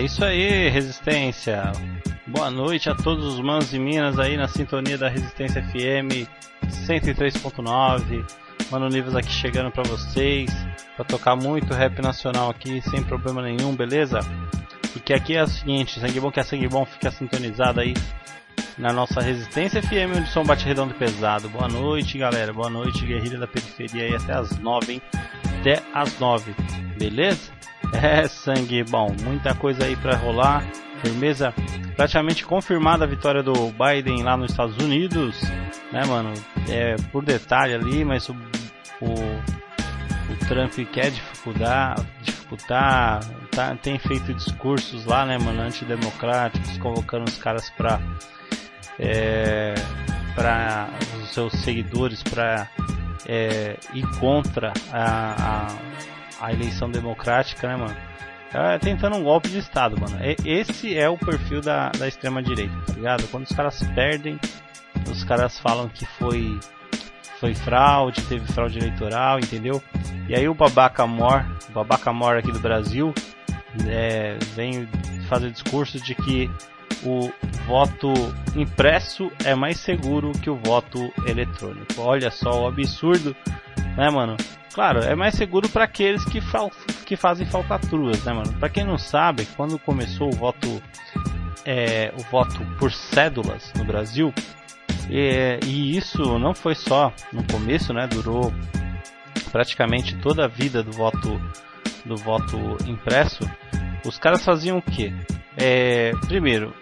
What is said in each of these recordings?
É isso aí, Resistência. Boa noite a todos os manos e minas aí na sintonia da Resistência FM 103.9. Mano Nivas aqui chegando para vocês, para tocar muito rap nacional aqui sem problema nenhum, beleza? Porque aqui é o seguinte, sangue bom que é sangue bom, fica sintonizado aí na nossa Resistência FM, onde som bate redondo e pesado. Boa noite, galera. Boa noite, guerrilha da periferia aí até as 9, hein? Até as 9, beleza? É, sangue bom. Muita coisa aí para rolar. Firmeza. Praticamente confirmada a vitória do Biden lá nos Estados Unidos, né, mano? É por detalhe ali, mas o, o, o Trump quer dificultar, dificultar, tá, tem feito discursos lá, né, mano, antidemocráticos, convocando os caras pra é, para os seus seguidores para é, ir contra a, a, a, eleição democrática, né, mano? É, tentando um golpe de Estado, mano. esse é o perfil da, da extrema direita, tá ligado? Quando os caras perdem, os caras falam que foi foi fraude, teve fraude eleitoral, entendeu? E aí o babaca mor, o babaca mor aqui do Brasil, é, vem fazer discurso de que o voto impresso é mais seguro que o voto eletrônico. Olha só o absurdo, né, mano? Claro, é mais seguro para aqueles que, que fazem falcatruas, né, mano? Para quem não sabe, quando começou o voto é, o voto por cédulas no Brasil, e, e isso não foi só no começo, né? Durou praticamente toda a vida do voto do voto impresso. Os caras faziam o quê? É, primeiro,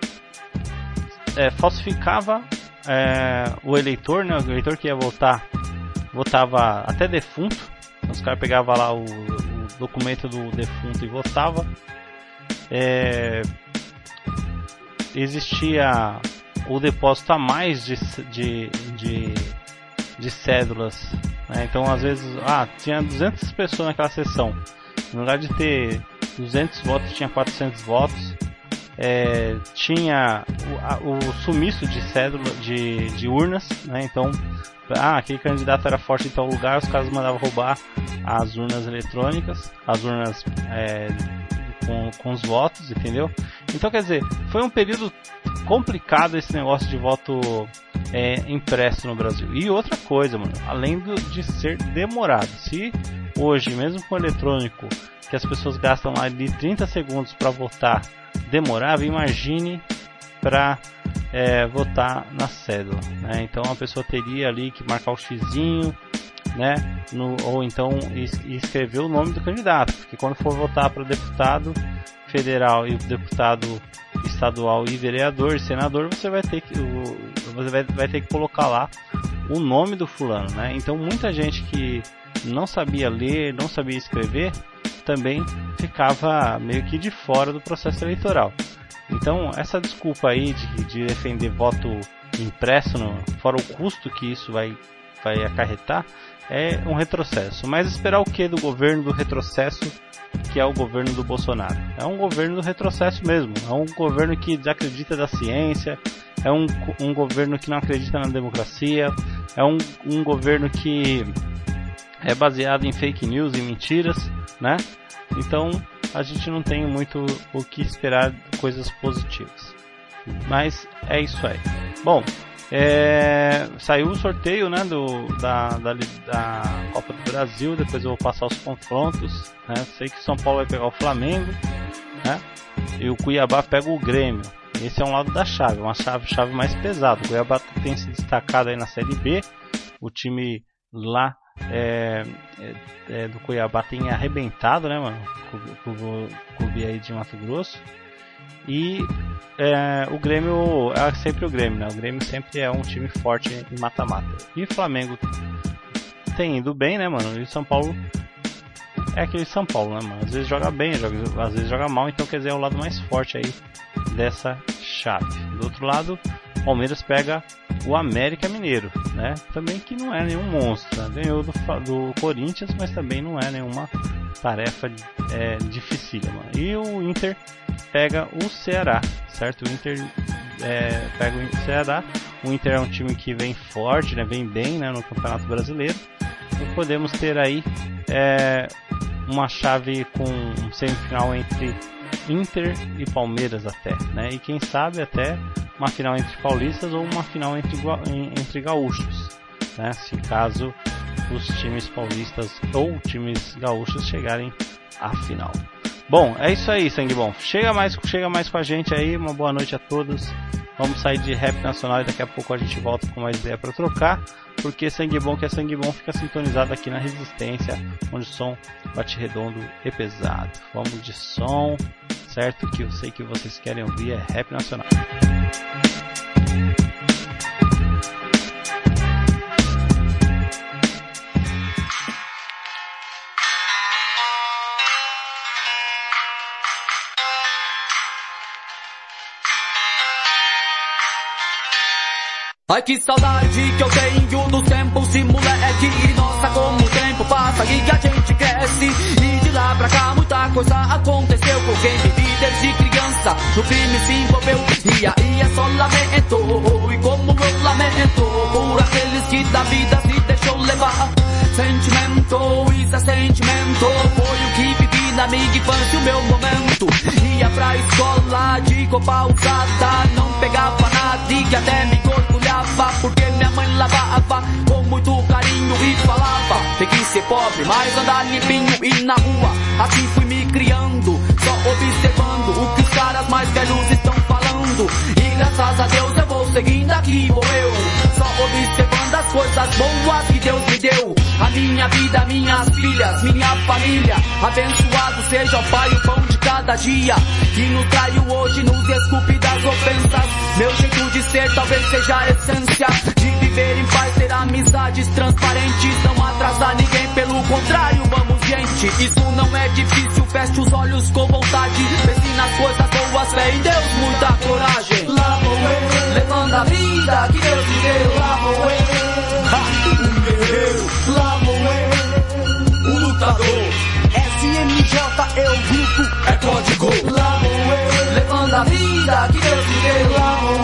é, falsificava é, o eleitor, né? O eleitor que ia votar votava até defunto. Os caras pegavam lá o, o, documento do defunto e votava. É, existia o depósito a mais de, de, de, de cédulas. Né? Então, às vezes, ah, tinha 200 pessoas naquela sessão. No lugar de ter 200 votos, tinha 400 votos é, tinha o, o, sumiço de cédula de, de urnas, né? Então, ah, aquele candidato era forte em tal lugar, os caras mandavam roubar as urnas eletrônicas, as urnas é, com, com os votos, entendeu? Então, quer dizer, foi um período complicado esse negócio de voto é, impresso no Brasil. E outra coisa, mano, além do, de ser demorado, se hoje, mesmo com eletrônico, que as pessoas gastam de 30 segundos para votar demorava, imagine para é, votar na cédula. Né? Então a pessoa teria ali que marcar o xizinho, né? No, ou então es escrever o nome do candidato, porque quando for votar para deputado federal e deputado estadual e vereador e senador, você vai ter que você vai, vai ter que colocar lá o nome do fulano, né? Então muita gente que não sabia ler, não sabia escrever, também ficava meio que de fora do processo eleitoral. Então, essa desculpa aí de, de defender voto impresso, no, fora o custo que isso vai, vai acarretar, é um retrocesso. Mas esperar o que do governo do retrocesso, que é o governo do Bolsonaro? É um governo do retrocesso mesmo. É um governo que desacredita da ciência, é um, um governo que não acredita na democracia, é um, um governo que é baseado em fake news e mentiras, né? Então a gente não tem muito o que esperar de coisas positivas. Mas é isso aí. Bom, é, saiu o sorteio né, do, da, da, da, Copa do Brasil. Depois eu vou passar os confrontos. Né? Sei que São Paulo vai pegar o Flamengo né? e o Cuiabá pega o Grêmio. Esse é um lado da chave, uma chave, chave mais pesada. O Cuiabá tem se destacado aí na Série B. O time lá é, é, é, do Cuiabá tem arrebentado, né, mano? Com o clube aí de Mato Grosso. E é, o Grêmio é sempre o Grêmio, né? O Grêmio sempre é um time forte em mata-mata. E o Flamengo tem ido bem, né, mano? E o São Paulo é aquele São Paulo, né, mano? Às vezes joga bem, joga, às vezes joga mal, então quer dizer é o lado mais forte aí dessa chave. Do outro lado, Palmeiras pega o América Mineiro, né? Também que não é nenhum monstro, né? ganhou do, do Corinthians, mas também não é nenhuma tarefa é, dificílima. E o Inter pega o Ceará, certo? O Inter é, pega o Ceará. O Inter é um time que vem forte, né? Vem bem, né? No Campeonato Brasileiro. E podemos ter aí é, uma chave com um semifinal entre Inter e Palmeiras até, né? E quem sabe até uma final entre paulistas ou uma final entre, entre gaúchos, né? Se caso os times paulistas ou times gaúchos chegarem à final. Bom, é isso aí, sangue bom. Chega mais, chega mais com a gente aí. Uma boa noite a todos. Vamos sair de rap nacional e daqui a pouco a gente volta com mais ideia para trocar. Porque sangue bom que é sangue bom fica sintonizado aqui na resistência, onde o som bate redondo e pesado. Vamos de som, certo? Que eu sei que vocês querem ouvir é rap nacional. Ai que saudade que eu tenho do tempo se moleque Nossa como o tempo passa e a gente cresce E de lá pra cá muita coisa aconteceu Com quem vive desde criança. No crime se envolveu E aí é só lamento. E como eu lamento Por aqueles que da vida se deixou levar. Sentimento, isso é sentimento. Foi o que vivi na minha infância o meu momento. Ia pra escola de copa usada Não pegava nada e até me porque minha mãe lavava com muito carinho e falava tem que ser pobre, mas andar limpinho e na rua. Assim fui me criando, só observando o que os caras mais velhos estão falando. E graças a Deus eu vou seguindo aqui, vou eu. Só observando as coisas boas que Deus me deu. A minha vida, minhas filhas, minha família. Abençoado seja o Pai, o pão de cada dia. Que nos traiu hoje, nos desculpe das ofensas. Meu jeito de ser talvez seja a essência de viver em paz, ter amizades transparentes, não atrasar ninguém, pelo contrário, vamos gente. Isso não é difícil, feche os olhos com vontade, pense nas coisas boas, fé em Deus, muita coragem. Lá vou eu, levando a vida que Deus me deu, lá vou eu, eu, lutador. SMJ é o grupo, é código, eu, levando a vida que Deus me deu, lá vou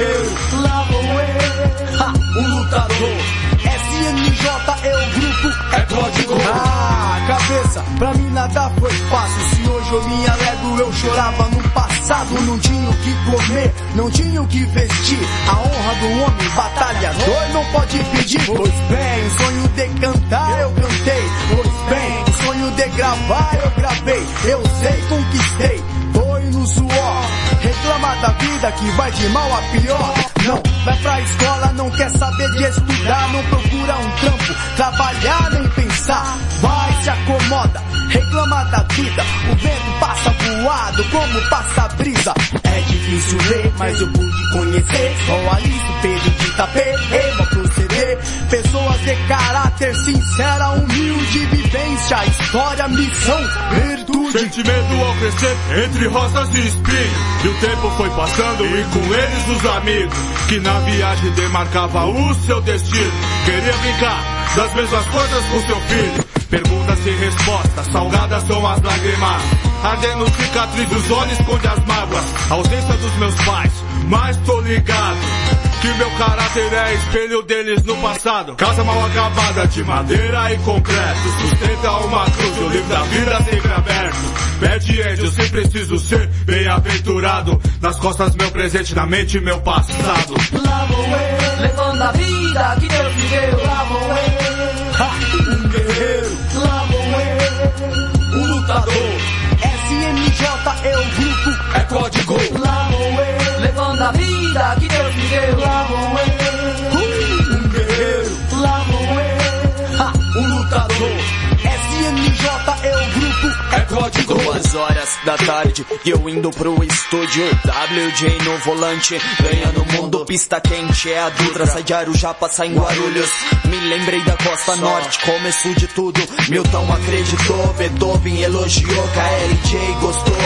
eu, um lutador. SMJ é o grupo, é código. Ah, cabeça, pra mim nada foi fácil. Se hoje eu me alegro, eu chorava no passado. Não tinha o que comer, não tinha o que vestir. A honra do homem batalhador não pode pedir. Pois bem, sonho de cantar eu cantei. Pois bem, sonho de gravar eu gravei. Eu sei, conquistei. Foi no suor, reclama da vida que vai de mal a pior. Não, vai pra escola, não quer saber de estudar, não procura um trampo, trabalhar nem pensar. Vai, se acomoda, reclama da vida, o vento passa voado como passa brisa. É difícil ler, mas eu pude conhecer. Só Alice, Pedro de Itapê, Pessoas de caráter sincera, humilde, vivência, história, missão, virtude. Senti medo ao crescer entre rosas e espinhos. E o tempo foi passando e com eles os amigos. Que na viagem demarcava o seu destino. Queria brincar das mesmas coisas com seu filho. Perguntas sem resposta, salgadas são as lágrimas. Ardendo cicatriz dos olhos esconde as mágoas. A ausência dos meus pais, mas tô ligado. Que meu caráter é espelho deles no passado. Casa mal acabada de madeira e concreto. Sustenta uma cruz, o livro da vida sempre aberto. End, eu sempre preciso ser bem-aventurado. Nas costas meu presente, na mente meu passado. Lá vou eu, levando a vida que Deus me deu. Lá vou eu, Um guerreiro, lá vou eu, um lutador. É código. Eu, levando a vida que Deus me deu. Eu, um guerreiro, eu, um lutador. SMJ é o grupo, é código. Duas horas da tarde e eu indo pro estúdio. WJ no volante Ganhando o mundo, pista quente é a Dutra Sai de Arujá, passa em Guarulhos. Me lembrei da Costa Norte, começo de tudo. Milton acreditou, Beethoven elogiou KLJ gostou,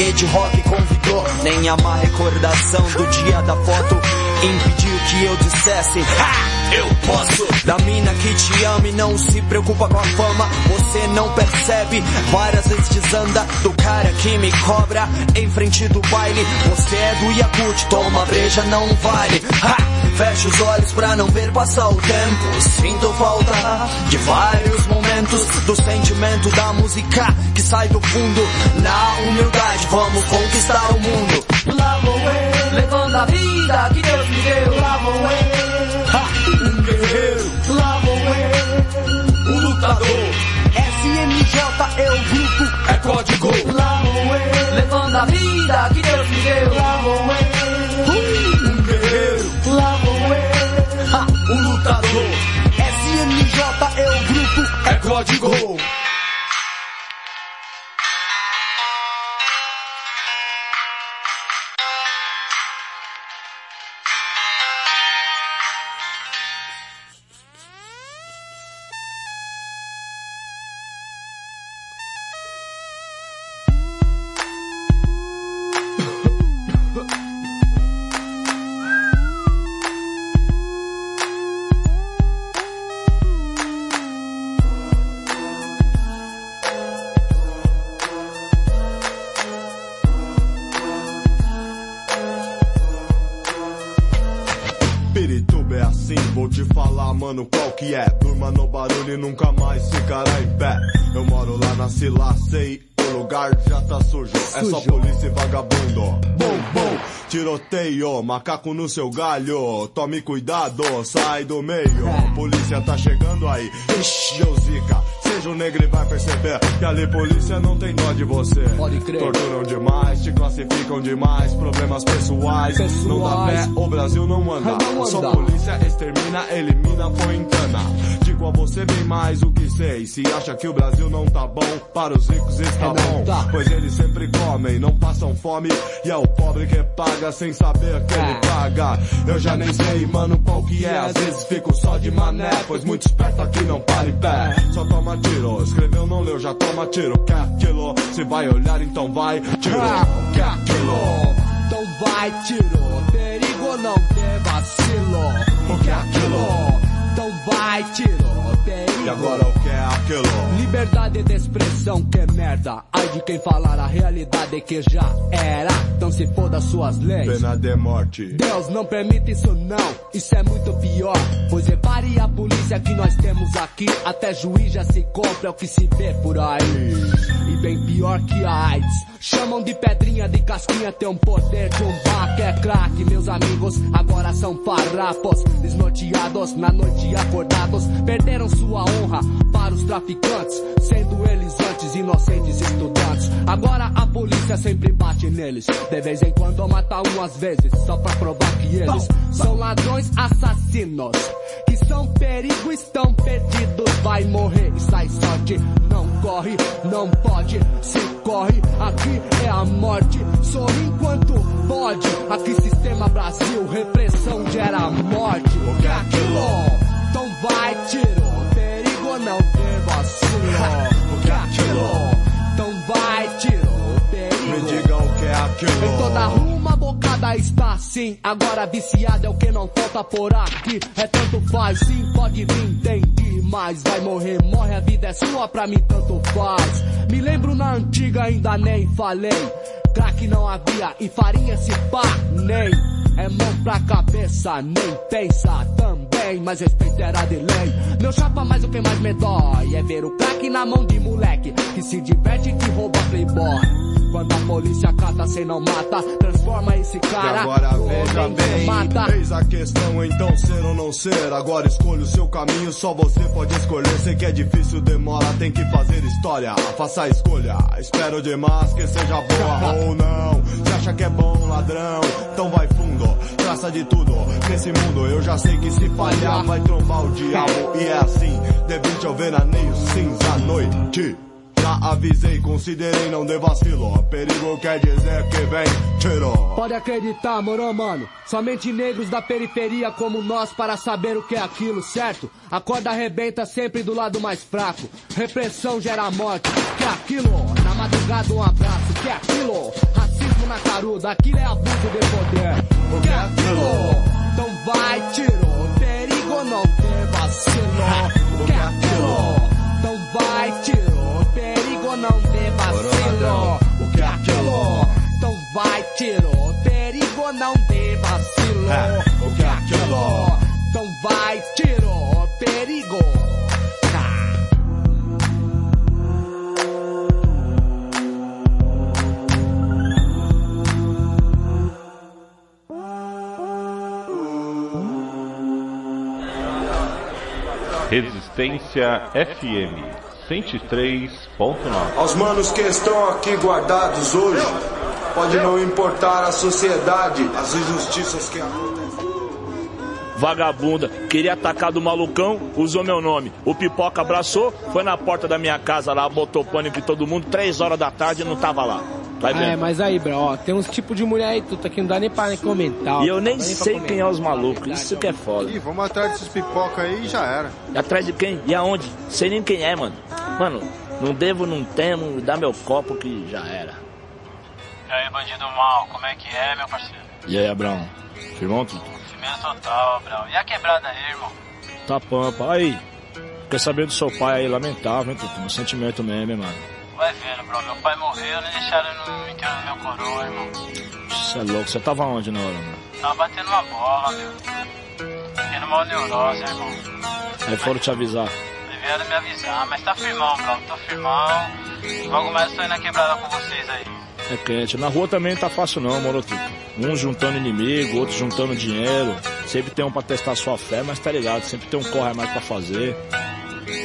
Ed Rock convidou Nem a má recordação do dia da foto Impediu que eu dissesse Ha! Eu posso Da mina que te ama e não se preocupa com a fama Você não percebe Várias vezes desanda Do cara que me cobra Em frente do baile Você é do Yakut Toma breja, não vale ha! Fecha os olhos pra não ver passar o tempo Sinto falta de vários momentos do sentimento da música que sai do fundo. Na humildade, vamos conquistar o mundo. Lá vou eu, levando a vida que Deus me deu. Lá vou eu, Um guerreiro, lá vou eu, um lutador. SMJ é o grupo, é código. lá vou eu, levando a vida que Deus me deu. Lá vou código. Que é? Durma no barulho e nunca mais ficará em pé. Eu moro lá na Sila, sei, o lugar já tá sujo. É só polícia e vagabundo. Bom, bom, tiroteio, macaco no seu galho. Tome cuidado, sai do meio. Polícia tá chegando aí. Ixi, deu zica. Seja um negro e vai perceber que ali polícia não tem dó de você. Pode crer. Torturam demais, te classificam demais, problemas pessoais. Não dá pé, o Brasil não anda. Não Só anda. polícia extermina, elimina, põe em cana. Digo a você bem mais o que sei. Se acha que o Brasil não tá bom, para os ricos está É, bom. tá. Pois eles sempre comem, não passam fome. E é o pobre que paga sem saber que ele É. paga. Eu já nem sei, mano, qual que é. Às vezes fico só de mané, pois muito esperto aqui não para em pé. Só toma tiro, escreveu, não leu, já toma tiro. Quer aquilo? Se vai olhar, então vai, tiro. Quer aquilo? Então vai, tiro, perigo não ter vacilo. O que é aquilo? Então vai, tiro, perigo. E agora o que é aquilo? Liberdade de expressão, que merda. Ai de quem falar a realidade que já era. Então se foda suas leis. Pena de morte. Deus não permite isso não, isso é muito pior. Pois repare a polícia que nós temos aqui, até juiz já se compra é o que se vê por aí. E bem pior que a AIDS. Chamam de pedrinha, de casquinha, tem um poder de um bar que é craque. Meus amigos agora são farrapos, desnorteados, na noite acordados. Perderam sua honra para os traficantes, sendo eles antes inocentes estudantes. Agora a polícia sempre bate neles. De vez em quando mata um às vezes, só pra provar que eles são ladrões assassinos. Que são perigo, estão perdidos. Vai morrer e sai sorte. Não corre, não pode, se corre. Aqui é a morte. Sorri enquanto pode. Aqui sistema Brasil, repressão gera morte. O que é aquilo? Então vai, tiro. Perigo não ter vacilo. O que é aquilo? Em toda rua uma bocada está assim. Agora viciado é o que não falta por aqui. É tanto faz, sim, pode vir, entendi. Mas vai morrer, morre, a vida é sua, pra mim tanto faz. Me lembro na antiga, ainda nem falei. Crack não havia e farinha se pá, nem. É mão pra cabeça, nem pensa também, mas respeito era de lei. Meu chapa, mas o que mais me dói é ver o crack na mão de moleque que se diverte e que rouba playboy. Quando a polícia cata, cê não mata, transforma esse E cara agora no veja bem, mata. eis a questão, então ser ou não ser. Agora escolha o seu caminho, só você pode escolher. Sei que é difícil, demora, tem que fazer história. Faça a escolha, espero demais que seja boa ou não. Se acha que é bom, ladrão, então vai fundo. Traça de tudo, nesse mundo eu já sei que se falhar vai trombar o diabo. E é assim, debite ao veraneio cinza à noite. Já avisei, considerei, não dê vacilo. Perigo quer dizer que vem tiro. Pode acreditar, moro, mano. Somente negros da periferia como nós para saber o que é aquilo, certo? A corda arrebenta sempre do lado mais fraco. Repressão gera morte. Que é aquilo? Na madrugada um abraço. Que é aquilo? Racismo na caruda. Aquilo é abuso de poder. Que é aquilo? Então vai, tiro. Perigo não ter vacilo. Que é aquilo? não vê vacilo. O que é aquilo? Então vai, tiro. Perigo, não vê vacilo. O que é aquilo? Então vai, tiro. Perigo. Resistência FM 103.9. Aos manos que estão aqui guardados hoje, pode não importar a sociedade, as injustiças que acontecem. Vagabunda, queria atacar do malucão, usou meu nome. O pipoca abraçou, foi na porta da minha casa lá, botou pânico em todo mundo, três horas da tarde e não tava lá. Vai É, mas aí, bro, ó, tem uns tipos de mulher aí, tudo aqui não dá nem pra nem comentar. ó. E eu nem sei comentar. quem é os malucos, isso que é foda. Ih, vamos atrás desses pipoca aí e já era. E atrás de quem? E aonde? Sei nem quem é, mano. Mano, não devo, não temo, dá meu copo que já era. E aí, bandido mal, como é que é, meu parceiro? E aí, Abraão? Firmão, tudo? Cimento total, Abraão. E a quebrada aí, irmão? Tá pampa. Aí, quer saber do seu pai aí, lamentável, hein, Tutu? Um sentimento mesmo, hein, mano. Vai vendo, bro. Meu pai morreu, nem deixaram no enterro do meu coroa, irmão. Você é louco, você tava onde na hora, mano? Tava batendo uma bola, meu. Tendo mal neurose, irmão. Aí foram te avisar. Vieram me avisar, mas tá firmão, bro. Tô firmão. Logo mais tô indo na quebrada com vocês aí. É quente. Na rua também tá fácil não, moro Tutu. Uns juntando inimigo, outros juntando dinheiro. Sempre tem um pra testar sua fé, mas tá ligado, sempre tem um corre mais pra fazer.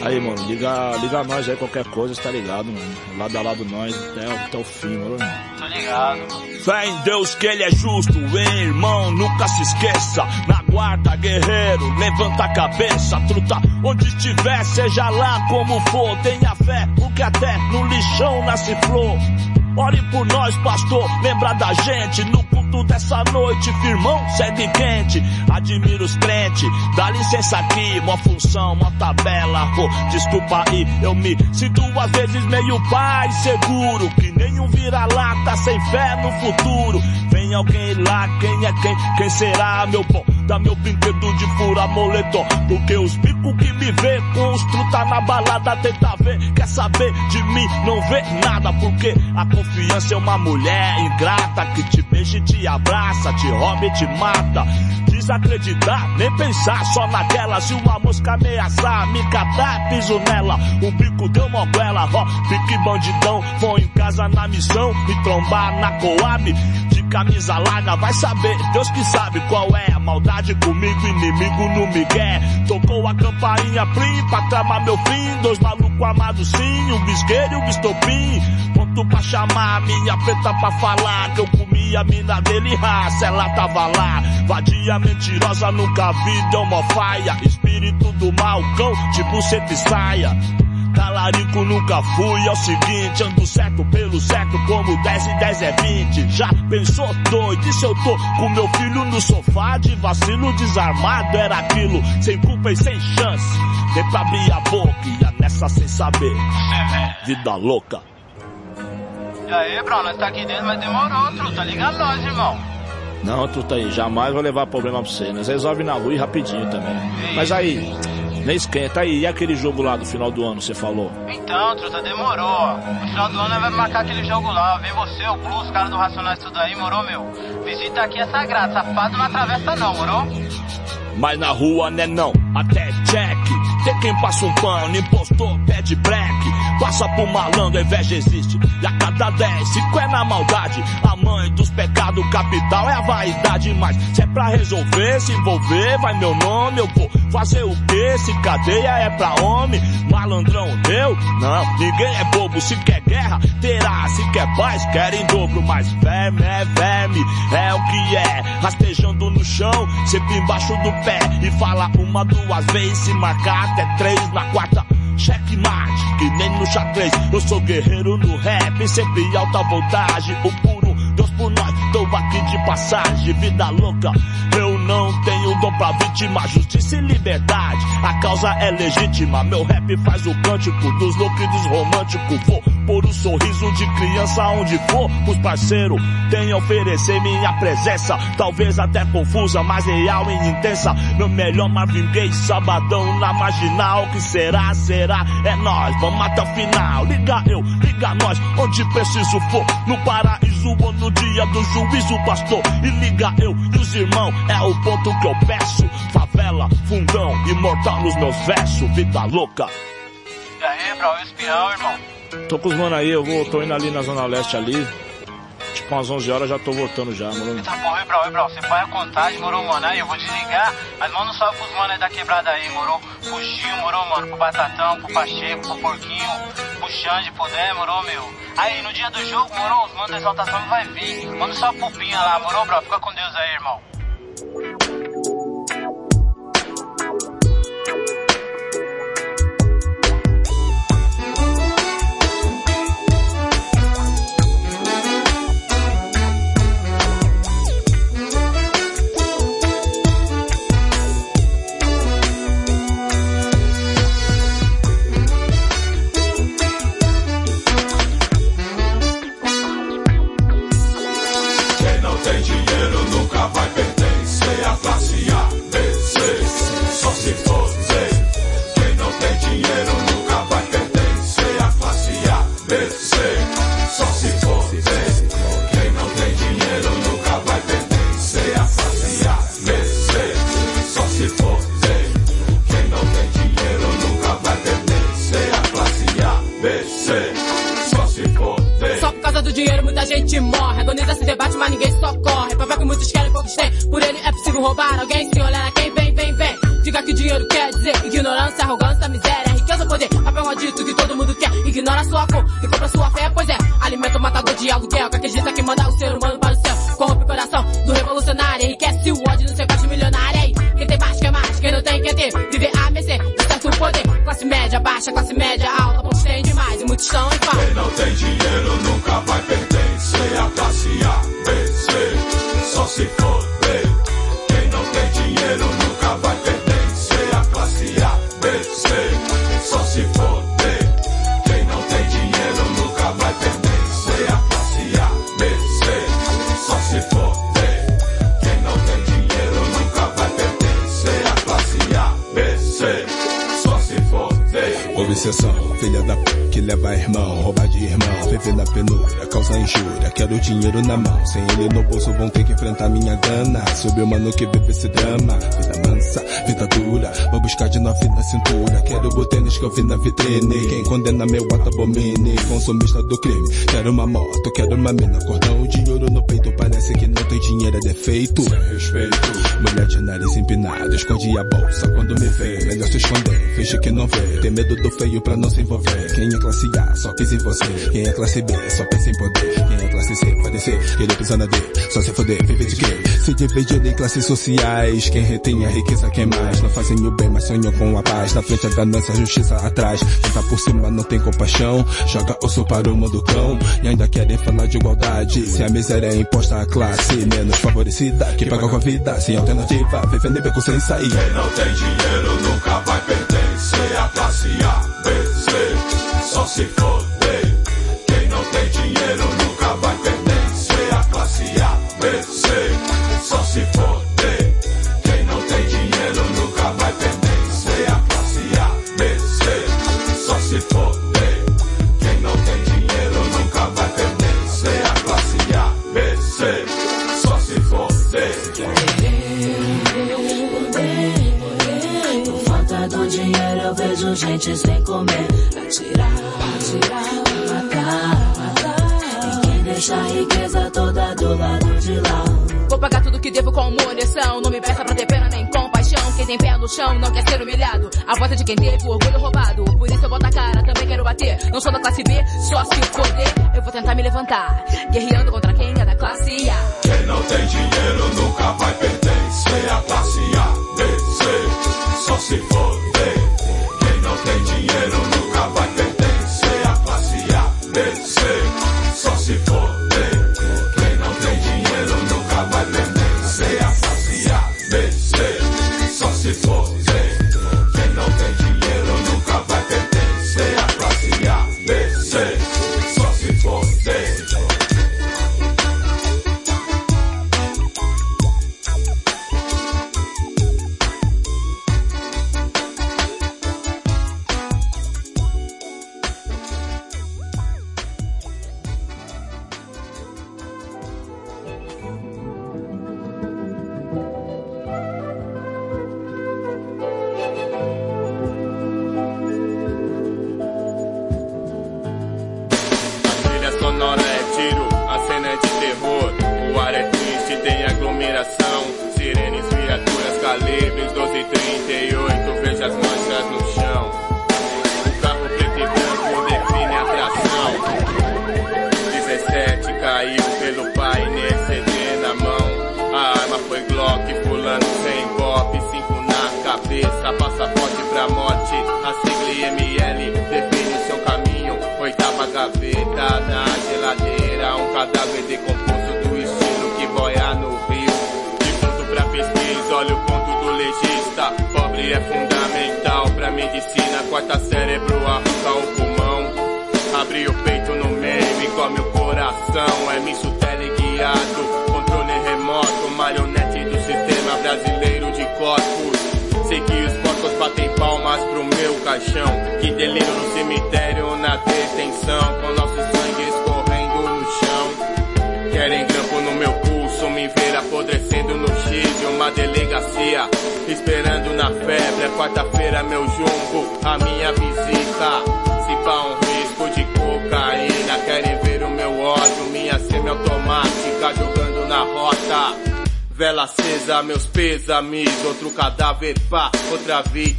Aí, mano, liga, liga nós aí, qualquer coisa, tá ligado, mano. Lado a lado nós até, até o fim, mano. Tô ligado, mano. Fé em Deus que ele é justo, hein, irmão, nunca se esqueça. Na guarda, guerreiro, levanta a cabeça, truta. Onde estiver, seja lá como for, tenha fé, porque até no lixão nasce flor. Ore por nós, pastor, lembra da gente no culto dessa noite, firmão, segue quente. Admiro os crentes, dá licença aqui, mó função, mó tabela. Pô, desculpa aí, eu me sinto às vezes meio pai seguro, que nenhum vira-lata sem fé no futuro. Vem alguém lá, quem é quem? Quem será, meu bom? Dá meu brinquedo de fura moletom, porque os bicos que me vê com os truta na balada tenta ver, quer saber de mim, não vê nada, porque a confiança é uma mulher ingrata que te beija te abraça, te rouba e te mata. Desacreditar, nem pensar só naquela. Se uma mosca ameaçar, me catar, piso nela. O bico deu uma goela, ó, pique bandidão. Foi em casa na missão e trombar na Coab. De camisa larga, vai saber, Deus que sabe qual é a maldade comigo, inimigo no Miguel. Tocou a campainha plim pra tramar meu fim. Dois malucos armados sim, um bisqueiro e um bistopim. Pronto pra chamar minha preta pra falar que eu comi a mina dele, raça, ela tava lá. Vadia mentirosa, nunca vi, deu uma faia. Espírito do mal, cão, tipo seta e saia. Talarico nunca fui, é o seguinte, ando certo pelo certo, como 10 e 10 é 20. Já pensou doido? E se eu tô com meu filho no sofá de vacilo desarmado? Era aquilo, sem culpa e sem chance. Nem pra abrir a boca, ia nessa sem saber. Vida louca. E aí, bro, nós tá aqui dentro, mas demorou, truta. Liga nós, irmão. Não, truta aí, jamais vou levar problema pra você. Nós resolve na rua e rapidinho também. Mas aí, nem esquenta aí, e aquele jogo lá do final do ano, você falou? Então, truta, demorou, ó. No final do ano nós vamos marcar aquele jogo lá. Vem você, o Blue, os caras do Racionais, tudo aí, morou, meu? Visita aqui é sagrado, safado não atravessa não, morou? Mas na rua né não, até check. Tem quem passa um pano, impostor, pede black. Passa por malandro, a inveja existe. E a cada 10, cinco é na maldade. A mãe dos pecados capital é a vaidade. Mas se é pra resolver, se envolver, vai meu nome. Eu vou fazer o quê? Se cadeia é pra homem. Malandrão, eu? Não, ninguém é bobo. Se quer guerra, terá. Se quer paz, quer em dobro. Mas verme é verme, é o que é. Rastejando no chão, sempre embaixo do pé. E fala uma, duas vezes. Se marcar até três na quarta. Checkmate, que nem no xadrez. Eu sou guerreiro no rap, sempre alta voltagem. O puro Deus por nós, tô aqui de passagem. Vida louca, eu não tenho pra vítima. Justiça e liberdade, a causa é legítima. Meu rap faz o cântico dos loucos dos românticos. Vou pôr o sorriso de criança onde for. Os parceiros têm a oferecer minha presença. Talvez até confusa, mas real e intensa. Meu melhor Marvin Gaye, sabadão na marginal. Que será, será, é nós, vamos até o final. Liga eu, liga nós, onde preciso for. No paraíso ou no dia do juízo, pastor. E liga eu e os irmãos, é o ponto que eu peço. Favela, fundão, imortal nos meus versos. Vida louca. E aí, bro, espião, irmão? Tô com os mano aí, eu vou, tô indo ali na Zona Leste ali. tipo umas 11 horas já tô voltando já, mano. Tá bom, oi, bro. Você põe a contagem, morou, mano? Aí eu vou desligar, mas manda um salve pros mano aí da quebrada aí, morou? Pro Gil, morou, mano? Pro Batatão, pro Pacheco, pro Porquinho, pro Xande, pro Dé, morou, meu? Aí no dia do jogo, morou? Os manos da exaltação vai vir. Manda só pro Pinha lá, morou, bro? Fica com Deus aí, irmão. Gente morre. Agoniza se debate, mas ninguém socorre. Papel que muitos querem, poucos têm. Por ele é possível roubar alguém. Se olhar a quem vem, vem, vem. Diga que dinheiro quer dizer ignorância, arrogância, miséria, riqueza, poder. Papel maldito que todo mundo quer. Ignora sua cor e compra sua fé, pois é. Alimenta o matador de aluguel que acredita que manda o ser humano para o céu. Corrompe o coração do revolucionário. Enriquece o ódio no de milionário. Aí, quem tem mais, quer mais. Quem não tem, quer ter. Viver a mercê de certo poder. Classe média, baixa, classe média, alta. Poucos têm demais e muitos estão em falta. Quem não tem dinheiro Obsessão, filha da p leva irmão, rouba de irmão, viver na penúria, causa injúria, quero dinheiro na mão, sem ele no bolso vão ter que enfrentar minha gana, soube o mano que vive esse drama, vida mansa, vida dura, vou buscar de nove na cintura, quero o tênis que eu vi na vitrine, quem condena meu ato abomine, consumista do crime, quero uma moto, quero uma mina, cordão de ouro no peito, parece que não tem dinheiro, é defeito, sem respeito, mulher de nariz empinado, esconde a bolsa quando me vê, melhor se esconder, finge que não vê, tem medo do feio pra não se envolver, quem é classe A só pensa em você, quem é classe B só pensa em poder, quem é classe C pode ser, ele precisa na D, só se foder, viver de quê? Se dividir em classes sociais, quem retém a riqueza quem mais, não fazem o bem, mas sonham com a paz, na frente a ganância, a justiça atrás, quem tá por cima não tem compaixão, joga osso para o mundo cão, e ainda querem falar de igualdade, se a miséria é imposta à classe menos favorecida, que paga com a vida, sem alternativa, vivendo em beco sem sair. Quem não tem dinheiro nunca vai pertencer à classe A, só se for gente sem comer. Atirar, atirar, matar, matar. E quem deixa a riqueza toda do lado de lá. Vou pagar tudo que devo com munição. Não me peça pra ter pena nem compaixão. Quem tem pé no chão não quer ser humilhado. A voz é de quem teve o orgulho roubado. Por isso eu boto a cara, também quero bater. Não sou da classe B, só se poder. Eu vou tentar me levantar. Guerreando contra quem é da classe A. Quem não tem dinheiro nunca vai pertencer à classe A, B, C, só se for tem dinheiro nunca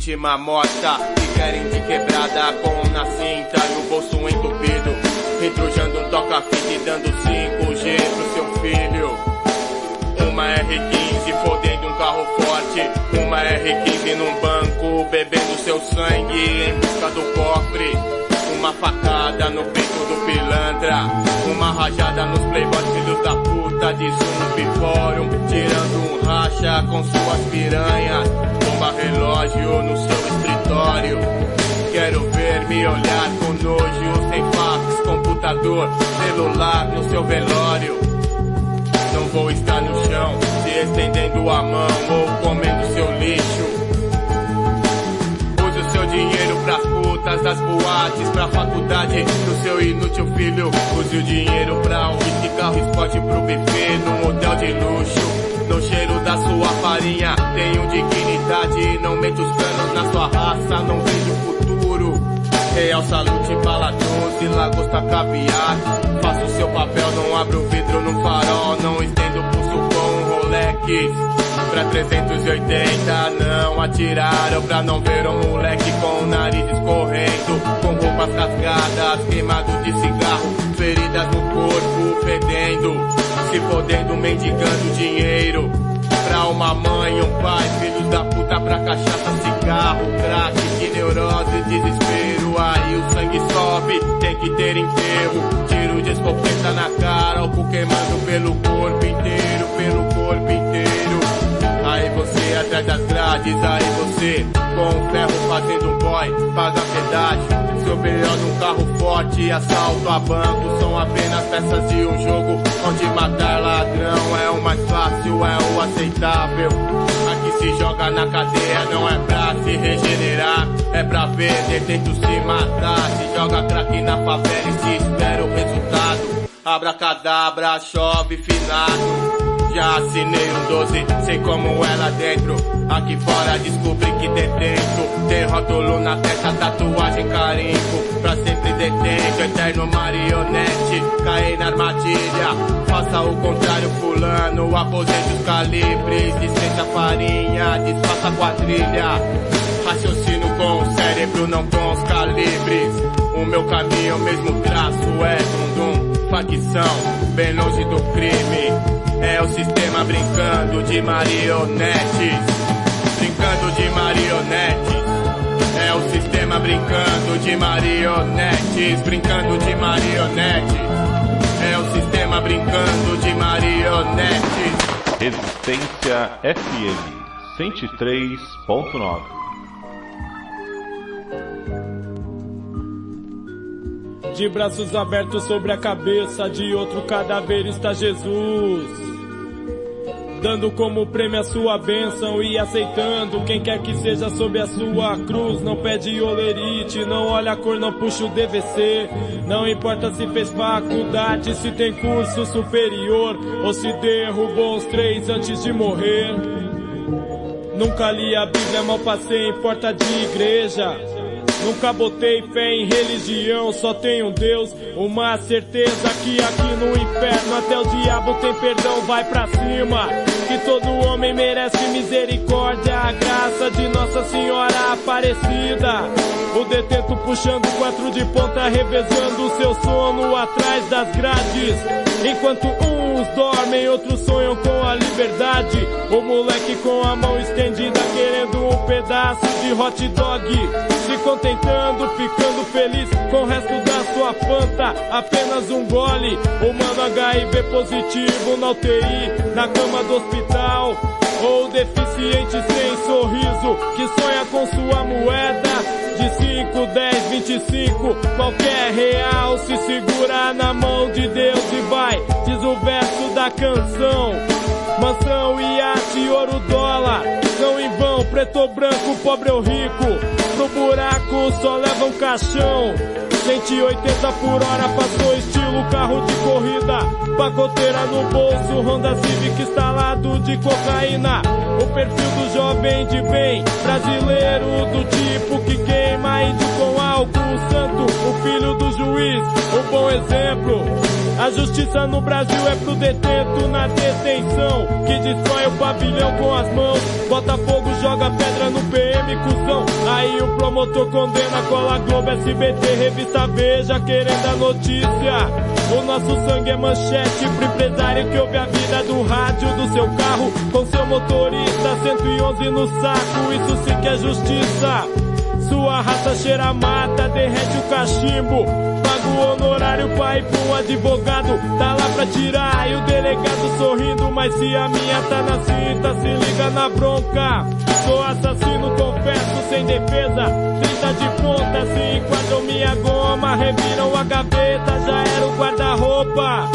vítima morta. Que querem de quebrada com computador, celular no seu velório. Não vou estar no chão, se estendendo a mão ou comendo seu lixo. Use o seu dinheiro pras putas das boates, pra faculdade do seu inútil filho. Use o dinheiro pra um whisky, carro esporte pro buffet num hotel de luxo. No cheiro da sua farinha, tenho dignidade. Não meto os canos na sua raça, não vejo futuro. Real Salute, bala 12, lagosta caviar. Faço seu papel, não abro o vidro no farol. Não estendo o pulso com um Rolex. Pra 380 não atiraram Pra não ver um moleque com o nariz escorrendo Com roupas rasgadas, queimado de cigarro Feridas no corpo, fedendo Se podendo, mendigando dinheiro Pra uma mãe, um pai, filhos da puta pra cachaça, cigarro, crack, neurose, desespero. Aí o sangue sobe, tem que ter enterro. Tiro de escopeta na cara, álcool queimando pelo corpo inteiro, pelo corpo inteiro. Aí você atrás das grades, aí você com o ferro fazendo um boy, paga pedágio. Seu melhor num carro forte, assalto a banco, são apenas peças de um jogo onde matar ladrão é o mais fácil, é o aceitável. Se joga na cadeia, não é pra se regenerar, é pra ver detento se matar. Se joga crack na favela e se espera o resultado. Abracadabra, chove finado. Já assinei um 12, sei como é lá dentro. Aqui fora descobri detento. Tem rótulo na testa, tatuagem carimbo. Pra sempre detento, eterno marionete. Caí na armadilha, faça o contrário, fulano. Aposente os calibres, dispensa farinha, desfaça a quadrilha. Raciocínio com o cérebro, não com os calibres. O meu caminho, o mesmo traço, é dum-dum, facção, bem longe do crime. É o sistema brincando de marionetes. De marionetes. É o sistema brincando de marionetes. Brincando de marionetes. É o sistema brincando de marionetes. Resistência FM 103.9 De braços abertos sobre a cabeça de outro cadáver está Jesus. Dando como prêmio a sua bênção e aceitando quem quer que seja sob a sua cruz. Não pede olerite, não olha a cor, não puxa o DVC. Não importa se fez faculdade, se tem curso superior ou se derrubou os três antes de morrer. Nunca li a Bíblia, mal passei em porta de igreja. Nunca botei fé em religião, só um Deus. Uma certeza que aqui no inferno até o diabo tem perdão, vai pra cima. que todo homem merece misericórdia, a graça de Nossa Senhora Aparecida. O detento puxando quatro de ponta, revezando seu sono atrás das grades. Enquanto uns dormem, outros sonham com a liberdade. O moleque com a mão estendida, querendo um pedaço de hot dog. Se contentando, ficando feliz com o resto da sua fanta. Apenas um gole. O mano HIV positivo na UTI, na cama do hospital. Ou deficiente sem sorriso, que sonha com sua moeda. De 5, 10, 25, qualquer real se segura na mão de Deus e vai, diz o verso da canção. Mansão, iate, ouro, dólar, não em vão, preto ou branco, pobre ou rico. Pro buraco só leva um caixão. 180 por hora passou estilo carro de corrida. Pacoteira no bolso, Honda Civic instalado de cocaína. O perfil do jovem de bem, brasileiro do tipo que queima índio com álcool santo. O filho do juiz, o bom exemplo. A justiça no Brasil é pro detento na detenção. Que destrói o pavilhão com as mãos. Bota fogo, joga pedra no PM, cuzão. Aí o promotor condena, cola Globo, SBT, revista Veja Querendo a notícia. O nosso sangue é manchete pro empresário que ouve a vida do rádio do seu carro. Com seu motorista, 111 no saco. Isso sim que é justiça. Sua raça cheira mata, derrete o cachimbo. O honorário pai um advogado, tá lá pra tirar. E o delegado sorrindo, mas se a minha tá na cinta, se liga na bronca. Sou assassino, confesso, sem defesa. 30 de ponta, se enquadram minha goma. Reviram a gaveta, já era o guarda-roupa.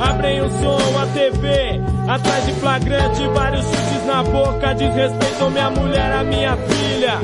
Abrem o som, a TV, atrás de flagrante, vários chutes na boca. Desrespeitam minha mulher, a minha filha.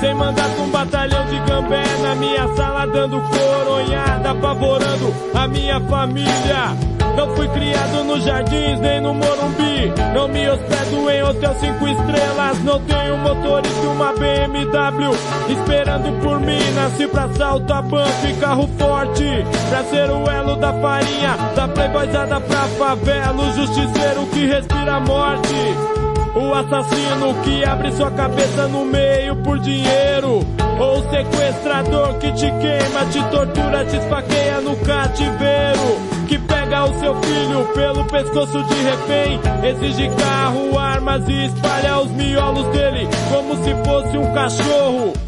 Sem mandato um batalhão de gambé na minha sala dando coronhada, apavorando a minha família. Não fui criado nos jardins nem no Morumbi. Não me hospedo em hotel cinco estrelas. Não tenho motorista uma BMW esperando por mim. Nasci pra assalto a banco e carro forte. Pra ser o elo da farinha, da playboyzada pra favela. O justiceiro que respira morte. O assassino que abre sua cabeça no meio por dinheiro. Ou o sequestrador que te queima, te tortura, te esfaqueia no cativeiro. Que pega o seu filho pelo pescoço de refém. Exige carro, armas e espalha os miolos dele como se fosse um cachorro.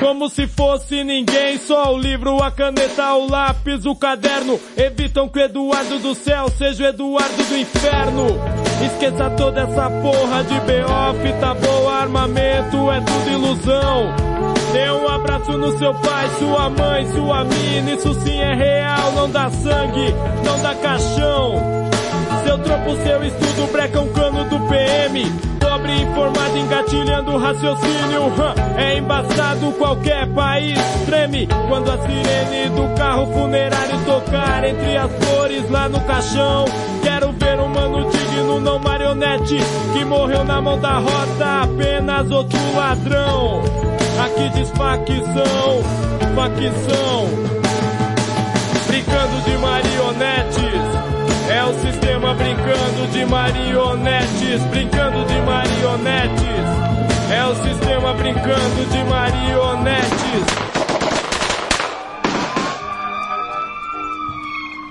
Como se fosse ninguém, só o livro, a caneta, o lápis, o caderno. Evitam que o Eduardo do céu seja o Eduardo do inferno. Esqueça toda essa porra de BO, fita boa, armamento, é tudo ilusão. Dê um abraço no seu pai, sua mãe, sua mina, isso sim é real, não dá sangue, não dá caixão. Seu trampo, seu estudo, breca um cano do PM. Pobre informado, engatilhando raciocínio. É embaçado, qualquer país treme. Quando a sirene do carro funerário tocar entre as flores lá no caixão. Quero ver um mano digno, não marionete. Que morreu na mão da rota, apenas outro ladrão. Aqui diz facção, facção. Brincando de marionetes. É o sistema brincando de marionetes, brincando de marionetes. É o sistema brincando de marionetes.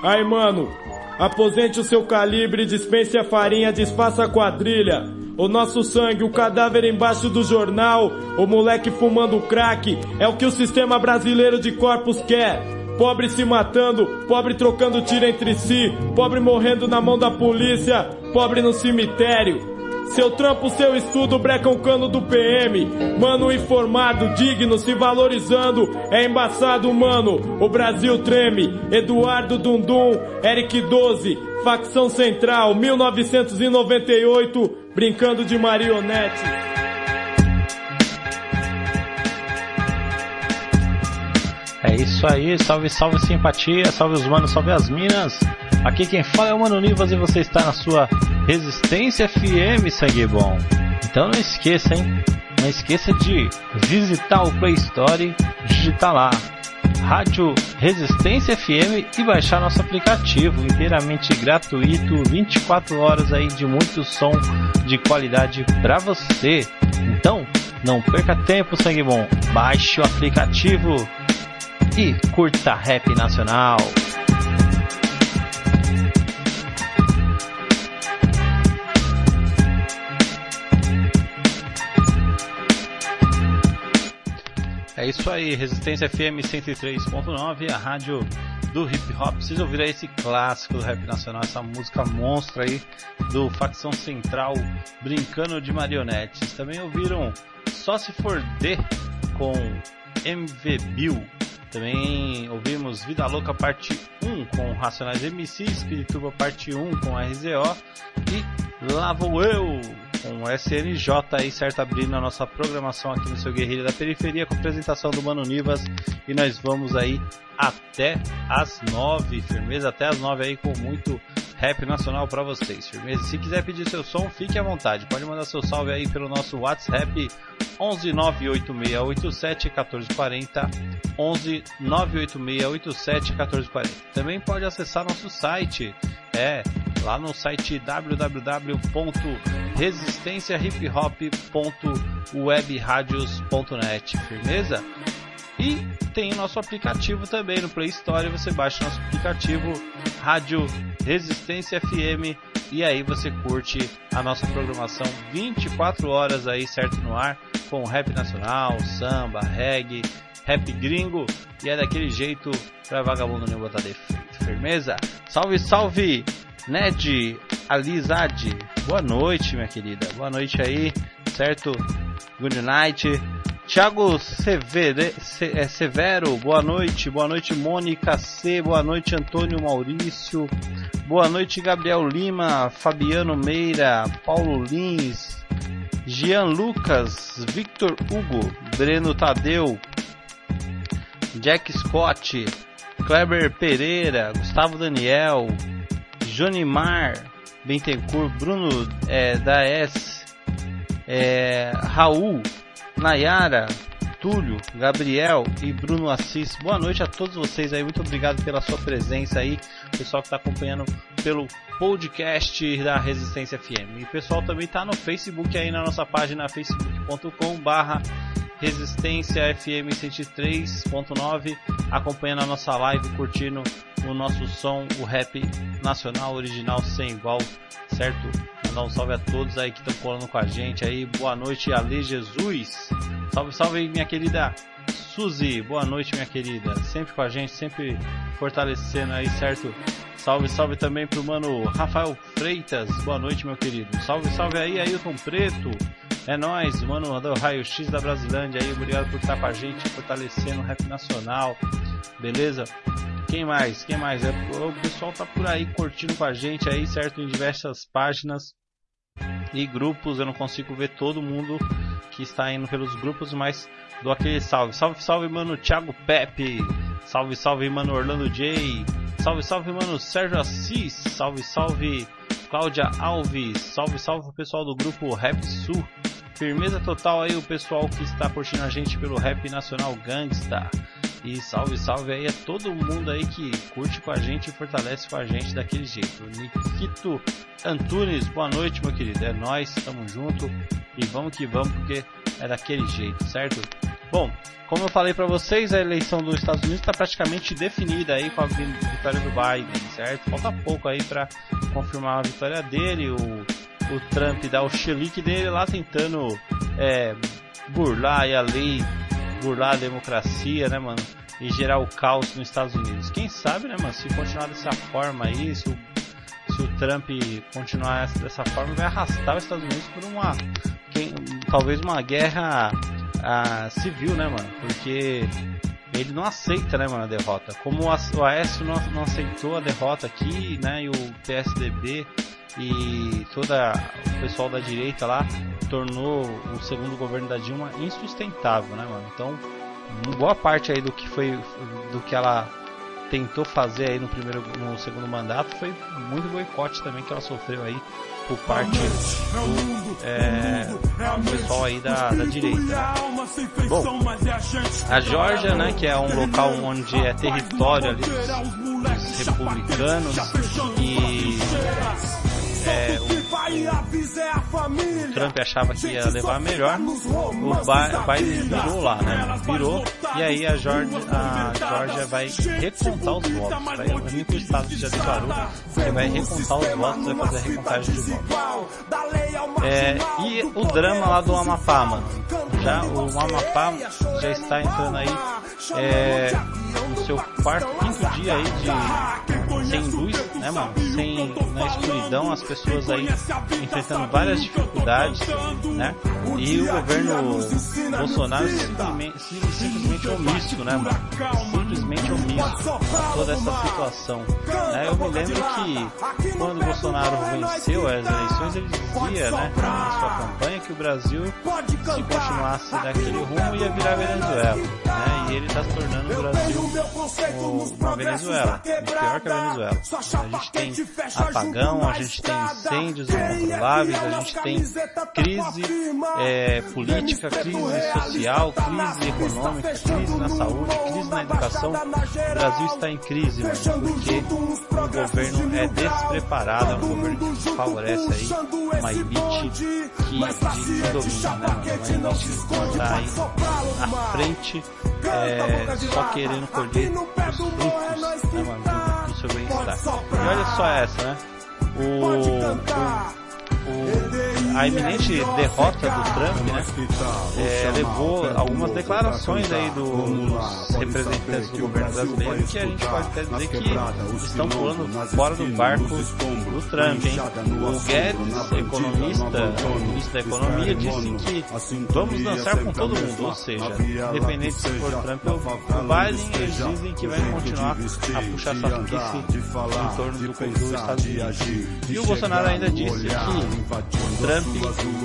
Aí, mano, aposente o seu calibre, dispense a farinha, desfaça a quadrilha. O nosso sangue, o cadáver embaixo do jornal, o moleque fumando crack, é o que o sistema brasileiro de corpos quer. Pobre se matando, pobre trocando tiro entre si, pobre morrendo na mão da polícia, pobre no cemitério. Seu trampo, seu estudo, breca um cano do PM. Mano informado, digno, se valorizando. É embaçado, mano. O Brasil treme. Eduardo Dundum, Eric 12, facção central, 1998, brincando de marionete. É isso aí, salve, salve simpatia, salve os manos, salve as minas. Aqui quem fala é o Mano Nivas e você está na sua Resistência FM, sangue bom. Então não esqueça, hein? Não esqueça de visitar o Play Store, digitar lá Rádio Resistência FM e baixar nosso aplicativo inteiramente gratuito, 24 horas aí de muito som de qualidade para você. Então, não perca tempo, sangue bom. Baixe o aplicativo e curta rap nacional. É isso aí, Resistência FM 103.9, a rádio do hip hop. Vocês ouviram esse clássico do rap nacional, essa música monstra aí do Facção Central brincando de marionetes. Também ouviram Só Se For D com MV Bill. Também ouvimos Vida Louca parte 1 com Racionais MC, Espirituba parte 1 com RZO e Lá Vou Eu com SNJ aí, certo, abrindo a nossa programação aqui no seu Guerrilha da Periferia com apresentação do Mano Nivas. E nós vamos aí até as nove, firmeza, até as nove aí com muito rap nacional para vocês, firmeza. Se quiser pedir seu som, fique à vontade, pode mandar seu salve aí pelo nosso WhatsApp 11 98687 1440 11 98687 1440. Também pode acessar nosso site, é, lá no site www.resistenciahiphop.webradios.net, firmeza? E tem o nosso aplicativo também no Play Store, você baixa nosso aplicativo Rádio Resistência FM e aí você curte a nossa programação 24 horas aí certo no ar com rap nacional, samba, reggae, rap gringo e é daquele jeito pra vagabundo nem botar defeito, firmeza? Salve, salve! Ned Alizade, boa noite, minha querida. Boa noite aí, certo? Good night. Thiago Severo, é, Severo, boa noite. Boa noite, Mônica C. Boa noite, Antônio Maurício. Boa noite, Gabriel Lima, Fabiano Meira, Paulo Lins, Jean Lucas, Victor Hugo, Breno Tadeu, Jack Scott, Kleber Pereira, Gustavo Daniel, Jonimar Bentencourt, Bruno é, da S, é, Raul, Nayara, Túlio, Gabriel e Bruno Assis. Boa noite a todos vocês aí. Muito obrigado pela sua presença aí. Pessoal que está acompanhando pelo podcast da Resistência FM. E o pessoal também está no Facebook aí na nossa página facebook.com/barra Resistência FM 103.9, acompanhando a nossa live, curtindo o nosso som, o rap nacional original sem igual, certo? Mandar um salve a todos aí que estão colando com a gente aí. Boa noite, Ale Jesus. Salve, salve, minha querida Suzy. Boa noite, minha querida. Sempre com a gente, sempre fortalecendo aí, certo? Salve, salve também pro mano Rafael Freitas. Boa noite, meu querido. Salve, salve aí, Ailton Preto. É nóis, mano do Raio X da Brasilândia aí. Obrigado por estar com a gente, fortalecendo o rap nacional. Beleza? Quem mais? Quem mais? É, o pessoal tá por aí curtindo com a gente aí, certo? Em diversas páginas e grupos. Eu não consigo ver todo mundo que está indo pelos grupos, mas dou aquele salve. Salve, salve, mano Thiago Pepe. Salve, salve, mano Orlando J. Salve, salve, mano Sérgio Assis. Salve, salve, Cláudia Alves. Salve, salve, pessoal do grupo Rap Sul. Firmeza total aí o pessoal que está curtindo a gente pelo Rap Nacional Gangsta. E salve, salve aí a todo mundo aí que curte com a gente e fortalece com a gente daquele jeito. Nikito Antunes, boa noite, meu querido. É nós, estamos junto e vamos que vamos porque é daquele jeito, certo? Bom, como eu falei para vocês, a eleição dos Estados Unidos está praticamente definida aí com a vitória do Biden, certo? Falta pouco aí para confirmar a vitória dele. O o Trump dá o chilique dele lá tentando é, burlar a lei, burlar a democracia, né, mano? E gerar o caos nos Estados Unidos. Quem sabe, né, mano? Se continuar dessa forma aí, se o, se o Trump continuar dessa forma, vai arrastar os Estados Unidos por uma. Quem, talvez uma guerra a, civil, né, mano? Porque ele não aceita, né, mano, a derrota. Como o Aécio não, não aceitou a derrota aqui, né, e o PSDB e toda o pessoal da direita lá tornou o segundo governo da Dilma insustentável, né, mano? Então, boa parte aí do que foi do que ela tentou fazer aí no primeiro no segundo mandato foi muito boicote também que ela sofreu aí por parte do é, pessoal aí da, da direita. Bom, a Geórgia, né, que é um local onde é território ali dos republicanos e é, o, o, Trump achava que ia levar melhor, o Biden virou lá, né? Virou, e aí a Georgia, a Georgia vai recontar os votos. Vai, o único estado que já declarou que vai recontar os votos, vai fazer a recontagem de votos. É, e o drama lá do Amapá, mano. Já, o Amapá já está entrando aí é, no seu quarto, quinto dia aí de sem luz, né, mano? Sem, na escuridão, as pessoas aí enfrentando várias dificuldades, né? E o governo Bolsonaro simplesmente, simplesmente omisso, né, mano? Simplesmente omisso a toda essa situação. Né? Eu me lembro que quando o Bolsonaro venceu as eleições, ele dizia, né, na sua campanha, que o Brasil, se continuasse daquele rumo, ia virar Venezuela, né? E ele está se tornando o Brasil uma Venezuela, pior que a Venezuela. A gente tem apagão, a gente tem incêndios incontroláveis, a gente tem crise é, política, crise social, crise econômica, crise na saúde, crise na educação. O Brasil está em crise, porque o governo é despreparado, é um governo que favorece aí uma elite que, de, que domina, né? Uma elite que está aí à frente, é, só querendo colher os frutos, né, mano, do seu bem-estar. E olha só essa, né? O, o o, a iminente derrota do Trump, né, é, levou algumas declarações aí dos representantes do governo brasileiro que a gente pode até dizer que estão pulando fora do barco do Trump, hein? O Guedes, economista, ministro da economia, disse que vamos dançar com todo mundo, ou seja, independente se for Trump ou Biden, eles dizem que vai continuar a puxar safice em torno do, dos Estados Unidos. E o Bolsonaro ainda disse que Trump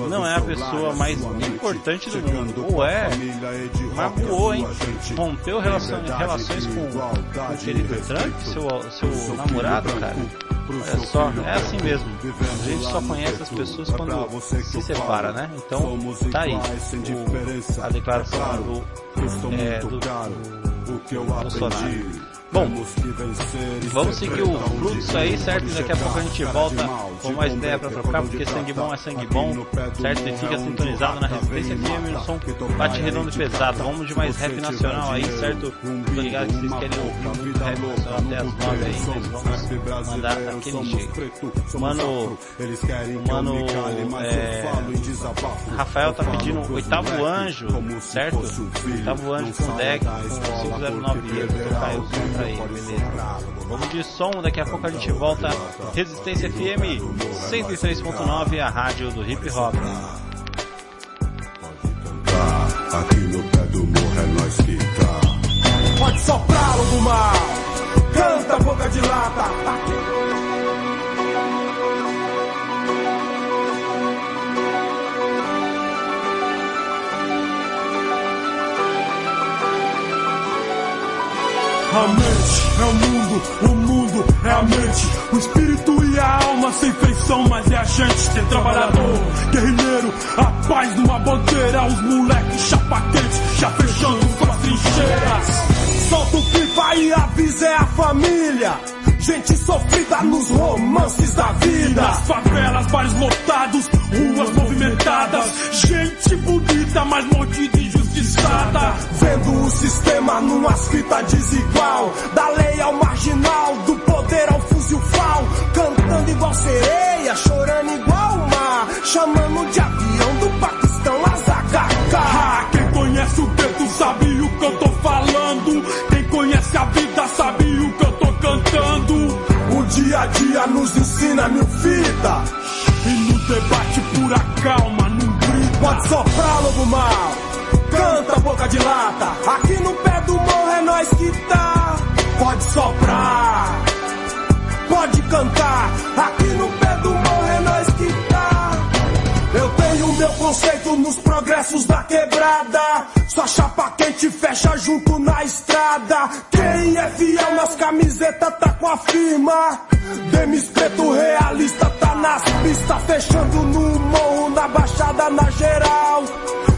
não é a pessoa mais importante do mundo. Ou é, magoou, hein? Rompeu relações, relações com, com o querido Trump, seu, seu namorado, cara. Olha só, é assim mesmo. A gente só conhece as pessoas quando se separa, né? Então, tá aí o, a declaração do, é, do, do Bolsonaro. Bom, vamos seguir o fluxo aí, certo? Daqui a pouco a gente volta com mais ideia pra trocar, porque sangue bom é sangue bom, certo? E fica sintonizado na Resistência FM no som bate redondo e pesado. Vamos de mais rap nacional aí, certo? Tô ligado que vocês querem ouvir muito rap nacional até as nove aí, mas vamos mandar daquele jeito. Mano, mano, é, Rafael tá pedindo oitavo anjo, certo? Oitavo anjo com deck, com 509 euros, tocar o som pra aí, beleza. Vamos de som, daqui a pouco a gente volta. Resistência FM 103.9, a rádio do hip hop. Aqui no pé do morro é nós que tá. Pode soprar, lobo é mente. O espírito e a alma sem feição, mas é a gente. Tem trabalhador, guerrilheiro, a paz numa bandeira. Os moleques chapa quente, já fechando suas trincheiras. Solta o pipa e avisa é a família. Gente sofrida nos romances da vida. Nas favelas, bares lotados, ruas movimentadas. Gente bonita, mas mordida e injustiçada. Vendo o sistema numas fitas desigual. Da lei ao marginal, do poder ao fuzil fal. Cantando igual sereia, chorando igual mar. Chamando de avião do Paquistão Dia nos ensina mil fita. E no debate pura calma, não grita. Pode soprar, lobo mal. Canta boca de lata. Aqui no pé do morro é nós que tá. Pode soprar. Pode cantar. Aqui no pé do morro é nós que tá. Eu tenho meu conceito nos progressos da quebrada. Sua chapa quente fecha junto na estrada. Quem é fiel nas camisetas tá com a firma. Demis preto realista tá nas pistas. Fechando no morro, na baixada, na geral.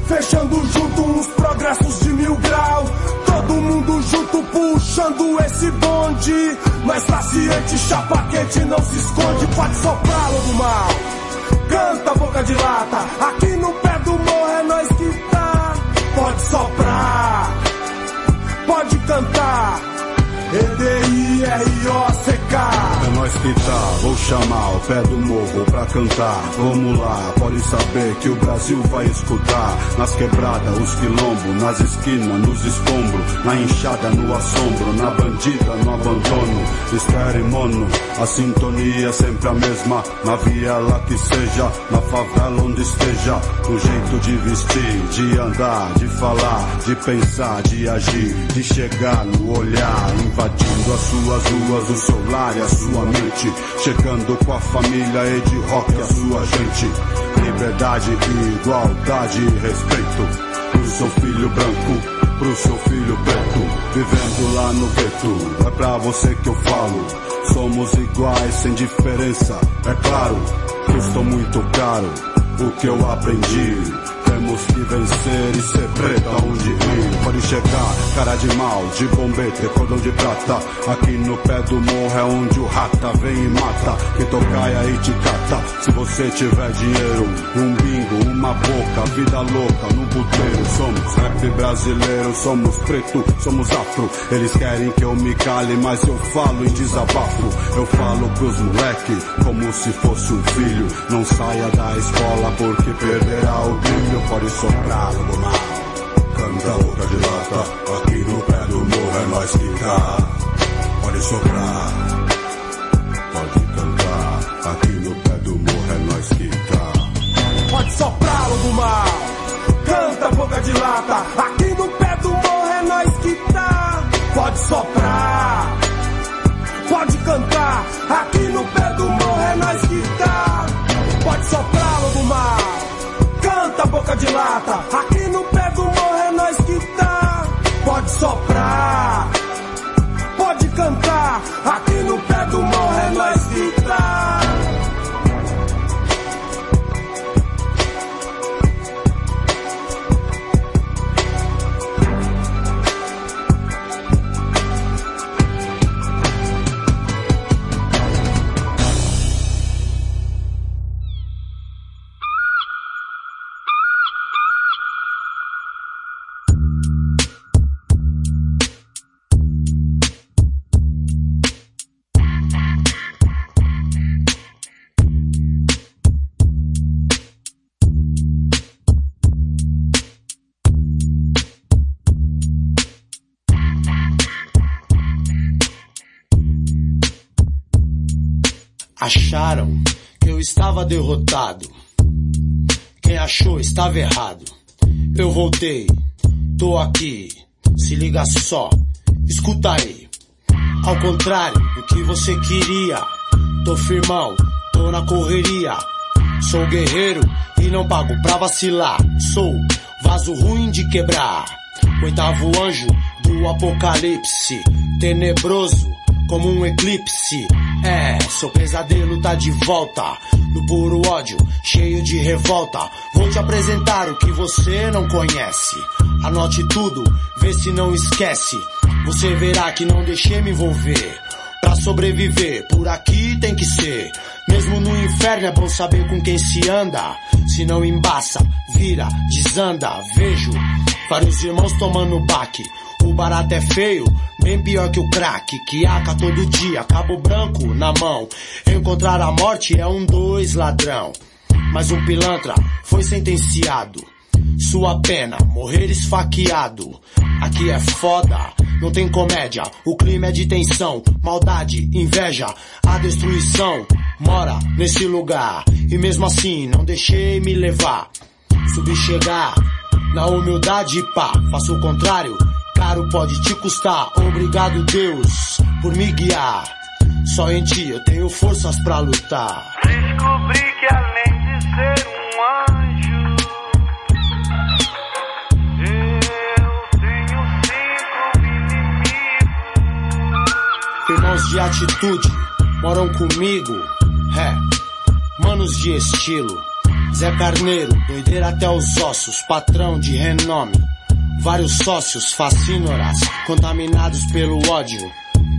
Fechando junto uns progressos de mil grau. Todo mundo junto puxando esse bonde. Mas tá ciente, chapa quente não se esconde. Pode soprar, lobo mal. Canta boca de lata. Aqui no pé do morro é nós que tá. Pode soprar. Pode cantar. E-D-I-R-O-C-K. É nós que vou chamar o pé do morro pra cantar. Vamos lá, pode saber que o Brasil vai escutar. Nas quebradas, os quilombos, nas esquinas, nos escombros, na enxada, no assombro, na bandida, no abandono. Espere, mono, a sintonia sempre a mesma. Na viela que seja, na favela onde esteja. O jeito de vestir, de andar, de falar, de pensar, de agir, de chegar no olhar, invadindo as suas ruas, o seu lar e a sua mente. Chegando com a família e de rock a sua gente. Liberdade, igualdade e respeito. Pro seu filho branco, pro seu filho preto. Vivendo lá no gueto, é pra você que eu falo. Somos iguais, sem diferença. É claro, custou muito caro o que eu aprendi. Temos que vencer e ser preto aonde ir. Pode chegar, cara de mal, de bombete, cordão de prata. Aqui no pé do morro é onde o rata vem e mata. Que tocaia e te cata. Se você tiver dinheiro, um bingo, uma boca, vida louca no puteiro. Somos rap brasileiro, somos preto, somos afro. Eles querem que eu me cale, mas eu falo em desabafo. Eu falo pros moleque como se fosse um filho. Não saia da escola porque perderá o brilho. Pode soprar no mal. Canta boca de lata, aqui no pé do morro é nós que tá. Pode soprar, pode cantar, aqui no pé do morro é nós que tá. Pode soprar, lobo mal. Canta boca de lata. Aqui no pé do morro é nós que tá. Pode soprar. Pode cantar. Aqui no pé do morro é nós que tá. Pode soprar, lobo mal. Canta boca de lata. Aqui Acharam que eu estava derrotado. Quem achou estava errado. Eu voltei, tô aqui. Se liga só, escuta aí. Ao contrário do que você queria, tô firmão, tô na correria. Sou guerreiro e não pago pra vacilar. Sou vaso ruim de quebrar. Oitavo anjo do apocalipse, tenebroso como um eclipse. É, seu pesadelo tá de volta. No puro ódio, cheio de revolta. Vou te apresentar o que você não conhece. Anote tudo, vê se não esquece. Você verá que não deixei me envolver. Pra sobreviver, por aqui tem que ser. Mesmo no inferno é bom saber com quem se anda. Se não embaça, vira, desanda. Vejo vários irmãos tomando baque. O barato é feio, bem pior que o crack, que aca todo dia, cabo branco na mão. Encontrar a morte é um dois ladrão. Mas um pilantra foi sentenciado. Sua pena, morrer esfaqueado. Aqui é foda, não tem comédia. O clima é de tensão, maldade, inveja, a destruição mora nesse lugar. E mesmo assim, não deixei me levar. Subi chegar, na humildade, pá, faço o contrário. Caro pode te custar, obrigado Deus por me guiar. Só em ti eu tenho forças para lutar. Descobri que além de ser um anjo, eu tenho cinco inimigos. Irmãos de atitude moram comigo, é, manos de estilo. Zé Carneiro, doideira até os ossos, patrão de renome. Vários sócios fascínoras, contaminados pelo ódio.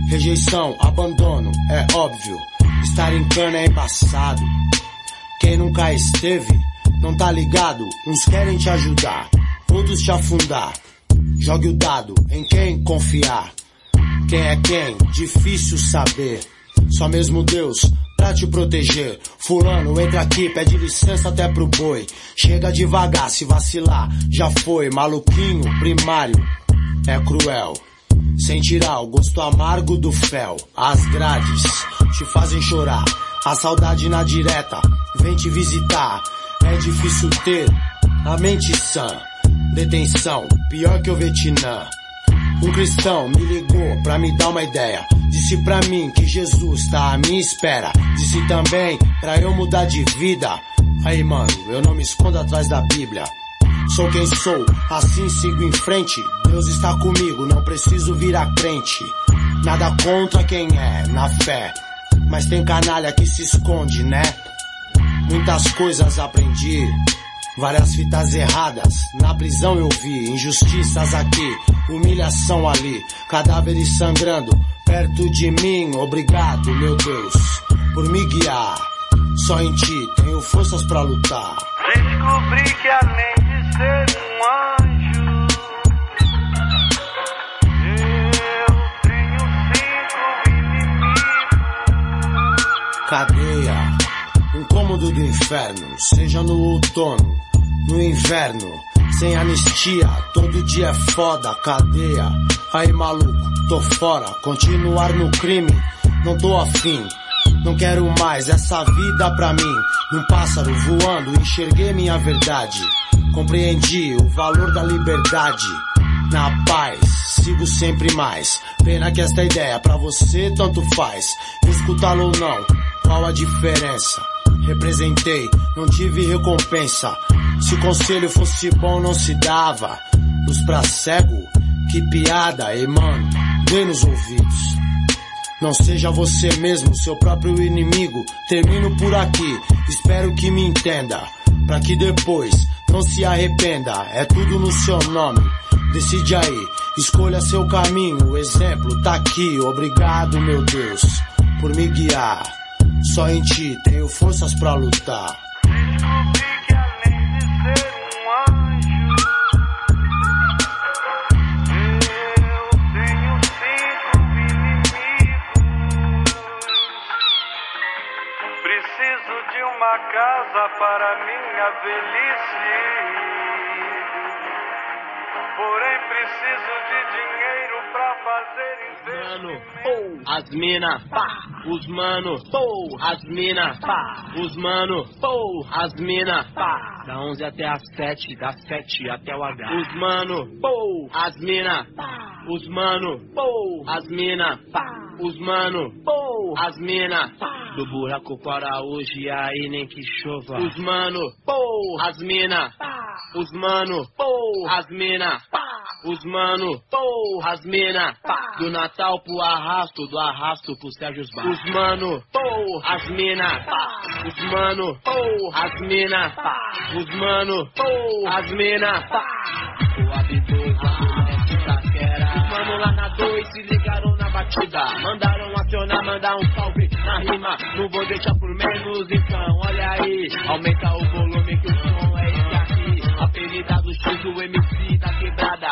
Rejeição, abandono, é óbvio. Estar em cana é embaçado. Quem nunca esteve, não tá ligado. Uns querem te ajudar, outros te afundar. Jogue o dado em quem confiar. Quem é quem? Difícil saber. Só mesmo Deus pra te proteger. Fulano, entra aqui, pede licença até pro boi. Chega devagar, se vacilar, já foi. Maluquinho, primário, é cruel. Sem tirar o gosto amargo do fel. As grades te fazem chorar. A saudade na direta vem te visitar. É difícil ter a mente sã. Detenção, pior que o Vietnã. Um cristão me ligou pra me dar uma ideia. Disse pra mim que Jesus tá à minha espera. Disse também pra eu mudar de vida. Aí, mano, eu não me escondo atrás da Bíblia. Sou quem sou, assim sigo em frente. Deus está comigo, não preciso virar crente. Nada contra quem é, na fé. Mas tem canalha que se esconde, né? Muitas coisas aprendi. Várias fitas erradas, na prisão eu vi, injustiças aqui, humilhação ali, cadáveres sangrando perto de mim. Obrigado, meu Deus, por me guiar. Só em ti tenho forças pra lutar. Descobri que além de ser um anjo, eu tenho cinco inimigos. Cadeia, um cômodo do inferno, seja no outono, no inverno, sem anistia, todo dia é foda, cadeia. Aí maluco, tô fora, continuar no crime, não tô afim. Não quero mais essa vida pra mim. Num pássaro voando, enxerguei minha verdade. Compreendi o valor da liberdade. Na paz, sigo sempre mais. Pena que esta ideia pra você tanto faz. Escutá-lo ou não, qual a diferença? Representei, não tive recompensa. Se o conselho fosse bom, não se dava. Luz pra cego, que piada, e mano, dê nos ouvidos. Não seja você mesmo, seu próprio inimigo. Termino por aqui, espero que me entenda. Pra que depois não se arrependa. É tudo no seu nome. Decide aí, escolha seu caminho. O exemplo tá aqui. Obrigado, meu Deus, por me guiar. Só em ti tenho forças pra lutar. Descobri que além de ser um anjo, eu tenho cinco inimigos. Preciso de uma casa para minha velhice. Porém, preciso de dinheiro pra fazer Mano, pô, as mina, pá, os mano, pô, as mina, pá, os mano, pô, as mina, pá, da 11 até as 7, das 7 até o H. Os mano, pô, as mina, pá, os mano, pô, as mina, pá, os mano, pô, as mina, pá, do buraco para hoje aí nem que chova. Os mano, pô, as mina, pá, os mano, pô, as mina, pá, os mano, pô, as mina, pá, do Natal pro arrasto, do arrasto pro Sérgio Bar. Os mano, pô, as mina, pá, os mano, pô, as mina, pá, os mano, pô, as mina, pá. O. Os mano lá na 2 se ligaram na batida. Mandaram acionar, mandar um salve na rima. Não vou deixar por menos, então olha aí. Aumenta o volume que o som é esse aqui. Apelidado X, o MC da quebrada.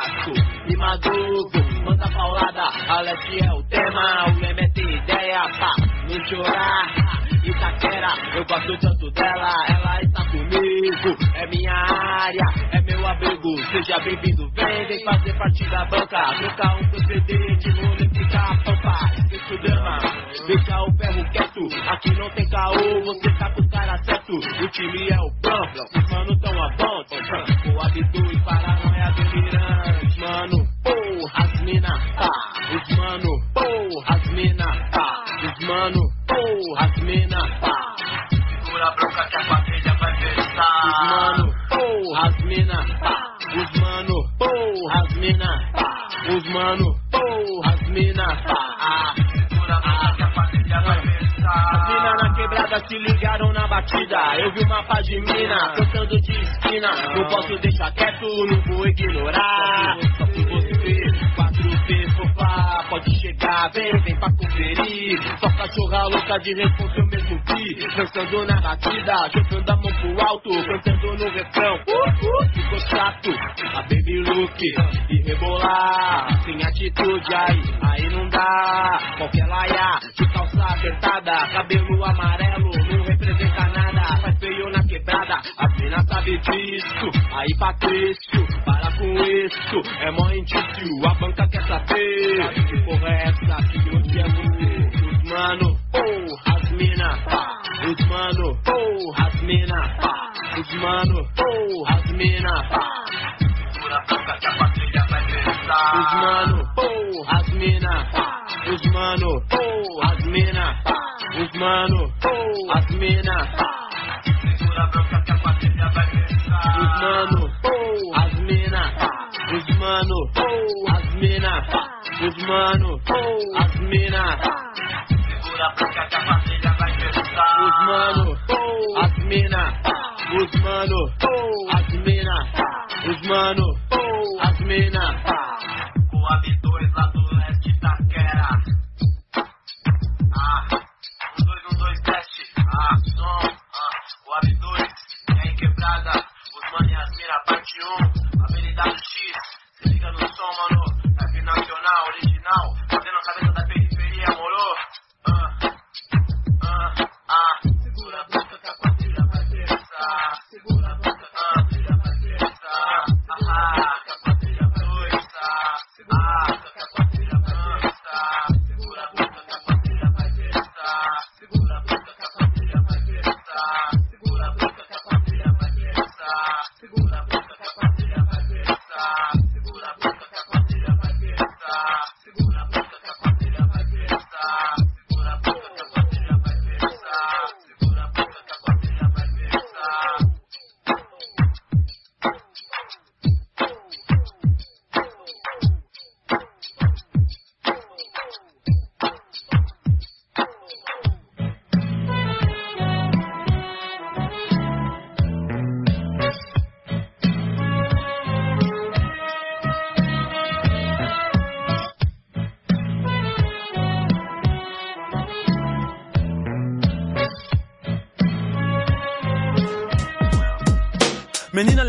E Madugo, manda paulada. Alex é o tema, o lema é ideia, pá. Não chorar. Itaquera, eu gosto tanto dela, ela está comigo, é minha área, é meu abrigo, seja bem-vindo, vem, vem fazer parte da banca, trocar um proceder de rolê, fica a pampa, esse drama, deixa o ferro quieto, aqui não tem caô, você tá com o cara certo, o time é o Blanc, os mano tão a bom, o Abdu e Paranoia delirante, mano, porra, as mina, tá, os mano, porra, as mina, tá, os mano, porra, as mina, tá. Segura a bronca que a quadrilha vai versar. Os mano, porra, as mina. Os mano, porra, as mina. Os mano, porra, as mina, tá. Segura a bronca que a se ligaram na batida. Eu vi uma pá de mina, cantando de esquina. Não posso deixar quieto, não vou ignorar. Só se você, 4P, fofá, pode chegar, vem, vem pra conferir. Só cachorra louca de responsa, eu mesmo vi. Dançando na batida, jogando a mão pro alto, cantando no refrão. Ficou chato, a baby look e rebolar. Sem atitude, aí, aí não dá. Qualquer laia, de calça apertada, cabelo amarelo, não representa nada. Faz feio na quebrada, a pena sabe disso. Aí Patrício, para com isso, é mó indício, a banca quer saber. Que porra é essa? Que hoje é você? Mano, oh, as mina, pá. Os mano, oh, as mina, pá. Os mano, oh, as mina, pá. Segura a que a patrulha vai pensar. Os mano, oh, as mina, pá. Os mano, oh, as mina, pá. Os mano, oh, as mina, pá. Segura a bronca que a patrulha vai pensar. Os mano, oh, as mina, pá. Os mano, oh, as mina, pá. Os mano, oh, as mina, pá. Segura a bronca que a patrulha vai pensar. Os mano, oh, as mina. Os mano, oh, as mina. Os mano, oh, as mina. O AB2 lá do leste Itaquera. Ah, um dois, um dois, teste. Ah, som. Ah, o AB2 é em. Os mano e as mira, parte 1. Habilidade X. Se liga no som, mano. Rap nacional, original. Fazendo a cabeça da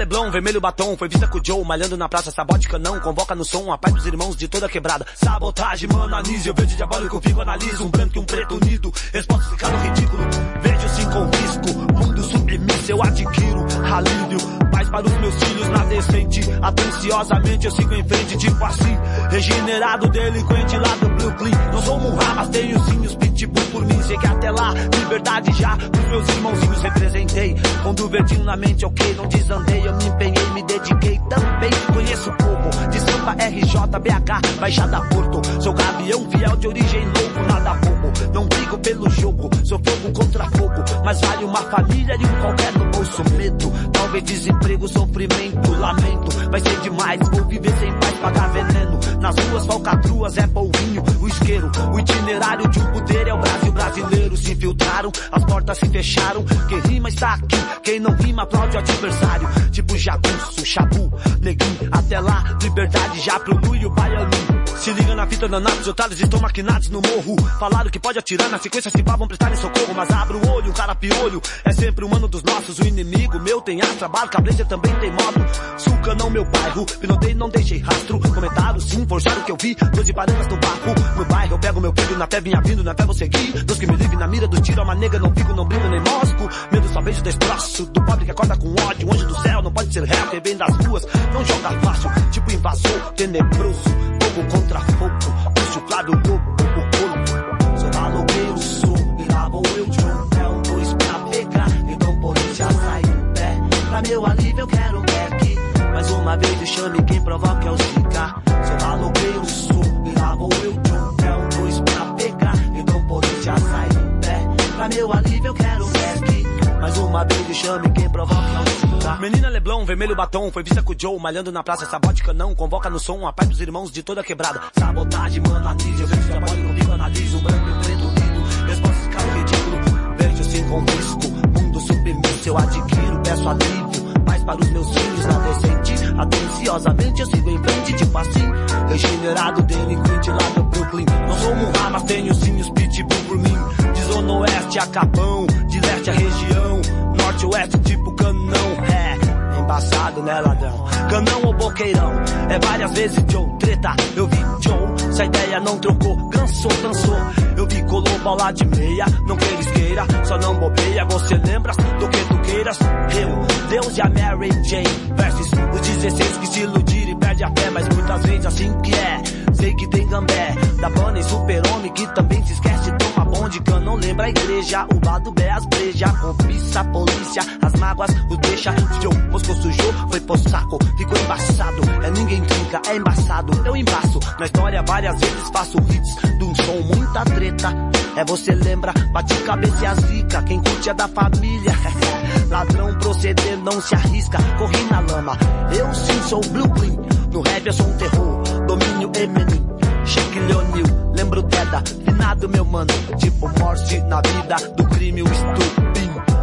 Leblon, vermelho batom, foi vista com o Joe, malhando na praça, sabótica não, convoca no som, a paz dos irmãos de toda quebrada. Sabotagem, mano, anise, eu vejo diabólico, fico, analiso, um branco e um preto unido, resposta ficar no ridículo, vejo sim com risco, mundo submisso eu adquiro, alívio, paz para os meus filhos na decente, atenciosamente eu sigo em frente, tipo assim, regenerado, delinquente lá do Brooklyn, não sou Murra, mas tenho sim os pitbull por mim, sei que até lá, liberdade já, os meus irmãozinhos representei, com do verdinho na mente, ok, não desandei, eu me empenhei, me dediquei também, conheço o povo, de Sampa, RJ, BH, Baixada Porto, sou gavião fiel de origem louco, nada bobo, não brigo pelo jogo, sou fogo contra fogo, mas vale uma família e um qualquer no bolso, medo, talvez desemprego, sofrimento, lamento, vai ser demais, vou viver sem paz, pagar veneno, nas ruas falcatruas é polvinho, o isqueiro, o itinerário de um poder é o Brasil brasileiro, se infiltraram, as portas se fecharam, quem rima está aqui, quem não rima aplaude o adversário, tipo jagunço, chabu, neguinho, até lá, liberdade já pro e o baianinho. Se liga na fita danados, otários estão maquinados no morro. Falaram que pode atirar na sequência se vão prestar em socorro. Mas abre o olho, o cara piolho. É sempre o mano dos nossos, o inimigo meu tem astra, barca, blazer também tem moto. Suca não meu bairro, pinotei não deixei rastro. Comentaram sim, forjaram o que eu vi. Doze barangas no barco. No bairro eu pego meu filho, na fé vinha vindo, na fé vou seguir. Deus que me livre na mira do tiro, uma nega, não fico, não brilho nem mosco. Medo só beijo destroço, do pobre que acorda com ódio. Anjo do céu, não pode ser réu, quem vem das ruas. Não joga fácil, tipo invasor, tenebroso. Fogo contra fogo, puxo claro, lobo, o colo. Sou maloqueiro, sou, e lá vou eu de um pé, um dois pra pegar. Então polícia sai do pé. Pra meu alívio eu quero back. Mais uma vez me chame quem provoca é o cigar. Sou maloqueiro, sou, e lá vou eu de um pé, um dois pra pegar. Então polícia sai do pé. Pra meu alívio eu quero. Mais uma vez me chame quem provoca cigar. Menina Leblon, vermelho batom, foi vista com o Joe, malhando na praça, sabótica não, convoca no som, a paz dos irmãos de toda quebrada. Sabotagem, mano, análise, eu vejo diabólico, fico, analiso, branco e preto unido, resposta ficar ridículo, vejo sim sem confisco. Mundo submisso, eu adquiro, peço alívio. Paz para os meus filhos na decente. Atenciosamente eu sigo em frente, tipo assim. Regenerado, delinquente lá do Brooklyn. Não sou um mas tenho sim os pitbull por mim. De zona oeste a Capão, de leste a região. Norte oeste, tipo canão. É, embaçado, né, ladrão? Canão ou boqueirão? É várias vezes Joe, treta. Eu vi Joe, se a ideia não trocou, cansou, cansou. Eu vi colou bola de meia, não queres queira, só não bobeia. Você lembra do que tu queiras? Eu, Deus e a Mary Jane. Versus os 16 que se iludiram e perde a fé, mas muitas vezes assim que é. Sei que tem gambé, da Bunny super-homem que também se esquece toma bonde, que não lembra a igreja. O lado B as breja, cobiça a polícia, as mágoas o deixa. Joe, moscou sujou, foi pro saco, ficou embaçado. É ninguém trinca, é embaçado, eu embaço. Na história várias vezes faço hits de um som, muita treta. É você lembra, bate cabeça e a zica, quem curte é da família. Ladrão proceder não se arrisca, corri na lama. Eu sim sou Blueprint, no rap eu sou um terror, domínio Eminem. Shake Leonil, lembro Deda, finado meu mano, tipo morte na vida do crime, o estupim.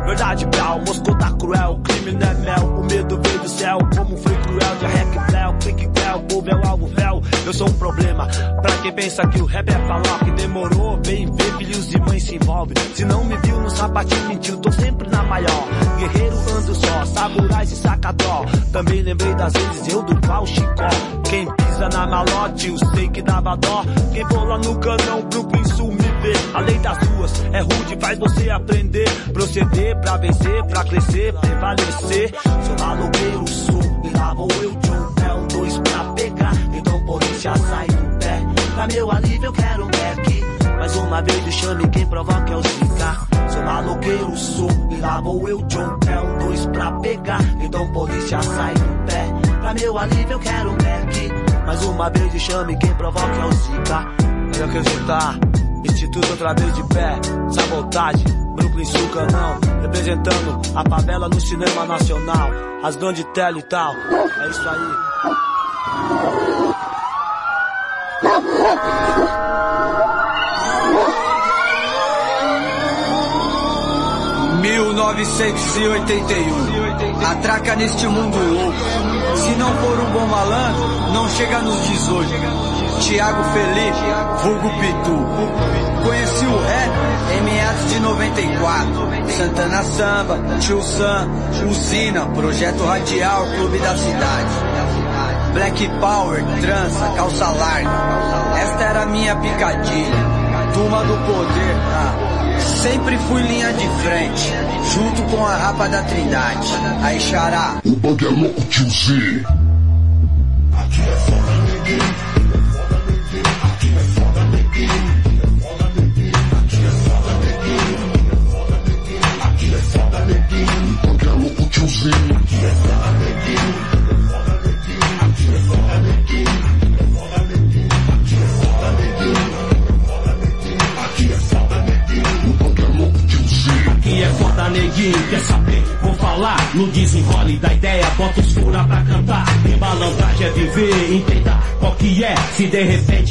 Verdade, Bel, Moscou tá cruel, crime não é mel, o medo veio do céu, como foi cruel, de rec Bel, clique Bel, povo é o alvo véu, eu sou um problema, pra quem pensa que o rap é falar que demorou, vem ver, filhos e mães se envolvem, se não me viu no sapatinho mentiu, tô sempre na maior, guerreiro ando só, samurai se saca dó, também lembrei das vezes eu do pau chicó, quem pisa na malote, eu sei que dava dó, quem lá no canão, Brooklyn Sul vê, a lei das ruas é rude, faz você aprender, proceder pra vencer, pra crescer, prevalecer, sou maloqueiro, sou, e lá vou eu, John, é um dois pra pegar, então polícia sai do pé, pra meu alívio eu quero um back, mais uma vez me chame quem provoca é o Zika, sou maloqueiro, sou, e lá vou eu, John, é um dois pra pegar, então polícia sai do pé, pra meu alívio eu quero um back, mais uma vez me chame quem provoca é o Zika, eu acreditar, Instituto outra vez de pé, sabotagem, Brooklyn Sul Canão, representando a favela no cinema nacional, as de tela e tal, é isso aí. 1981. Atraca neste mundo louco. Se não for um bom malandro, não chega nos 18. Tiago Felipe, vulgo Pitu. Conheci o rap em meados de 94. Santana Samba, Tio Sam, Usina, Projeto Radial, Clube da Cidade. Black Power, trança, calça larga. Esta era a minha picadilha. Turma do poder, ah. Sempre fui linha de frente, junto com a rapa da trindade. Aí xará. O bug é louco, tio Z. Aqui é foda, neguinho.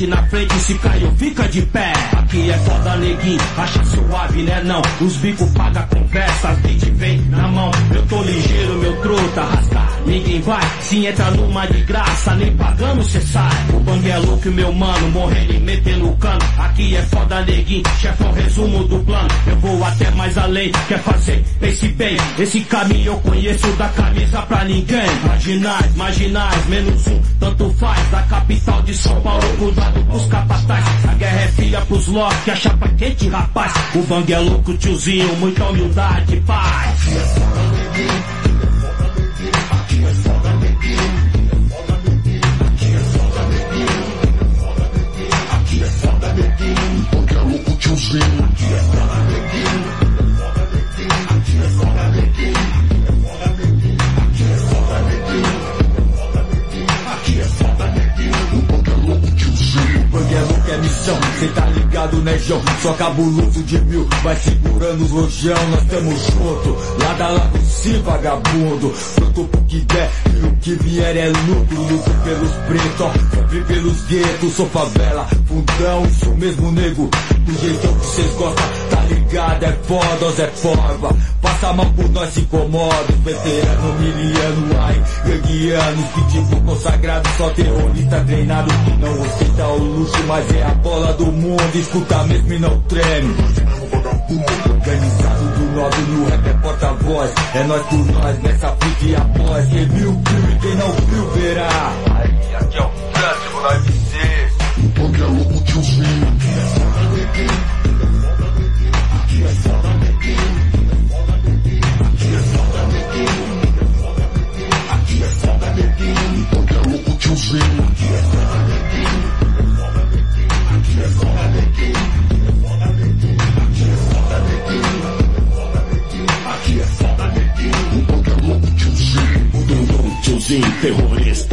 Na frente se caiu, fica de pé. Neguinho, acha suave, né não? Os bicos paga conversa, as beat vem na mão. Eu tô ligeiro, meu truta, rasgar. Ninguém vai, se entra numa de graça, nem pagando cê sai. O bang é louco, meu mano, morrendo e metendo o cano. Aqui é foda, neguinho, chefão, resumo do plano. Eu vou até mais além, quer fazer, pense bem. Esse caminho eu conheço da camisa pra ninguém. Marginais, marginais, menos um, tanto faz. Da capital de São Paulo, cuidado pros capatazes. A guerra é fria pros locks, a chapa quente, rapaz. O bang é louco, tiozinho, muita humildade, paz. Cê tá ligado né, João? Só cabuloso de mil, vai segurando os rojão, nós tamo junto. Lada lá com si, vagabundo. Pronto pro que der, e o que vier é lucro. Luto pelos pretos, ó, sempre pelos guetos. Sou favela, fundão, isso mesmo, nego. Do jeitão que cês gostam, tá ligado? É foda, Zé Porva. Passa mal por nós, se incomoda. Veterano, miliano, ai, ganguianos. Pitbull consagrado, só terrorista treinado. Que não ostenta o luxo, mas é a bola do mundo. Escuta mesmo e não treme. Organizado do nobre no rap é porta-voz. É nós por nós nessa fita e após. Quem viu, viu e quem não viu, verá. Aí, aqui é o clássico da MC. O punk é louco, tiozinho.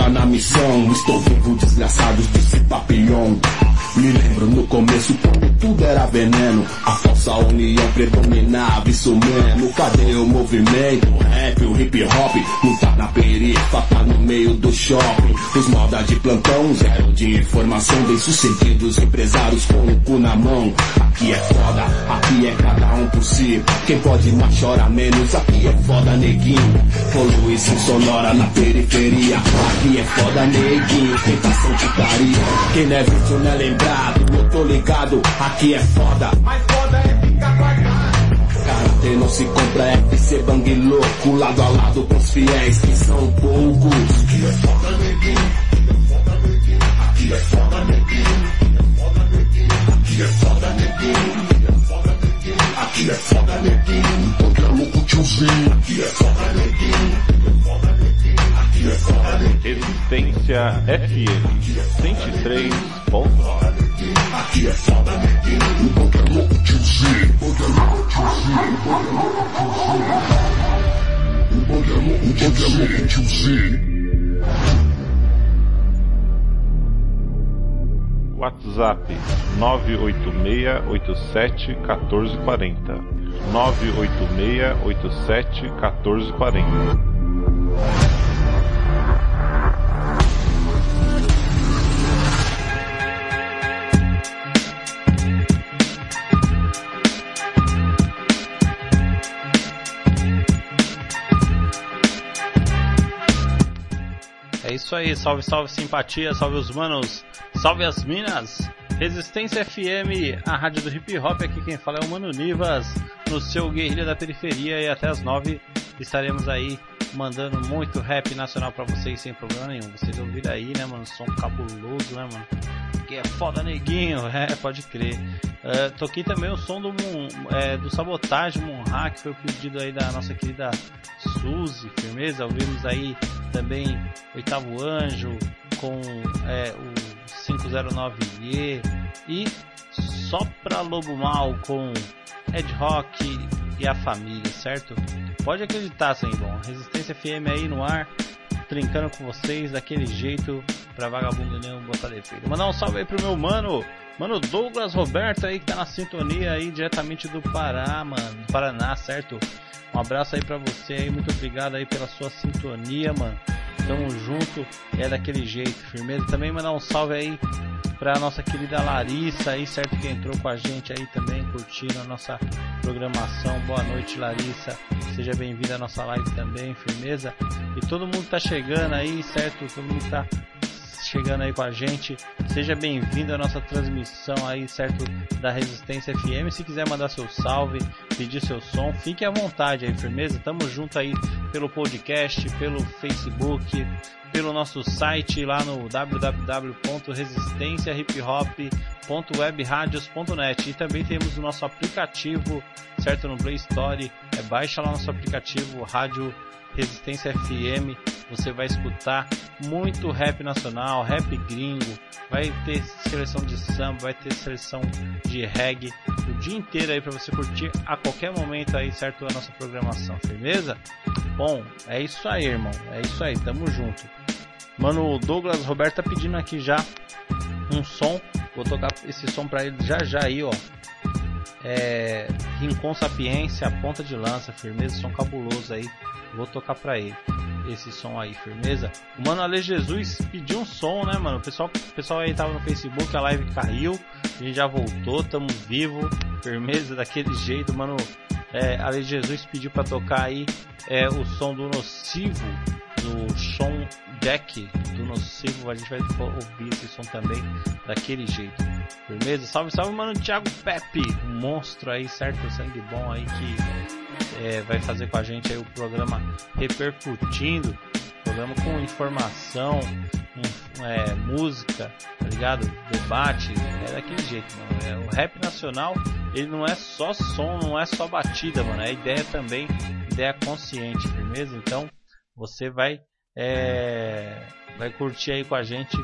Terrorista na missão. Estou vivo, desgraçado, disse Papillon. Me lembro no começo tudo era veneno. A falsa união predominava, isso mesmo. Cadê o movimento? O rap, o hip hop. Não tá na periferia, tá no meio do shopping. Os moda de plantão, zero de informação. Bem sucedidos, empresários com o cu na mão. Aqui é foda, aqui é cada um por si. Quem pode mais chora menos, aqui é foda, neguinho. Poluição sonora na periferia. Aqui é foda, neguinho. Tentação de carinho. Quem não é não é lembrado. Eu tô ligado, aqui é foda. Mas foda é ficar guardado. Karatê não se compra, é ser bang louco. Lado a lado com os fiéis que são poucos. Aqui é foda, neguinho. Aqui é foda, neguinho. Aqui é foda, neguinho. Aqui é foda, neguinho. Porque é louco, tiozinho. Aqui é foda, neguinho. Resistência FM 103.9 Aqui é foda, neguinho. Louco, tiozinho. Louco, tiozinho. Porque é louco, tiozinho. Porque é louco, tiozinho. WhatsApp 986871440 986871440 isso aí, salve, salve simpatia, salve os manos, salve as minas. Resistência FM, a rádio do hip hop, aqui quem fala é o Mano Nivas, no seu Guerrilha da Periferia e até as nove estaremos aí mandando muito rap nacional pra vocês sem problema nenhum. Vocês ouviram aí, né, mano? Som cabuloso, né, mano? É foda, neguinho, é, pode crer. Uh, toquei também o som do, é, do Sabotagem Monra, que foi o pedido aí da nossa querida Suzy, firmeza. Ouvimos aí também Oitavo Anjo com é, o 509E e Só pra Lobo Mal com Ed Rock e a família, certo? Pode acreditar, sem bom. Resistência FM aí no ar, trincando com vocês daquele jeito pra vagabundo nenhum botar defeito. Mandar um salve aí pro meu mano, mano Douglas Roberto aí que tá na sintonia aí diretamente do Pará, mano, do Paraná, certo? Um abraço aí pra você aí, muito obrigado aí pela sua sintonia, mano. Tamo junto, é daquele jeito, firmeza. Também mandar um salve aí pra nossa querida Larissa aí, certo? Que entrou com a gente aí também, curtindo a nossa programação. Boa noite, Larissa. Seja bem-vinda à nossa live também, firmeza. E todo mundo tá chegando aí, certo? Todo mundo tá chegando aí com a gente. Seja bem-vindo à nossa transmissão aí, certo? Da Resistência FM. Se quiser mandar seu salve, pedir seu som, fique à vontade aí, firmeza. Tamo junto aí pelo podcast, pelo Facebook, pelo nosso site lá no www.resistenciahiphop.webradios.net e também temos o nosso aplicativo, certo, no Play Store. É, baixa lá nosso aplicativo Rádio Resistência FM, você vai escutar muito rap nacional, rap gringo, vai ter seleção de samba, vai ter seleção de reggae, o dia inteiro aí para você curtir a qualquer momento aí, certo, a nossa programação, firmeza? Bom, é isso aí, irmão, é isso aí, tamo junto. Mano, o Douglas Roberto tá pedindo aqui já um som Vou tocar esse som pra ele já já aí, ó. É, Rincon Sapiência, ponta de lança, firmeza, som cabuloso aí. Vou tocar pra ele esse som aí, firmeza. O Mano Ale Jesus pediu um som, né, mano? O pessoal, o pessoal aí tava no Facebook, a live caiu, a gente já voltou, tamo vivo, firmeza daquele jeito, mano. É, Ale Jesus pediu pra tocar aí é, o som do Nocivo, do som Jack do Nocivo. A gente vai ouvir esse som também daquele jeito, firmeza. Salve, salve, mano. Thiago Pepe, um monstro aí, certo? Sangue bom aí que é, vai fazer com a gente aí o programa repercutindo. Programa com informação, é, música, tá ligado? Debate, é daquele jeito, mano. É, o rap nacional, ele não é só som, não é só batida, mano. É ideia também, ideia consciente, firmeza? Então, você vai, é, vai curtir aí com a gente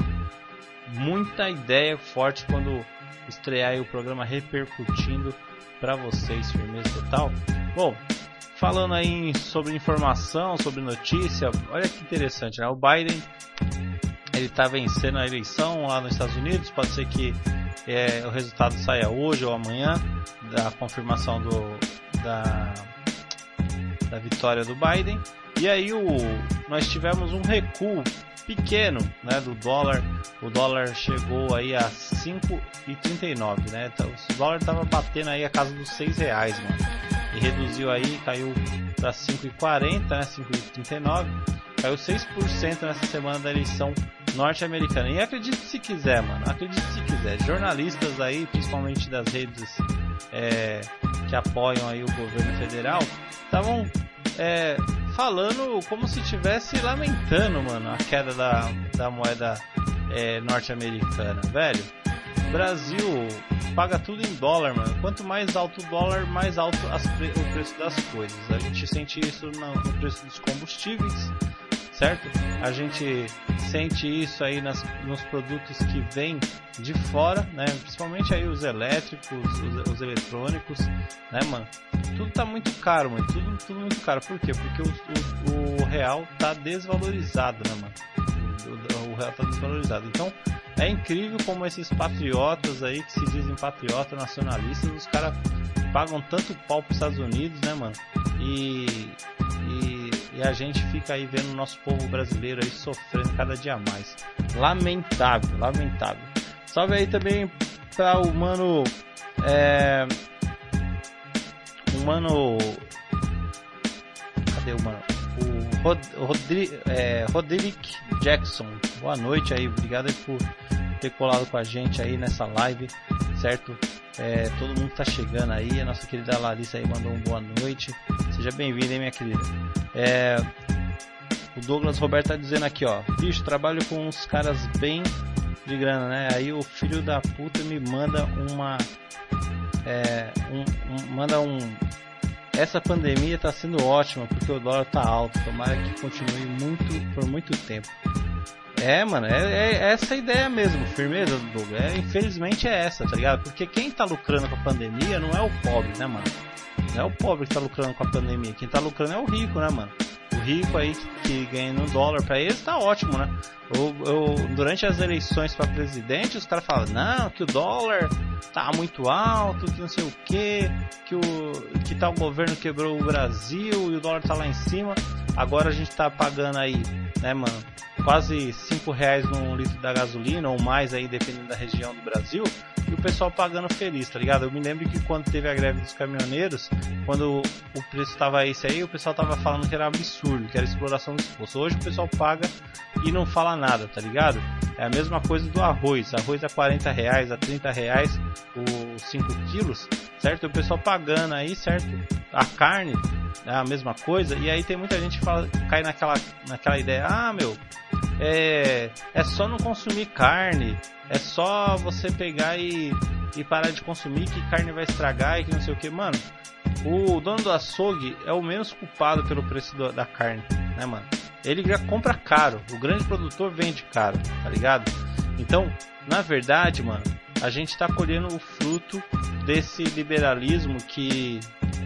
muita ideia forte quando estrear o programa repercutindo para vocês, firmeza total. Bom, falando aí sobre informação, sobre notícia, olha que interessante, né? O Biden ele está vencendo a eleição lá nos Estados Unidos, pode ser que é, o resultado saia hoje ou amanhã da confirmação do, da, da vitória do Biden. E aí o, nós tivemos um recuo pequeno né, do dólar. O dólar chegou aí a 5,39, né? Então, o dólar estava batendo aí a casa dos 6 reais, mano. E reduziu aí, caiu para 5,40, né? 5,39. Caiu 6% nessa semana da eleição norte-americana. E acredite se quiser, mano. Acredite se quiser. Jornalistas aí, principalmente das redes é, que apoiam aí o governo federal, estavam é, falando como se estivesse lamentando, mano, a queda da, da moeda é, norte-americana, velho. Brasil paga tudo em dólar, mano. Quanto mais alto o dólar, mais alto pre o preço das coisas. A gente sente isso no, no preço dos combustíveis, certo? A gente sente isso aí nas, nos produtos que vêm de fora, né? Principalmente aí os elétricos, os, os, eletrônicos, né, mano? Tudo tá muito caro, mano. Tudo, tudo muito caro. Por quê? Porque o, o, o real tá desvalorizado, né, mano? O, o real tá desvalorizado. Então, é incrível como esses patriotas aí, que se dizem patriotas nacionalistas, os caras pagam tanto pau pros Estados Unidos, né, mano? E, e, e, a gente fica aí vendo o nosso povo brasileiro aí sofrendo cada dia mais. Lamentável, lamentável. Salve aí também para o mano. É, o mano. Cadê o mano? O Rod, Rodri, é, Roderick Jackson. Boa noite aí, obrigado aí por ter colado com a gente aí nessa live, certo? É, todo mundo tá chegando aí, a nossa querida Larissa aí mandou um boa noite. Seja bem-vinda, hein, minha querida. É, o Douglas Roberto tá dizendo aqui, ó. Bicho, trabalho com uns caras bem de grana, né? Aí o filho da puta me manda uma. É, um, um, manda um. Essa pandemia tá sendo ótima porque o dólar tá alto. Tomara que continue muito por muito tempo. É, mano, é, é essa ideia mesmo, firmeza do Douglas. É, infelizmente é essa, tá ligado? Porque quem tá lucrando com a pandemia não é o pobre, né, mano? Não é o pobre que tá lucrando com a pandemia. Quem tá lucrando é o rico, né, mano? Rico aí que, ganha no dólar pra eles tá ótimo, né? Eu, eu, durante as eleições para presidente, os caras falam, não, que o dólar tá muito alto, que não sei o que, que o que tal governo quebrou o Brasil e o dólar tá lá em cima. Agora a gente tá pagando aí, né, mano, quase 5 reais no litro da gasolina ou mais aí, dependendo da região do Brasil e o pessoal pagando feliz, tá ligado? Eu me lembro que quando teve a greve dos caminhoneiros, quando o preço tava esse aí, o pessoal tava falando que era absurdo, que era exploração do esforço. Hoje o pessoal paga e não fala nada, tá ligado? É a mesma coisa do arroz. Arroz a 40 reais, a 30 reais, os 5 quilos, certo? O pessoal pagando aí, certo? A carne é a mesma coisa. E aí tem muita gente que fala, cai naquela, naquela ideia, ah meu, é, é só não consumir carne, é só você pegar e, e parar de consumir que carne vai estragar e que não sei o que, mano. O dono do açougue é o menos culpado pelo preço do, da carne, né, mano? Ele já compra caro, o grande produtor vende caro, tá ligado? Então, na verdade, mano, a gente tá colhendo o fruto desse liberalismo que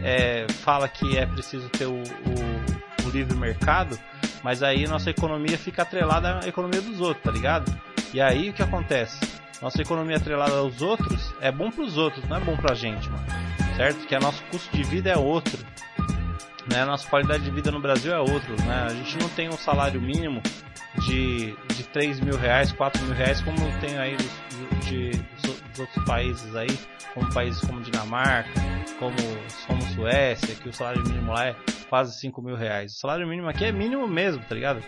é, fala que é preciso ter o, o, o livre mercado, mas aí nossa economia fica atrelada à economia dos outros, tá ligado? E aí o que acontece? Nossa economia atrelada aos outros é bom para os outros, não é bom pra gente, mano. Certo? Que a nosso custo de vida é outro. Né? A nossa qualidade de vida no Brasil é outro. Né? A gente não tem um salário mínimo de, de 3 mil reais, 4 mil reais, como tem aí de, de, dos outros países aí, como países como Dinamarca, como, como Suécia, que o salário mínimo lá é quase 5 mil reais. O salário mínimo aqui é mínimo mesmo, tá ligado?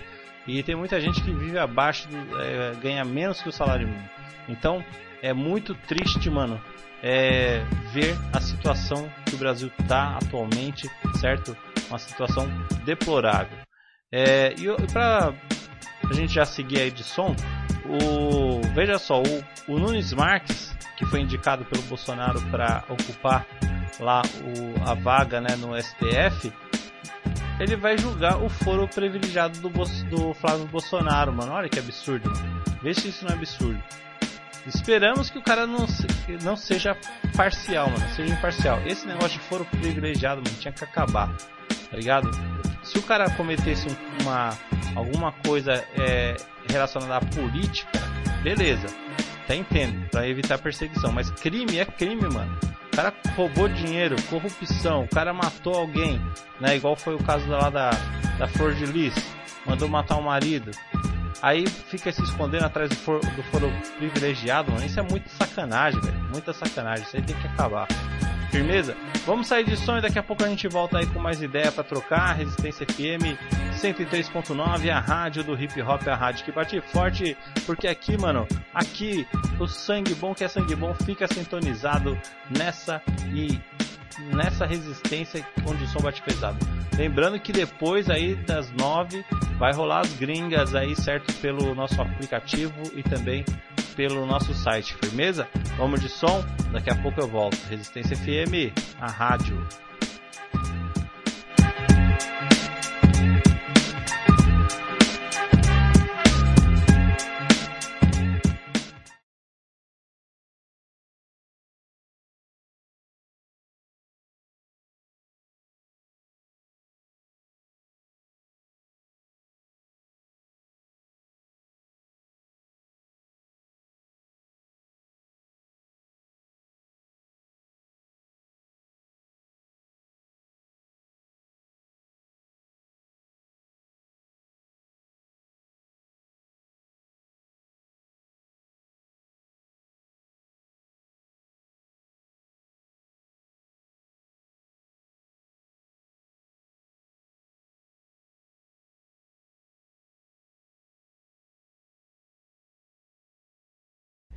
E tem muita gente que vive abaixo, do, é, ganha menos que o salário mínimo. Então é muito triste, mano, é, ver a situação que o Brasil tá atualmente, certo? Uma situação deplorável. É, e para a gente já seguir aí de som, o, veja só, o, o Nunes Marques, que foi indicado pelo Bolsonaro para ocupar lá o, a vaga né, no STF, ele vai julgar o foro privilegiado do, do Flávio Bolsonaro, mano. Olha que absurdo, mano. Vê se isso não é absurdo. Esperamos que o cara não, não seja parcial, mano. Seja imparcial. Esse negócio de foro privilegiado, mano, tinha que acabar. Tá ligado? Se o cara cometesse uma, alguma coisa é, relacionada à política, beleza. Até entendo, pra evitar perseguição. Mas crime é crime, mano. O cara roubou dinheiro, corrupção, o cara matou alguém, né? Igual foi o caso lá da, da Flor de Lis, mandou matar o marido. Aí fica se escondendo atrás do foro, do foro privilegiado, mano. Isso é muito sacanagem, velho. Muita sacanagem. Isso aí tem que acabar. Firmeza? Vamos sair de som e daqui a pouco a gente volta aí com mais ideia para trocar. Resistência FM 103.9, a rádio do hip hop, a rádio que bate forte, porque aqui, mano, aqui o sangue bom que é sangue bom fica sintonizado nessa e nessa resistência onde o som bate pesado. Lembrando que depois aí das nove vai rolar as gringas aí, certo? Pelo nosso aplicativo e também pelo nosso site, firmeza? Vamos de som, daqui a pouco eu volto. Resistência FM, a rádio.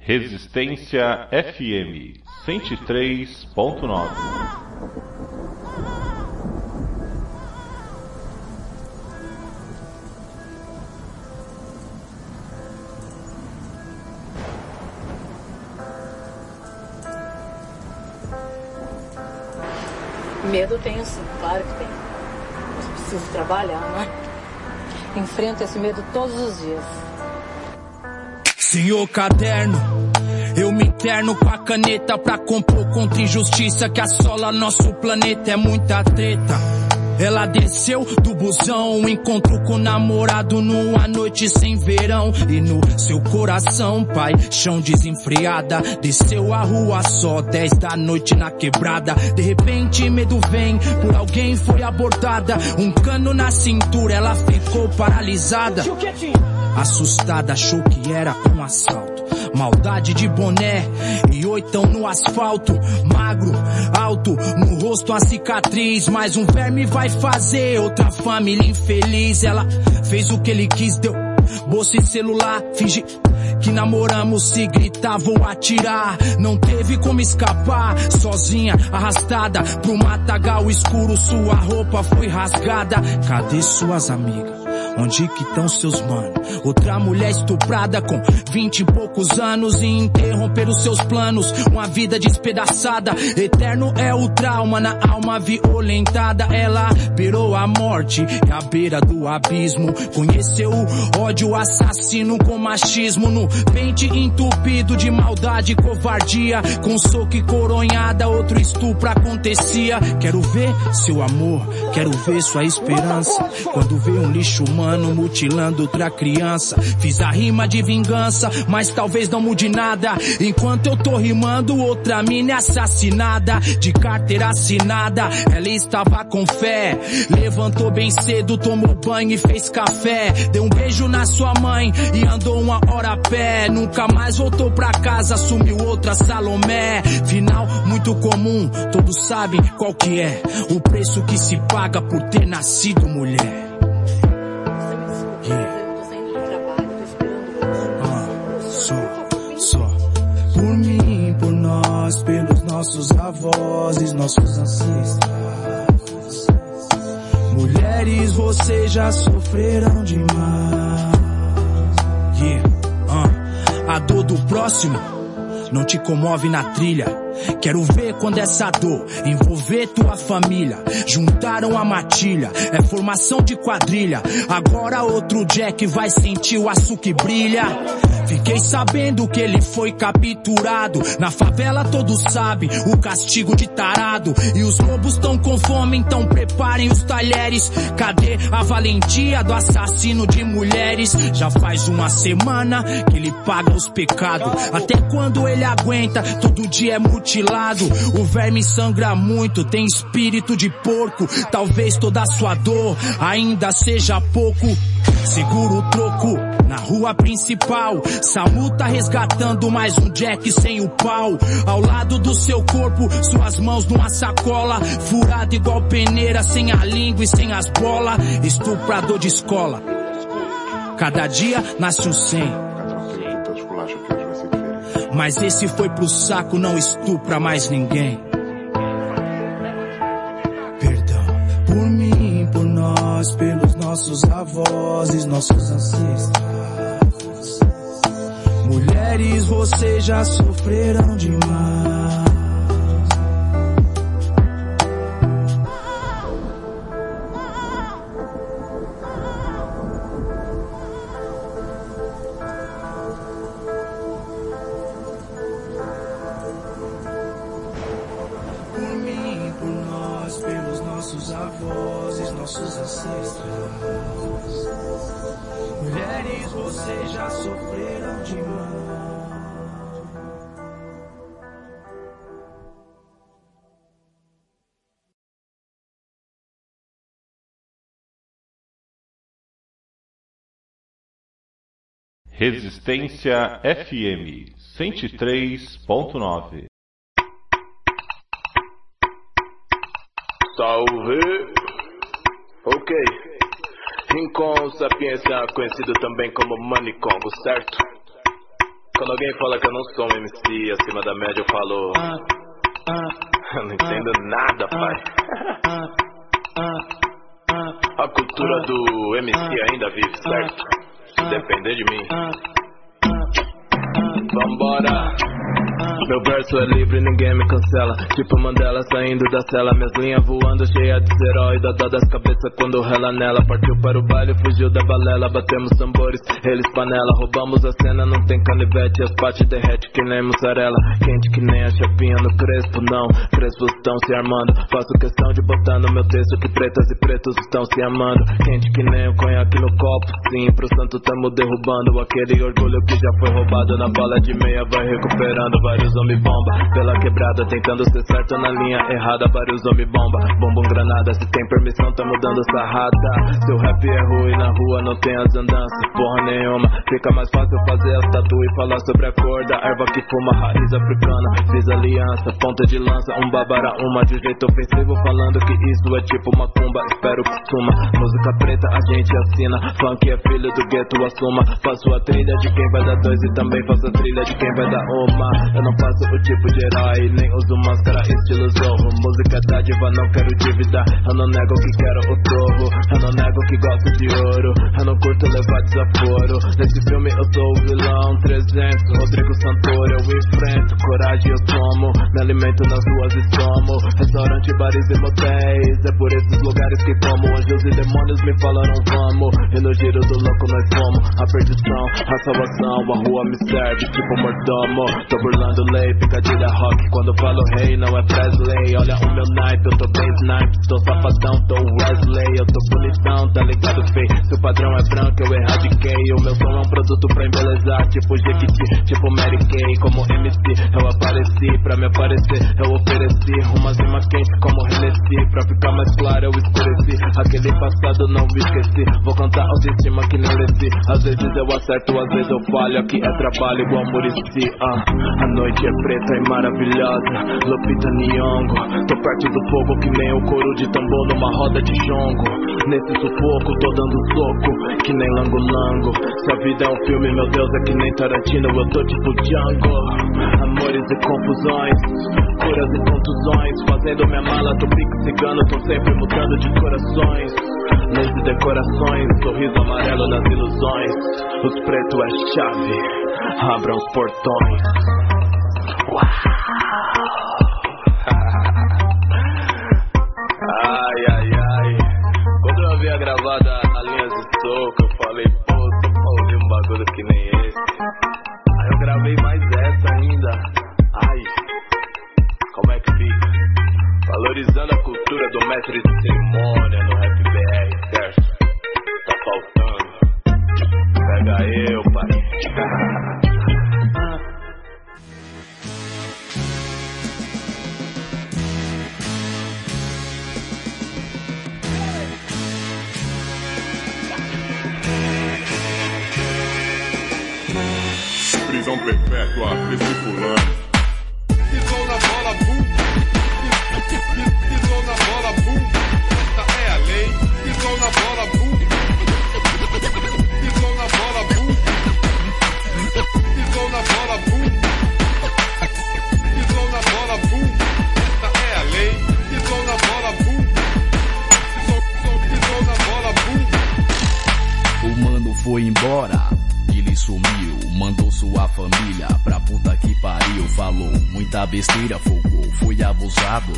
Resistência FM 103.9 Medo tenho sim, claro que tenho. Mas preciso trabalhar, né? Enfrento esse medo todos os dias. Senhor caderno, eu me interno com a caneta pra compor contra injustiça que assola nosso planeta. É muita treta. Ela desceu do busão, encontro com o namorado numa noite sem verão. E no seu coração, pai, chão desenfreada. Desceu a rua só, 10 da noite na quebrada. De repente, medo vem, por alguém foi abordada. Um cano na cintura, ela ficou paralisada. Assustada, achou que era um assalto. Maldade de boné e oitão no asfalto. Magro, alto, no rosto a cicatriz. Mais um verme vai fazer outra família infeliz. Ela fez o que ele quis, deu bolsa e celular. Fingi que namoramos, se gritar vou atirar. Não teve como escapar, sozinha, arrastada pro matagal escuro. Sua roupa foi rasgada. Cadê suas amigas? Onde que estão seus manos? Outra mulher estuprada com vinte e poucos anos e interromper os seus planos. Uma vida despedaçada, eterno é o trauma na alma violentada. Ela beirou a morte e a beira do abismo. Conheceu o ódio assassino com machismo no pente entupido de maldade e covardia. Com soco e coronhada, outro estupro acontecia. Quero ver seu amor, quero ver sua esperança. Quando vê um lixo humano mutilando outra criança. Fiz a rima de vingança, mas talvez não mude nada. Enquanto eu tô rimando, outra mina é assassinada. De carteira assinada, ela estava com fé. Levantou bem cedo, tomou banho e fez café. Deu um beijo na sua mãe e andou uma hora a pé. Nunca mais voltou pra casa, assumiu outra Salomé. Final muito comum, todos sabem qual que é. O preço que se paga por ter nascido mulher. Só, só. Por mim, por nós, pelos nossos avós nossos ancestrais. Mulheres, vocês já sofreram demais. Yeah. Ah, a dor do próximo não te comove na trilha. Quero ver quando essa dor envolver tua família. Juntaram a matilha, é formação de quadrilha. Agora outro Jack vai sentir o açúcar brilha. Fiquei sabendo que ele foi capturado. Na favela todos sabem o castigo de tarado. E os lobos tão com fome, então preparem os talheres. Cadê a valentia do assassino de mulheres? Já faz uma semana que ele paga os pecados. Até quando ele aguenta? Todo dia é mutilado. O verme sangra muito, tem espírito de porco. Talvez toda a sua dor ainda seja pouco. Segura o troco na rua principal. Samu tá resgatando mais um Jack sem o pau. Ao lado do seu corpo, suas mãos numa sacola. Furado igual peneira, sem a língua e sem as bolas. Estuprador de escola. Cada dia nasce um 100. Mas esse foi pro saco, não estupra mais ninguém. Perdão por mim, por nós, pelos nossos avós e nossos ancestrais. Mulheres, vocês já sofreram demais. Resistência FM 103.9 Salve! Ok. Rincon Sapiência, conhecido também como Manicongo, certo? Quando alguém fala que eu não sou um MC acima da média, eu falo. Eu não entendo nada, pai. A cultura do MC ainda vive, certo? Depender de mim. Vambora! Meu verso é livre, ninguém me cancela. Tipo Mandela saindo da cela. Minhas linhas voando, cheia de herói. Dó das cabeças quando rela nela. Partiu para o baile, fugiu da balela. Batemos tambores, eles panela. Roubamos a cena, não tem canivete. As pates derrete que nem mussarela. Quente que nem a chapinha no crespo, não. Crespos estão se armando. Faço questão de botar no meu texto que pretas e pretos estão se amando. Quente que nem o conhaque no copo. Sim, pro santo tamo derrubando. Aquele orgulho que já foi roubado na bala de meia vai recuperando. Vários homem bomba pela quebrada, tentando ser certo na linha errada. Vários homem bomba, bombom granada. Se tem permissão, tá mudando sarrada. Seu rap é ruim na rua, não tem as andanças, porra nenhuma. Fica mais fácil fazer as tatu e falar sobre a cor da erva que fuma, raiz africana. Fiz aliança, ponta de lança, um babara, uma de jeito ofensivo, falando que isso é tipo macumba. Espero que suma. Música preta a gente assina. Funk é filho do gueto, assuma. Faço a trilha de quem vai dar dois e também faço a trilha de quem vai dar uma. Eu não faço o tipo de herói, nem uso máscara estilo zorro. Música dádiva, não quero dívida. Eu não nego que quero o torro. Eu não nego que gosto de ouro. Eu não curto levar desaforo. Nesse filme eu sou o vilão, um 300 Rodrigo Santoro eu enfrento Coragem eu tomo Me alimento nas ruas e somo Restaurante, bares e motéis É por esses lugares que como Anjos e demônios me falaram vamos E no giro do louco nós fomos A perdição, a salvação A rua me serve tipo mordomo Tô burlando lei, picadilha rock. Quando falo rei não é Presley. Olha o meu naipe, eu tô bem snipe Tô safadão, tô Wesley. Eu tô bonitão, tá ligado fei Se o padrão é branco eu erradiquei. O meu som é um produto pra embelezar Tipo Jequiti, tipo Mary Kay. Como MC eu apareci Pra me aparecer. Eu ofereci Uma zima quente como Hennessy. Pra ficar mais claro eu escureci. Aquele passado não me esqueci. Vou cantar autoestima que nem Leci. Às vezes eu acerto, às vezes eu falho. Aqui é trabalho igual Murici. Ah, A noite é preta e maravilhosa. Lupita Nyong'o. Tô perto do fogo que nem o couro de tambor Numa roda de jongo. Nesse sufoco tô dando soco Que nem lango-lango. Se a vida é um filme, meu Deus, é que nem Tarantino. Eu tô tipo Django. Amores e confusões Curas e contusões. Fazendo minha mala, tô pico cigano. Tô sempre mudando de corações. Leis e decorações Sorriso amarelo nas ilusões. Os pretos é chave Abram os portões Ai, ai, ai. Quando eu havia gravado a linha de soco, eu falei, pô, tô pra ouvir um bagulho que nem esse. Aí eu gravei mais essa ainda. Ai, como é que fica? Valorizando a cultura do mestre de cerimônia no rap BR, certo? Tá faltando. Pega eu, pai. Prisão perpétua desse fulano. Pisou na bola, bum. Pisou na bola, bum. Essa é a lei. Pisou na bola, bum. Pisou na bola, bum. Pisou na bola, bum. Pisou na bola, bum. Essa é a lei. Pisou na bola, bum. Pisou, pisou, pisou na bola, bum. O mano foi embora, sumiu, mandou sua família pra puta que pariu, falou muita besteira, folgou, foi abusado.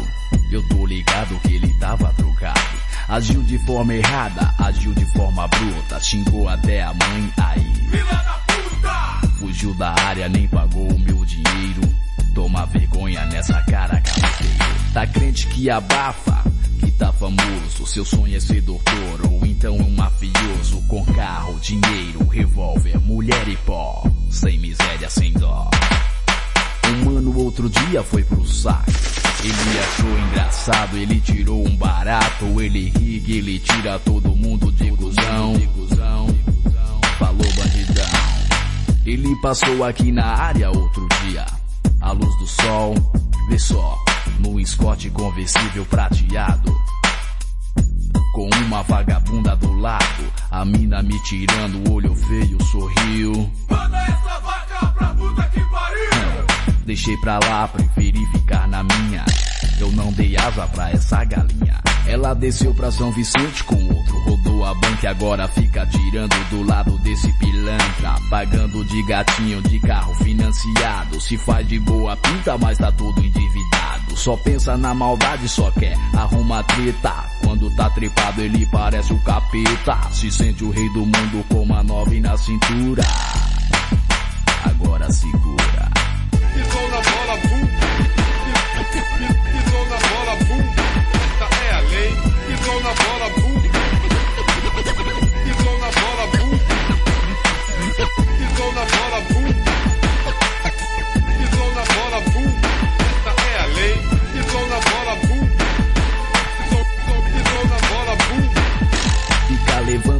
Eu tô ligado que ele tava trocado. Agiu de forma errada, agiu de forma bruta, xingou até a mãe aí. Fugiu da área, nem pagou o meu dinheiro. Toma vergonha nessa cara, cabeceiro. Tá crente que abafa, que tá famoso. Seu sonho é ser doutor então um mafioso com carro, dinheiro, revólver, mulher e pó. Sem miséria, sem dó. Um mano outro dia foi pro saco. Ele achou engraçado, ele tirou um barato, ele ri, ele tira todo mundo de cuzão. Falou bandidão. Ele passou aqui na área outro dia. A luz do sol, vê só, no Scott conversível prateado. Com uma vagabunda do lado, a mina me tirando o olho feio, sorriu. Manda essa vaca pra puta que pariu. Deixei pra lá, preferi ficar na minha. Eu não dei asa pra essa galinha. Ela desceu pra São Vicente com outro, rodou a banca e agora fica tirando do lado desse pilantra. Pagando de gatinho de carro financiado. Se faz de boa pinta, mas tá todo endividado. Só pensa na maldade, só quer arruma treta. Quando tá trepado ele parece o capeta. Se sente o rei do mundo com uma nove na cintura. Agora segura.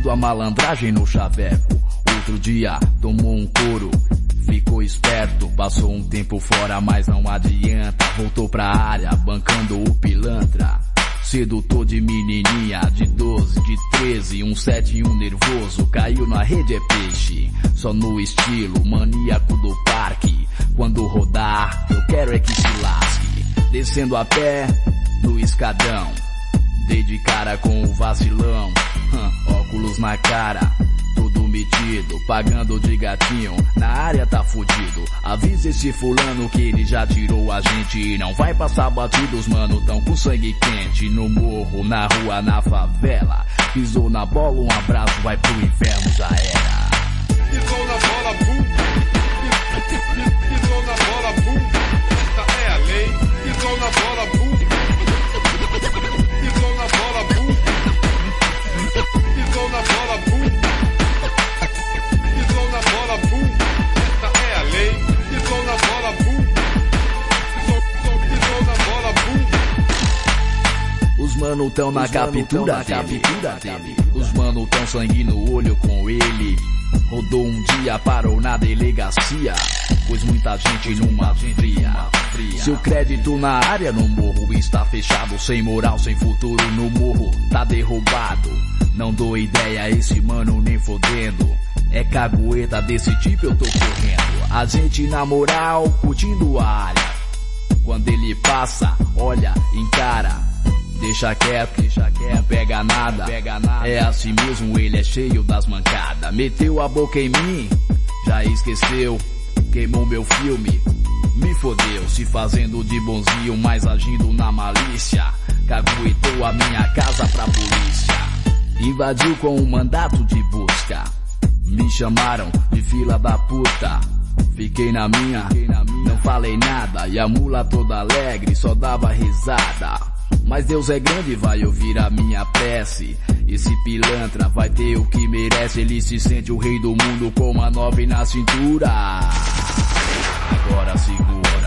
A malandragem no chaveco. Outro dia tomou um couro. Ficou esperto, passou um tempo fora, mas não adianta. Voltou pra área, bancando o pilantra. Sedutor de menininha de 12, de 13, um 7 e um nervoso. Caiu na rede é peixe, só no estilo maníaco do parque. Quando rodar, eu quero é que se lasque. Descendo a pé, no escadão. Dei de cara com o vacilão, óculos na cara, todo metido, pagando de gatinho, na área tá fudido. Avisa esse fulano que ele já tirou a gente e não vai passar batidos, mano, tão com sangue quente. No morro, na rua, na favela. Pisou na bola, um abraço, vai pro inferno, já era. Pisou na bola, bum. Pisou na bola, bum. Esta é a lei. Pisou na bola, bum. Mano tão na captura dele. Os mano tão sangue no olho com ele. Rodou um dia, parou na delegacia. Pois muita gente numa fria. Seu crédito na área no morro está fechado. Sem moral, sem futuro no morro, tá derrubado. Não dou ideia, esse mano nem fodendo. É cagueta desse tipo eu tô correndo. A gente na moral, curtindo a área. Quando ele passa, olha, encara. Deixa quieto, deixa quieto, não pega nada, pega nada. É assim mesmo, ele é cheio das mancadas. Meteu a boca em mim, já esqueceu. Queimou meu filme, me fodeu. Se fazendo de bonzinho, mas agindo na malícia. Caguetou a minha casa pra polícia. Invadiu com um mandato de busca. Me chamaram de fila da puta. Fiquei na minha, não falei nada. E a mula toda alegre só dava risada. Mas Deus é grande, vai ouvir a minha prece. Esse pilantra vai ter o que merece. Ele se sente o rei do mundo com uma nove na cintura. Agora segura.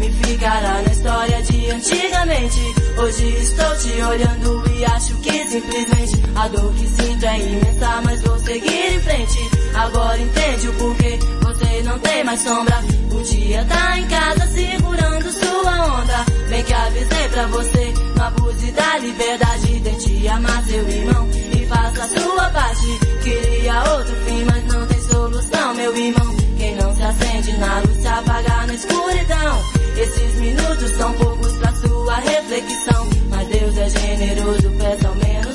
Nome ficará na história de antigamente. Hoje estou te olhando e acho que simplesmente a dor que sinto é imensa, mas vou seguir em frente. Agora entende o porquê você não tem mais sombra. Podia tá em casa segurando sua onda. Bem que avisei pra você, não abuse da liberdade. Tente amar seu irmão e faça a sua parte. Queria outro fim, mas não tem solução, meu irmão. Quem não se acende na luz se apaga na escuridão. Esses minutos são poucos pra sua reflexão. Mas Deus é generoso, peça ao menos o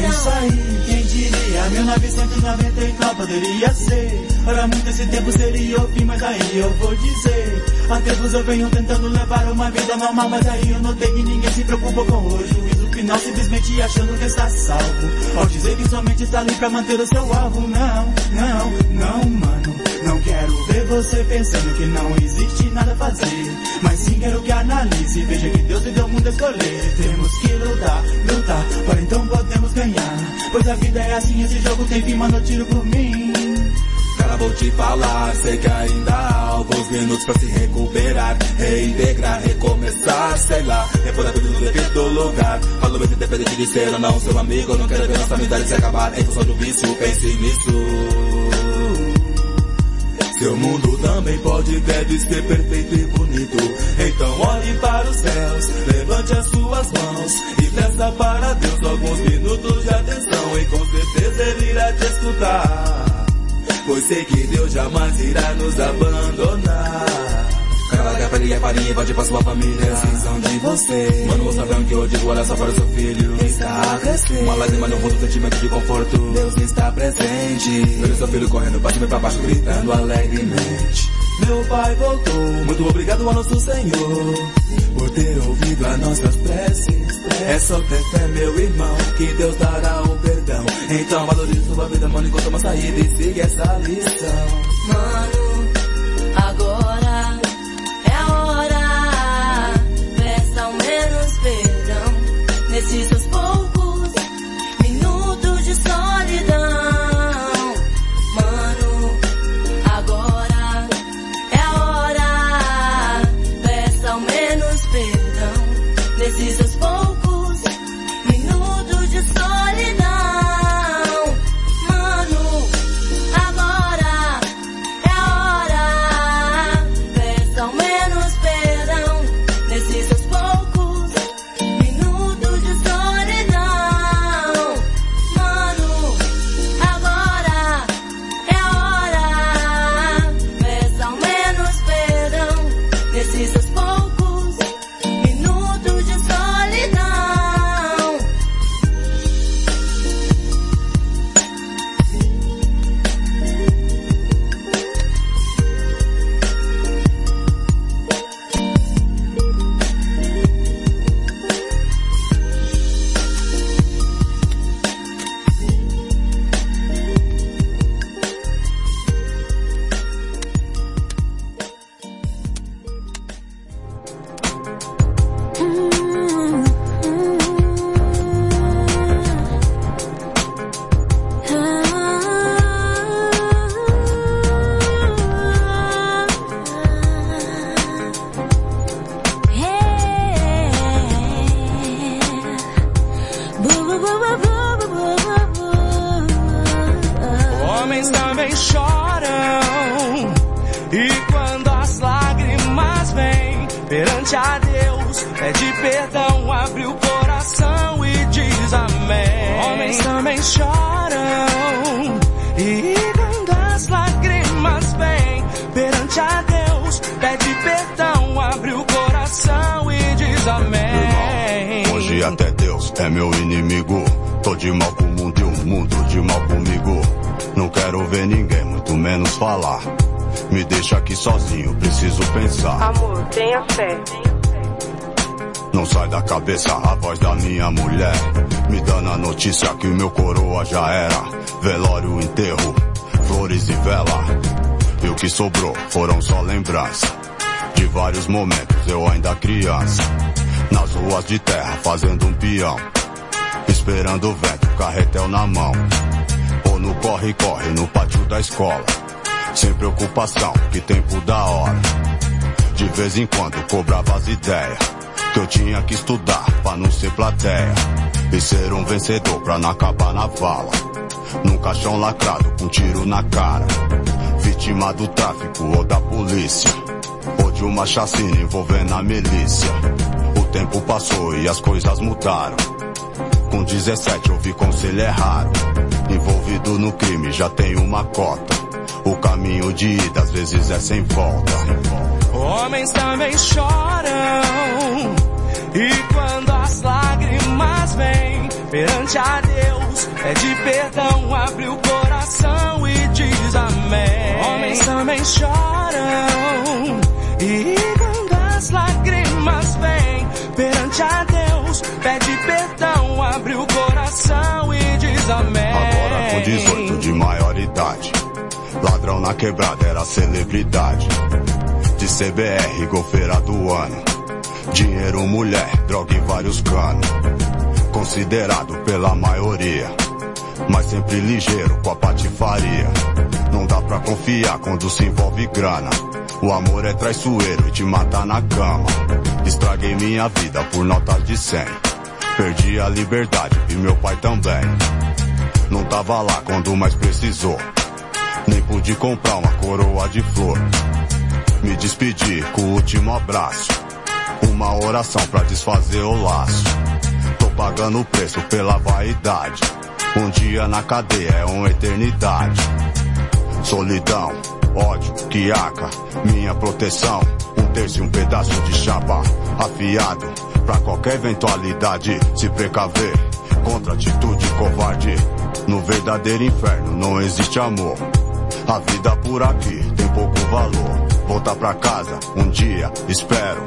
É isso aí, quem diria? 1999 poderia ser. Para muito esse tempo seria o fim, mas aí eu vou dizer. Há tempos eu venho tentando levar uma vida normal, mas aí eu notei que ninguém se preocupa com o juízo final, simplesmente achando que está salvo. Ao dizer que somente está ali pra manter o seu alvo. Não, não, não, mano. Quero ver você pensando que não existe nada a fazer. Mas sim quero que analise, veja que Deus te deu o mundo a escolher. Temos que lutar, lutar, para então podemos ganhar. Pois a vida é assim, esse jogo tem fim, mano, eu tiro por mim. Cara, vou te falar, sei que ainda há alguns minutos pra se recuperar, reintegrar, recomeçar, sei lá, repor a vida no devido lugar. Falo mesmo independente de ser ou não seu amigo, não quero ver nossa amizade se acabar em função do vício, pense nisso. Seu mundo também pode e deve ser perfeito e bonito. Então olhe para os céus, levante as suas mãos e peça para Deus alguns minutos de atenção. E com certeza Ele irá te escutar. Pois sei que Deus jamais irá nos abandonar. Cara, larga pra ele é farinha e volte pra sua família. Decisão de você. Mano, você sabe que eu digo, olha só para o seu filho. Está a crescer. Uma lágrima no rosto, sentimento de conforto. Deus está presente. Ver o seu filho correndo pra cima e pra baixo, gritando alegremente. Meu pai voltou. Muito obrigado ao nosso Senhor. Por ter ouvido as nossas preces. É só ter fé, meu irmão, que Deus dará o perdão. Então valorize sua vida, mano, encontre uma saída e siga essa lição. Mano, agora E quando as lágrimas vêm perante a Deus, pede perdão, abre o coração e diz amém. Homens também choram. E quando as lágrimas vêm perante a Deus, pede perdão, abre o coração e diz amém. Hoje até Deus é meu inimigo. Tô de mal com o mundo e o mundo de mal comigo. Não quero ver ninguém, muito menos falar. Me deixa aqui sozinho, preciso pensar. Amor, tenha fé. Não sai da cabeça a voz da minha mulher. Me dando a notícia que o meu coroa já era. Velório, enterro, flores e vela. E o que sobrou foram só lembranças. De vários momentos eu ainda criança. Nas ruas de terra fazendo um peão. Esperando o vento, carretel na mão. Ou no corre-corre no pátio da escola. Sem preocupação, que tempo da hora. De vez em quando cobrava as ideias. Que eu tinha que estudar pra não ser plateia. E ser um vencedor pra não acabar na vala. Num caixão lacrado com tiro na cara. Vítima do tráfico ou da polícia. Ou de uma chacina envolvendo a milícia. O tempo passou e as coisas mudaram. Com 17 ouvi conselho errado. Envolvido no crime já tenho uma cota. O caminho de ida às vezes é sem volta. Homens também choram. E quando as lágrimas vêm perante a Deus, pede perdão, abre o coração e diz amém. Homens também choram. E quando as lágrimas vêm perante a Deus, pede perdão, abre o coração e diz amém. Agora com 18 de maioridade. Na quebrada era celebridade. De CBR, golfeira do ano. Dinheiro, mulher, droga em vários canos. Considerado pela maioria. Mas sempre ligeiro com a patifaria. Não dá pra confiar quando se envolve grana. O amor é traiçoeiro e te mata na cama. Estraguei minha vida por notas de 100. Perdi a liberdade e meu pai também. Não tava lá quando mais precisou. Nem pude comprar uma coroa de flor. Me despedi com o último abraço. Uma oração pra desfazer o laço. Tô pagando o preço pela vaidade. Um dia na cadeia é uma eternidade. Solidão, ódio, quiaca, minha proteção. Um terço e um pedaço de chapa afiado. Pra qualquer eventualidade se precaver. Contra atitude covarde. No verdadeiro inferno não existe amor. A vida por aqui tem pouco valor. Voltar pra casa um dia, espero.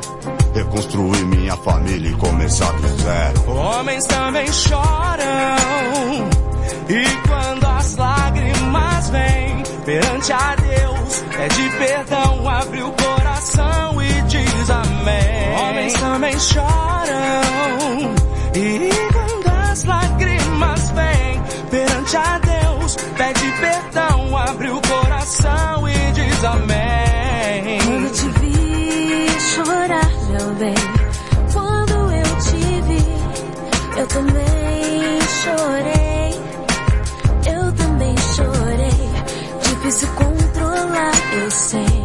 Reconstruir minha família e começar do zero. Homens também choram. E quando as lágrimas vêm perante a Deus, pede perdão, abre o coração e diz amém. Homens também choram. E quando as lágrimas vêm perante a Deus, pede perdão, abre o amém. Quando te vi chorar, meu bem, quando eu te vi, eu também chorei, eu também chorei. Difícil controlar, eu sei.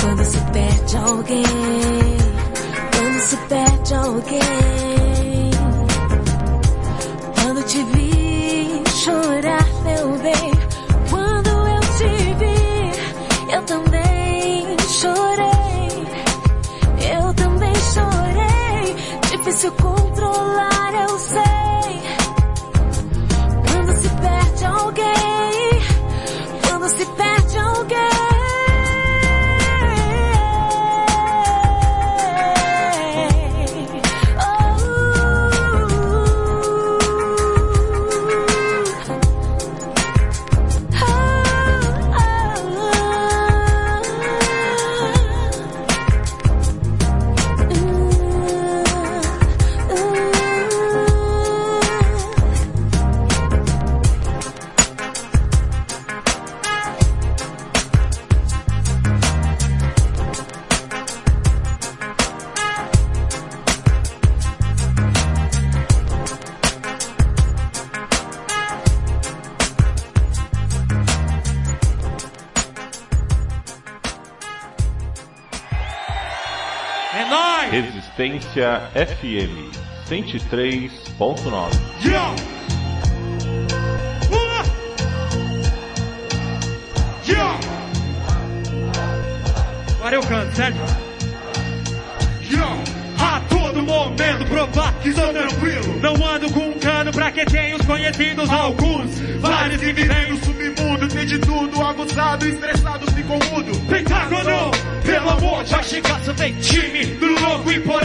Quando se perde alguém, quando se perde alguém. Quando te vi Resistência FM 103.9. Yo! Uma! Yo! Agora eu canto, certo? Yo! A todo momento provar que sou tranquilo. Não ando com um cano pra que tenho os conhecidos alguns. Vários que vivem no submundo, tem de tudo, aguçado, estressado, ficou mudo. Pentágono, pelo amor de Chicaço vem time do louco e com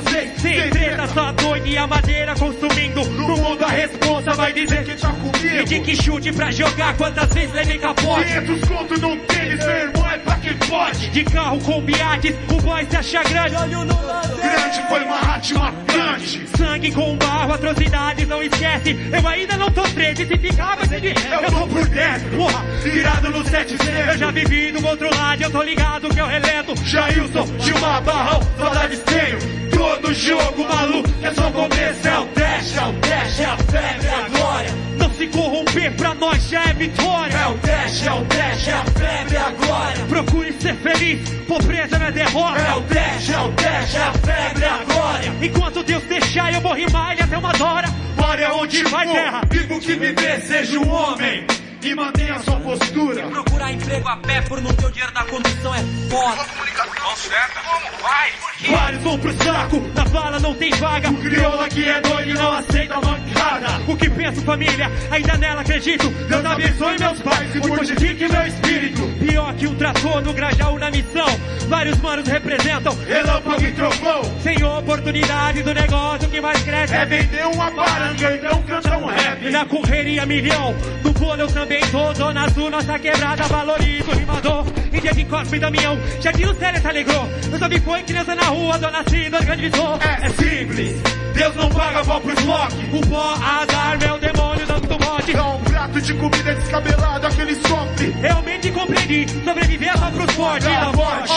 vocês. Sem treta, só doido e a madeira consumindo. No mundo a responsa vai dizer que tá comigo. E de que chute pra jogar, quantas vezes levei capote? 500 conto num tênis, meu irmão, é pra quem pode. De carro com biates, o boy se acha grande. Grande foi Mahatma Gandhi. Sangue com barro, atrocidades, não esquece. Eu ainda não tô preso, e se ficar vai ser de... Eu tô por dentro, porra, virado no 7 Eu já vivi do outro lado, eu tô ligado que eu relento. Jailson, Gilmar Barrão, saudades tenho. Todo jogo maluco, é só começo, é o dash, é o dash, é a febre, é a glória. Não se corromper pra nós já é vitória. É o dash, é o dash, é a febre, é a glória. Procure ser feliz, pobreza não é derrota. É o dash, é o dash, é a febre, é a glória. Enquanto Deus deixar, eu vou rimar ele até uma hora. Bora é onde vai terra. Vivo que viver, seja um homem. E mantenha sua postura. Se procurar emprego a pé por não ter o dinheiro da condução é foda. Comunicação certa, como vai? Vários vão pro saco, na bala não tem vaga. O crioulo aqui é doido não aceita mancada. O que penso, família? Ainda nela acredito. Deus abençoe meus pais e fortifique meu espírito. Pior que um trator no Grajaú na missão. Vários manos representam relâmpago e trovão. Sem oportunidade do negócio que mais cresce é vender uma baranga, então canta um rap. Na correria milhão, no bolo eu também tô. Zona Sul, nossa quebrada, valorizo o rimador. Em dia de Cosme e Damião, Jardim do Célia se alegrou. Eu só me foi criança na rua, dona Cida organizou. É, é simples, Deus não paga pó pro estoque. O pó a dar, meu demônio dando Dá um prato de comida descabelado, aquele sofre. Realmente compreendi, sobreviver só pros fortes. Da morte,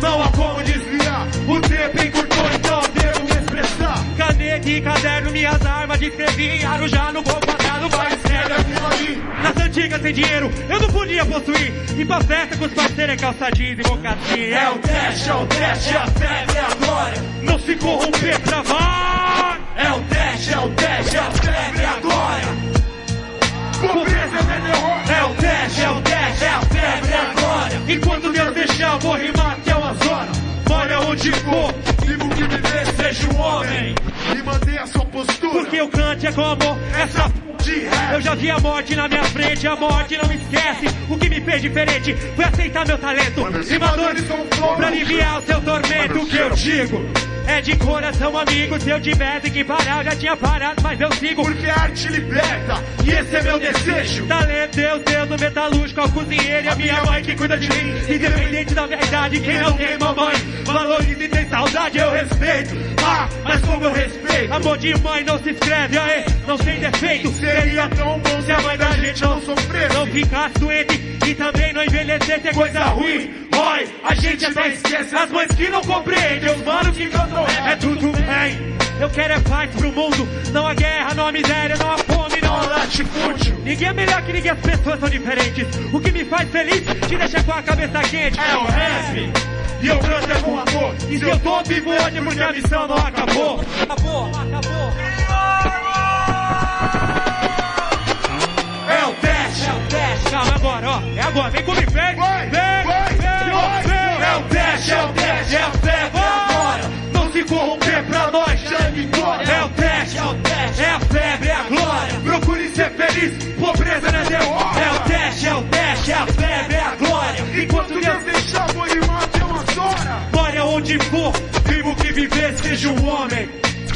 não há como desviar. O tempo encurtou, então devo me expressar. Caneta e caderno, minhas armas, descrevi. Arujá no gol quadrado, vai escreve aquilo ali. Nas antigas sem dinheiro, eu não podia possuir. E pra festa com os parceiros é calça jeans e mocassim. É o dash, é o dash, é a febre, é a glória. Não se corromper, travar. É o dash, é o dash, é a febre, é a glória. Pobreza é derrota. É o dash, é o dash, é a febre, é a glória. Enquanto Deus deixar, vou rimar até uma zona. Olha onde for, vivo que viver, seja um homem. E mantenha sua postura. Porque o cante é como essa. Eu já vi a morte na minha frente, a morte não esquece. O que me fez diferente foi aceitar meu talento. Rimadores pra aliviar o seu tormento. O que eu digo é de coração amigo. Se eu tivesse que parar, eu já tinha parado, mas eu sigo. Porque a arte liberta, e esse é meu desejo. Talento, Deus, Deus, o metalúrgico, ao cozinheiro e a minha mãe que cuida de mim. Independente da verdade, quem não tem mamãe, valoriza e tem saudade, eu respeito. Ah, mas como eu respeito? Amor de mãe não se escreve, aê, não tem defeito. Seria tão bom se a mãe da gente não sofresse. Não ficasse doente e também não envelhecesse é coisa ruim. Oi, a gente até esquece as mães que não compreendem, os manos que cantam rap. É tudo bem. Eu quero é paz pro mundo, não há guerra, não há miséria, não há fome, não há latifúndio. Ninguém é melhor que ninguém, as pessoas são diferentes. O que me faz feliz te deixa com a cabeça quente. É o rap. E eu canto é com amor. E se eu tô vivo hoje porque a missão não acabou. Acabou, acabou. É o dash, é o dash. Calma agora, ó. É agora, vem comigo, vem. Vem, vem, vem. É o dash, é o dash, é. Não se corromper pra nós, é o dash, é a febre, é a glória. Procure ser feliz, pobreza não é derrota. É o dash, é o dash, é a febre, é a glória. Enquanto Deus vou rimar até umas horas. Olha onde for, vivo que viver, seja um homem.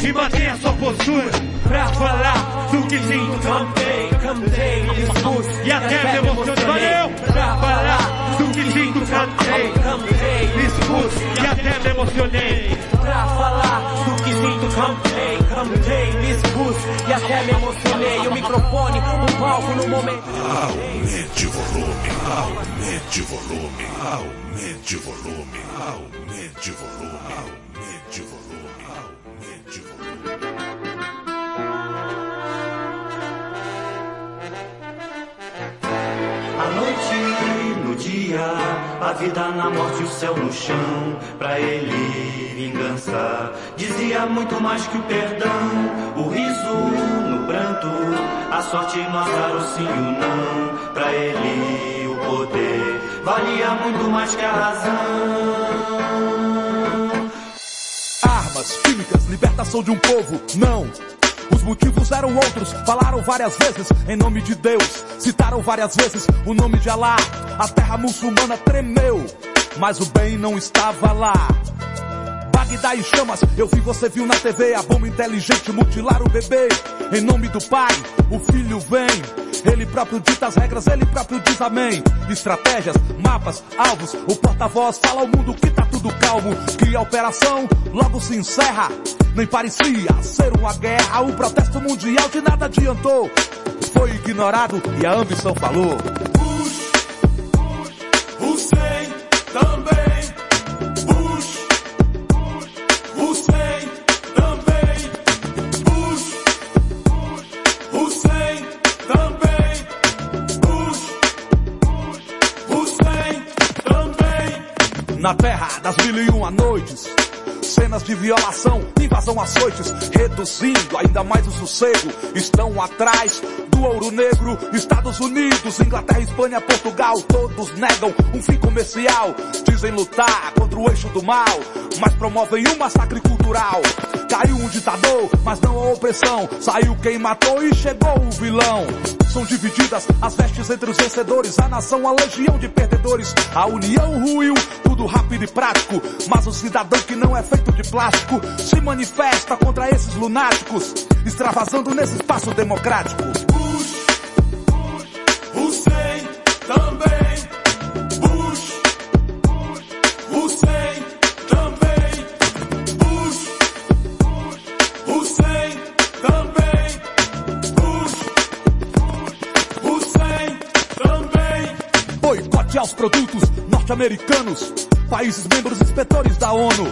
E mantenha sua postura pra falar do que sinto. Cantei, cantei, discurso e até me emocionei. Valeu! Pra falar do que sinto. Cantei, cantei, discurso e até me emocionei. Pra falar do que sinto, cantei, cantei, discurso e até me emocionei. O microfone, o palco no momento. Aumente o volume, aumente o volume, aumente o volume, aumente o volume, dia, a vida na morte, o céu no chão. Pra ele, vingança dizia muito mais que o perdão. O riso no pranto, a sorte no azar, o sim e o não. Pra ele, o poder valia muito mais que a razão. Armas químicas, libertação de um povo. Não. Os motivos eram outros, falaram várias vezes em nome de Deus, citaram várias vezes o nome de Alá. A terra muçulmana tremeu, mas o bem não estava lá. Bagdá em chamas, eu vi, você viu na TV a bomba inteligente mutilar o bebê. Em nome do pai, o filho vem. Ele próprio dita as regras, ele próprio diz amém. Estratégias, mapas, alvos, o porta-voz fala ao mundo que tá tudo calmo. Que a operação logo se encerra. Nem parecia ser uma guerra, o protesto mundial de nada adiantou. Foi ignorado e a ambição falou. Na terra das mil e uma noites, cenas de violação, invasão açoites, reduzindo ainda mais o sossego. Estão atrás do ouro negro, Estados Unidos, Inglaterra, Espanha, Portugal, todos negam um fim comercial. Dizem lutar contra o eixo do mal, mas promovem um massacre cultural. Caiu um ditador, mas não a opressão. Saiu quem matou e chegou o vilão. São divididas as vestes entre os vencedores, a nação, a legião de perdedores. A união ruiu, tudo rápido e prático. Mas o cidadão que não é feito de plástico se manifesta contra esses lunáticos, extravasando nesse espaço democrático. Norte-americanos, países membros inspetores da ONU.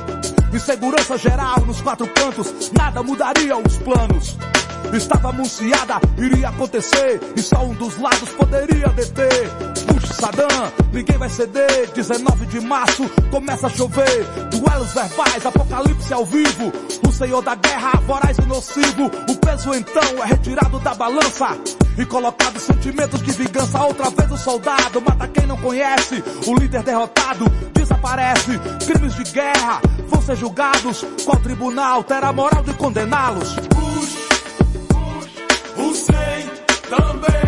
Insegurança geral nos quatro cantos, nada mudaria os planos. Estava anunciada, iria acontecer, e só um dos lados poderia deter. Bush, Saddam, ninguém vai ceder. 19 de março, começa a chover. Duelos verbais, apocalipse ao vivo. O senhor da guerra, voraz e nocivo. O peso então é retirado da balança. E colocado sentimentos de vingança. Outra vez o soldado mata quem não conhece. O líder derrotado desaparece. Crimes de guerra vão ser julgados. Qual tribunal terá moral de condená-los? Bush, Bush, Hussein também.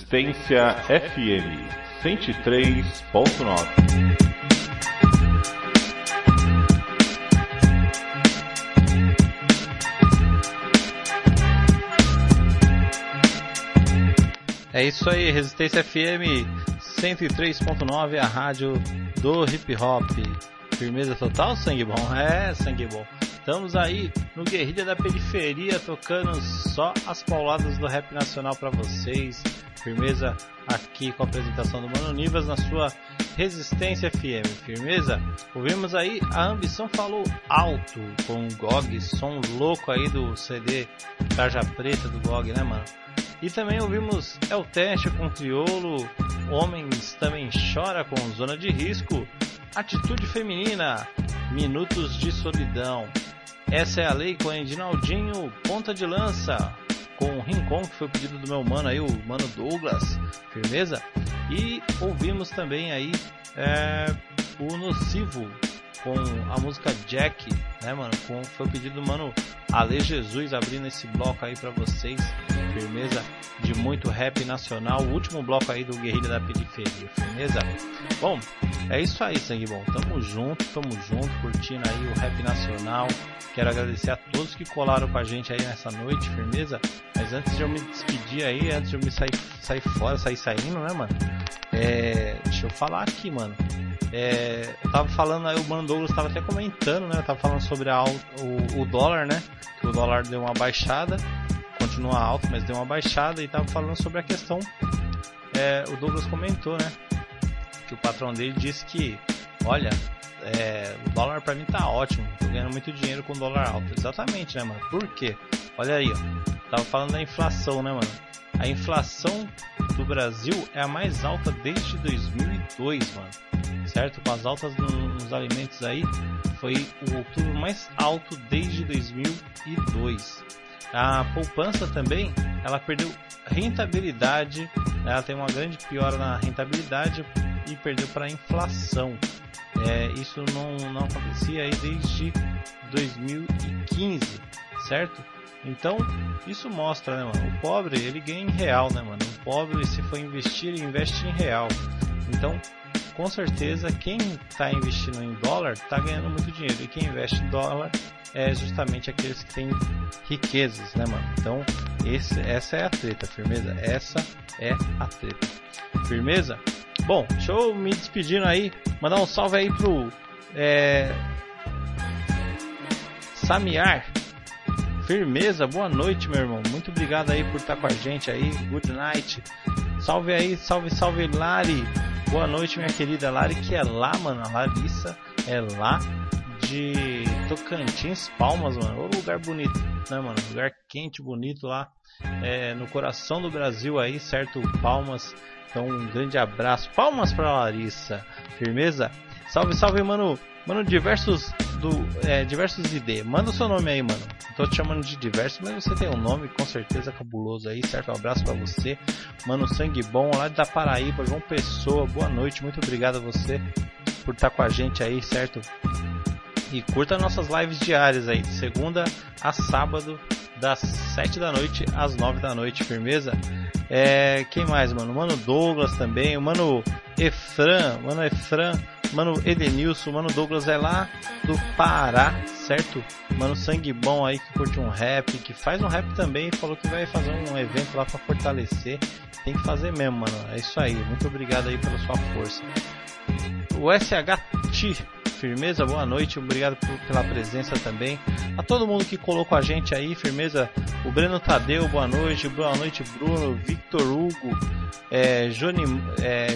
Resistência FM 103.9. É isso aí, Resistência FM 103.9, a rádio do hip hop. Firmeza total, sangue bom? É, sangue bom. Estamos aí no Guerrilha da Periferia, tocando só as pauladas do rap nacional para vocês. Firmeza aqui com a apresentação do Mano Nivas na sua Resistência FM. Firmeza? Ouvimos aí a Ambição Falou Alto com o GOG, som louco aí do CD Tarja Preta do GOG, né, mano? E também ouvimos El Teste com Triolo, Homens Também Chora com Zona de Risco, Atitude Feminina, Minutos de Solidão. Essa é a lei com Edinaldinho, Ponta de Lança, com o Rincon, que foi o pedido do meu mano aí, o mano Douglas, firmeza? E ouvimos também aí é, o Nocivo com a música Jack, né, mano? Com, foi o pedido do mano Ale Jesus abrindo esse bloco aí pra vocês, firmeza? De muito rap nacional, o último bloco aí do Guerrilha da Periferia, firmeza? Bom, é isso aí, sangue bom. Tamo junto, tamo junto, curtindo aí o rap nacional. Quero agradecer a todos que colaram com a gente aí nessa noite, firmeza? Mas antes de eu me despedir aí, antes de eu me sair, sair fora, sair saindo, né, mano? É, deixa eu falar aqui, mano. É, eu tava falando aí, o Mano Douglas tava até comentando, né? Eu tava falando sobre a, o, o dólar, né? Que o dólar deu uma baixada, continua alto, mas deu uma baixada e tava falando sobre a questão. É, o Douglas comentou, né? Que o patrão dele disse que, olha, é, o dólar pra mim tá ótimo, tô ganhando muito dinheiro com o dólar alto. Exatamente, né, mano? Por quê? Olha aí, ó. Tava falando da inflação, né, mano? A inflação do Brasil é a mais alta desde 2002, mano. Certo? Com as altas nos alimentos aí, foi o outubro mais alto desde 2002. A poupança também, ela perdeu rentabilidade, ela tem uma grande piora na rentabilidade e perdeu para a inflação. É, isso não, não acontecia aí desde 2015, certo? Então, isso mostra, né, mano? O pobre, ele ganha em real, né, mano? O pobre, se for investir, ele investe em real. Então, com certeza, quem está investindo em dólar está ganhando muito dinheiro. E quem investe em dólar é justamente aqueles que têm riquezas, né, mano? Então, esse, essa é a treta, firmeza? Essa é a treta. Firmeza? Bom, deixa eu me despedindo aí, mandar um salve aí pro é, Samiar. Firmeza, boa noite, meu irmão. Muito obrigado aí por estar com a gente aí. Good night. Salve aí, salve, salve, Lari. Boa noite, minha querida Lari, que é lá, mano. A Larissa é lá de Tocantins, Palmas, mano. Ô lugar bonito, né, mano? Lugar quente, bonito lá. É, no coração do Brasil aí, certo? Palmas. Então, um grande abraço. Palmas pra Larissa. Firmeza? Salve, salve, mano. Mano, diversos do é, diversos ID. Manda o seu nome aí, mano. Tô te chamando de diversos, mas você tem um nome com certeza cabuloso aí, certo? Um abraço para você. Mano, sangue bom lá da Paraíba, João Pessoa. Boa noite, muito obrigado a você por estar com a gente aí, certo? E curta nossas lives diárias aí, de segunda a sábado, das 7 da noite às 9 da noite, firmeza? É, quem mais, mano? Mano Douglas também, mano Efran, mano Efran, mano Edenilson, mano Douglas é lá do Pará, certo? Mano Sangue Bom aí que curte um rap, que faz um rap também, falou que vai fazer um evento lá para fortalecer. Tem que fazer mesmo, mano. É isso aí. Muito obrigado aí pela sua força. O SHT Firmeza, boa noite, obrigado por, pela presença também. A todo mundo que colocou a gente aí, firmeza. O Breno Tadeu, boa noite. Boa noite, Bruno. Victor Hugo, é, Joni, é,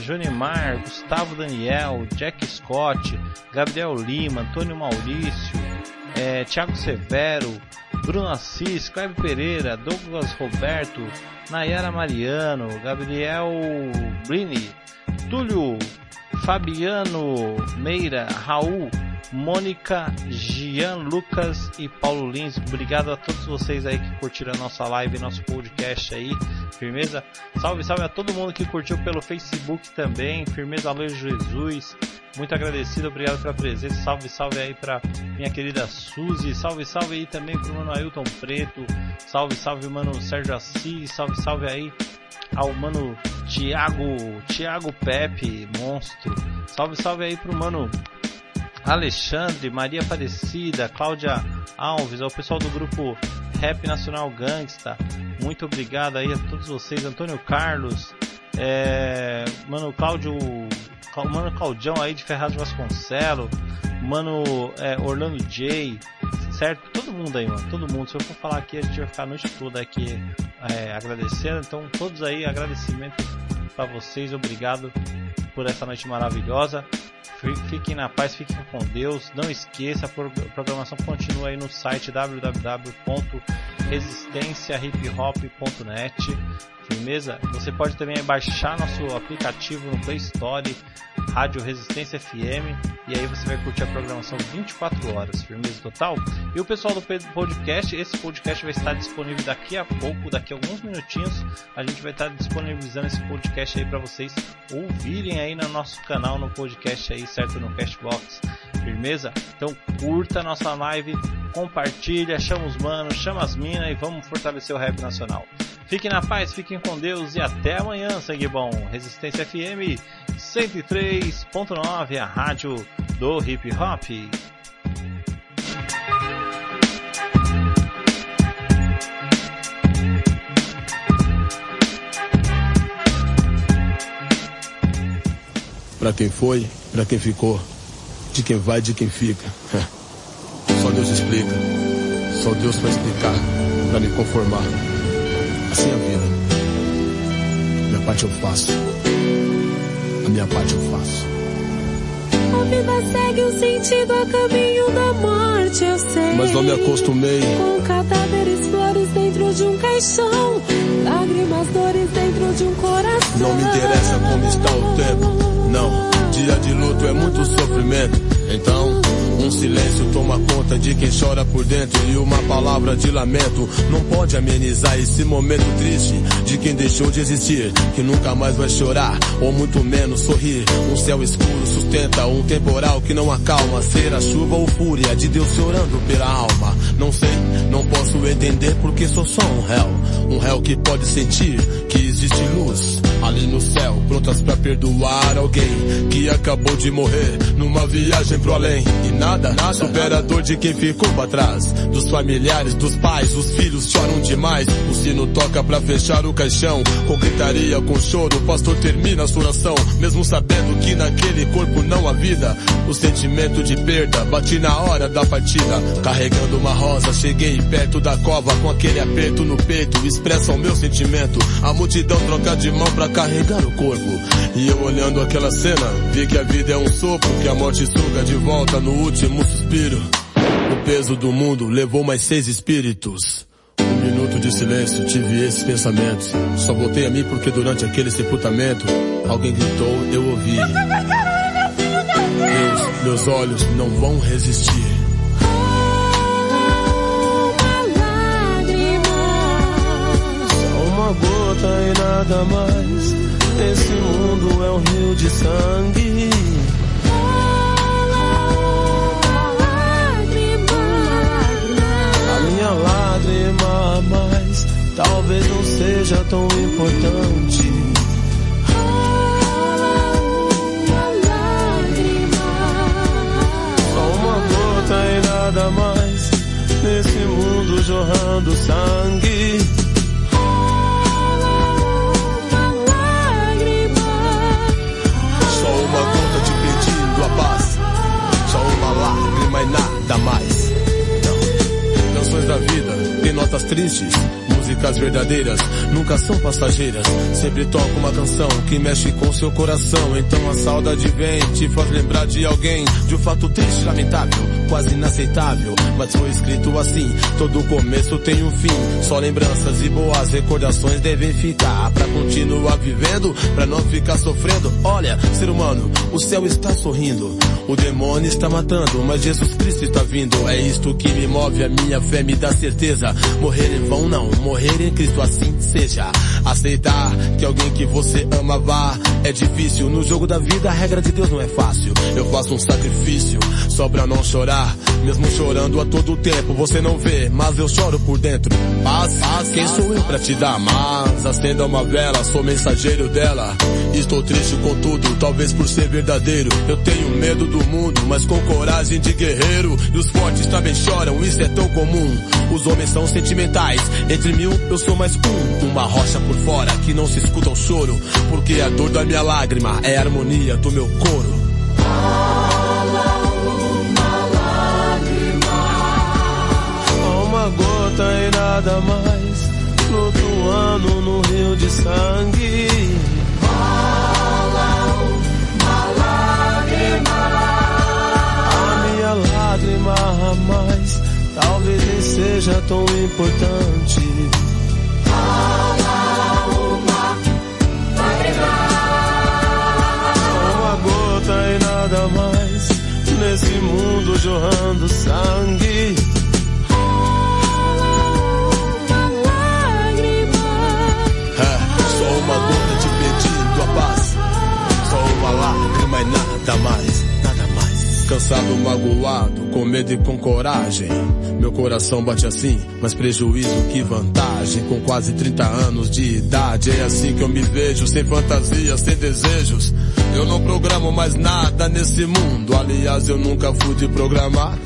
Gustavo Daniel, Jack Scott, Gabriel Lima, Antônio Maurício, é, Thiago Severo, Bruno Assis, Cleber Pereira, Douglas Roberto, Nayara Mariano, Gabriel Brini, Túlio Fabiano Meira, Raul, Mônica, Gian Lucas e Paulo Lins. Obrigado a todos vocês aí que curtiram a nossa live, nosso podcast aí. Firmeza? Salve, salve a todo mundo que curtiu pelo Facebook também. Firmeza, Alô Jesus. Muito agradecido, obrigado pela presença. Salve, salve aí pra minha querida Suzy. Salve, salve aí também pro mano Ailton Preto. Salve, salve, mano Sérgio Assis. Salve, salve aí ao mano Thiago, Thiago Pepe, monstro. Salve, salve aí pro mano Alexandre, Maria Aparecida, Cláudia Alves, ao pessoal do grupo Rap Nacional Gangsta. Muito obrigado aí a todos vocês, Antônio Carlos, é, mano Cláudio, mano Claudião aí de Ferraz Vasconcelos, mano é, Orlando J, certo? Todo mundo aí, mano, todo mundo. Se eu for falar aqui, a gente vai ficar a noite toda aqui é, agradecendo. Então, todos aí, agradecimento para vocês, obrigado por essa noite maravilhosa. Fiquem na paz, fiquem com Deus. Não esqueça, a programação continua aí no site www.resistenciahiphop.net. Firmeza? Você pode também baixar nosso aplicativo no Play Store, Rádio Resistência FM, e aí você vai curtir a programação 24 horas, firmeza total. E o pessoal do podcast, esse podcast vai estar disponível daqui a pouco, daqui a alguns minutinhos, a gente vai estar disponibilizando esse podcast aí para vocês ouvirem aí no nosso canal, no podcast aí, certo? No Castbox, firmeza? Então curta a nossa live, compartilha, chama os manos, chama as minas e vamos fortalecer o rap nacional. Fiquem na paz, fiquem com Deus e até amanhã, sangue bom. Resistência FM 103.9, a rádio do hip hop. Pra quem foi, pra quem ficou, de quem vai, de quem fica. Só Deus explica, só Deus vai explicar, pra me conformar assim a vida. Minha parte eu faço. A minha parte eu faço. A vida segue o sentido a caminho da morte, eu sei. Mas não me acostumei. Com cadáveres, flores dentro de um caixão. Lágrimas, dores dentro de um coração. Não me interessa como está o tempo, não. Dia de luto é muito sofrimento. Então, um silêncio toma conta de quem chora por dentro e uma palavra de lamento não pode amenizar esse momento triste de quem deixou de existir, que nunca mais vai chorar ou muito menos sorrir. Um céu escuro sustenta um temporal que não acalma, ser a chuva ou fúria de Deus chorando pela alma. Não sei, não posso entender porque sou só um réu, um réu que pode sentir que existe luz ali no céu, prontas para perdoar alguém que acabou de morrer numa viagem pro além. E nada, nada supera a dor de quem ficou pra trás. Dos familiares, dos pais, os filhos choram demais. O sino toca pra fechar o caixão. Com gritaria, com choro, o pastor termina a sua oração. Mesmo sabendo que naquele corpo não há vida. O sentimento de perda bate na hora da partida. Carregando uma rosa, cheguei perto da cova com aquele aperto no peito. Expressa o meu sentimento. A multidão troca de mão pra carregar o corpo. E eu olhando aquela cena, vi que a vida é um sopro, que a morte suga de volta no último suspiro. O peso do mundo levou mais seis espíritos. Um minuto de silêncio, tive esses pensamentos. Só voltei a mim porque durante aquele sepultamento, alguém gritou, eu ouvi. Meus, meus olhos não vão resistir. Só uma gota e nada mais. Esse mundo é um rio de sangue. A minha lágrima a mais talvez não seja tão importante. Nada mais nesse mundo jorrando sangue. Só uma gota te pedindo a paz. Só uma lágrima e nada mais. Não. Canções da vida tem notas tristes. Músicas verdadeiras nunca são passageiras. Sempre toca uma canção que mexe com seu coração. Então a saudade vem, te faz lembrar de alguém. De um fato triste, lamentável, quase inaceitável. Mas foi escrito assim: todo começo tem um fim. Só lembranças e boas recordações devem ficar. Pra continuar vivendo, pra não ficar sofrendo. Olha, ser humano, o céu está sorrindo. O demônio está matando, mas Jesus Cristo está vindo. É isto que me move, a minha fé me dá certeza. Morrer em vão não, morrer em Cristo assim seja. Aceitar que alguém que você ama vá é difícil. No jogo da vida a regra de Deus não é fácil. Eu faço um sacrifício só pra não chorar. Mesmo chorando a todo tempo, você não vê, mas eu choro por dentro. Paz, paz quem sou eu pra te dar? Mas acenda uma vela, sou mensageiro dela. Estou triste com tudo, talvez por ser verdadeiro. Eu tenho medo do mundo, mas com coragem de guerreiro. E os fortes também choram, isso é tão comum. Os homens são sentimentais, entre mil eu sou mais um. Uma rocha por fora que não se escuta o choro. Porque a dor da minha lágrima é a harmonia do meu coro. Nada mais, flutuando no rio de sangue. A minha lágrima a mais, talvez nem seja tão importante. Só uma gota e nada mais, nesse mundo jorrando sangue. Só uma lágrima e nada mais, nada mais. Cansado, magoado, com medo e com coragem. Meu coração bate assim, mas prejuízo que vantagem. Com quase 30 anos de idade, é assim que eu me vejo, sem fantasias, sem desejos. Eu não programo mais nada nesse mundo. Aliás, eu nunca fui de programar.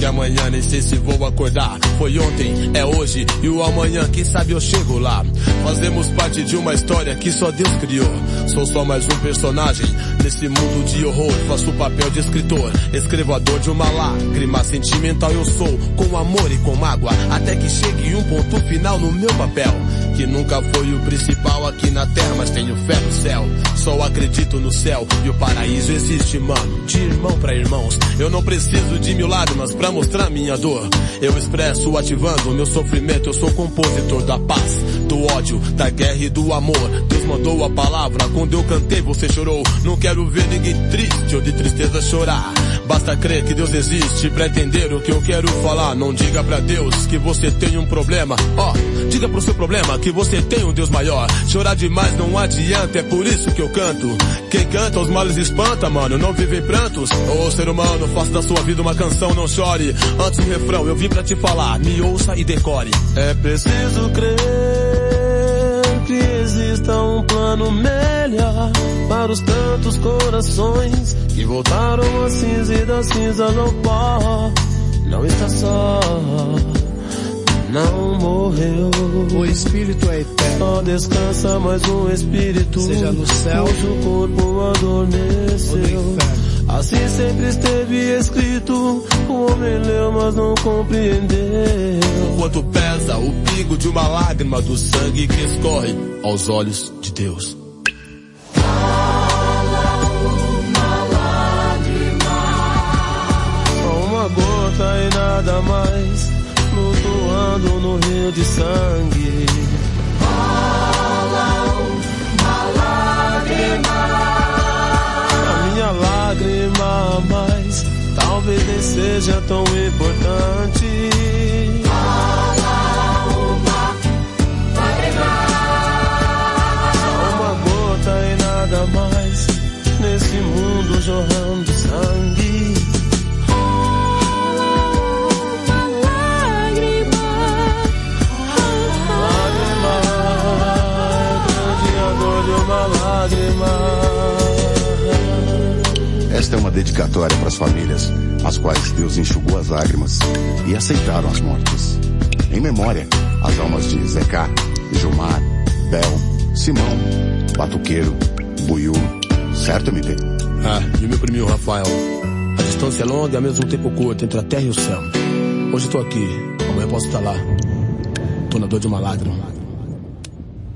Porque amanhã nem sei se vou acordar. Foi ontem, é hoje e o amanhã, quem sabe eu chego lá. Fazemos parte de uma história que só Deus criou. Sou só mais um personagem nesse mundo de horror. Faço o papel de escritor, escrevo a dor de uma lágrima. Sentimental eu sou, com amor e com mágoa. Até que chegue um ponto final no meu papel. Que nunca foi o principal aqui na terra, mas tenho fé no céu. Só acredito no céu e o paraíso existe, mano. De irmão pra irmãos. Eu não preciso de mil lágrimas pra mostrar minha dor. Eu expresso ativando meu sofrimento, eu sou compositor da paz, do ódio, da guerra e do amor. Deus mandou a palavra, quando eu cantei você chorou. Não quero ver ninguém triste ou de tristeza chorar. Basta crer que Deus existe pra entender o que eu quero falar. Não diga pra Deus que você tem um problema. Ó, oh, diga pro seu problema que você tem um Deus maior. Chorar demais não adianta, é por isso que eu canto. Quem canta os males espanta, mano, não vive prantos. Ô oh, ser humano, faça da sua vida uma canção, não chore. Antes do refrão, eu vim pra te falar, me ouça e decore. É preciso crer que exista um plano melhor para os tantos corações que voltaram a cinza e da cinza no pó. Não está só, não morreu. O espírito é eterno. Só descansa mais um espírito, seja no céu, cujo corpo adormeceu. Assim sempre esteve escrito, o homem leu, mas não compreendeu. Quanto pesa o pingo de uma lágrima do sangue que escorre aos olhos de Deus. Só uma gota e nada mais, no rio de sangue. Lágrima minha lágrima a mais talvez nem seja tão importante. Fala uma lágrima. Uma gota e nada mais nesse mundo jorrando esta é uma dedicatória para as famílias, as quais Deus enxugou as lágrimas e aceitaram as mortes. Em memória, as almas de Zeca, Gilmar, Bel, Simão, Batuqueiro, Buiu, certo, MP? Ah, e meu primo Rafael. A distância é longa e ao mesmo tempo curta entre a terra e o céu. Hoje estou aqui, amanhã posso estar lá. Tô na dor de uma lágrima.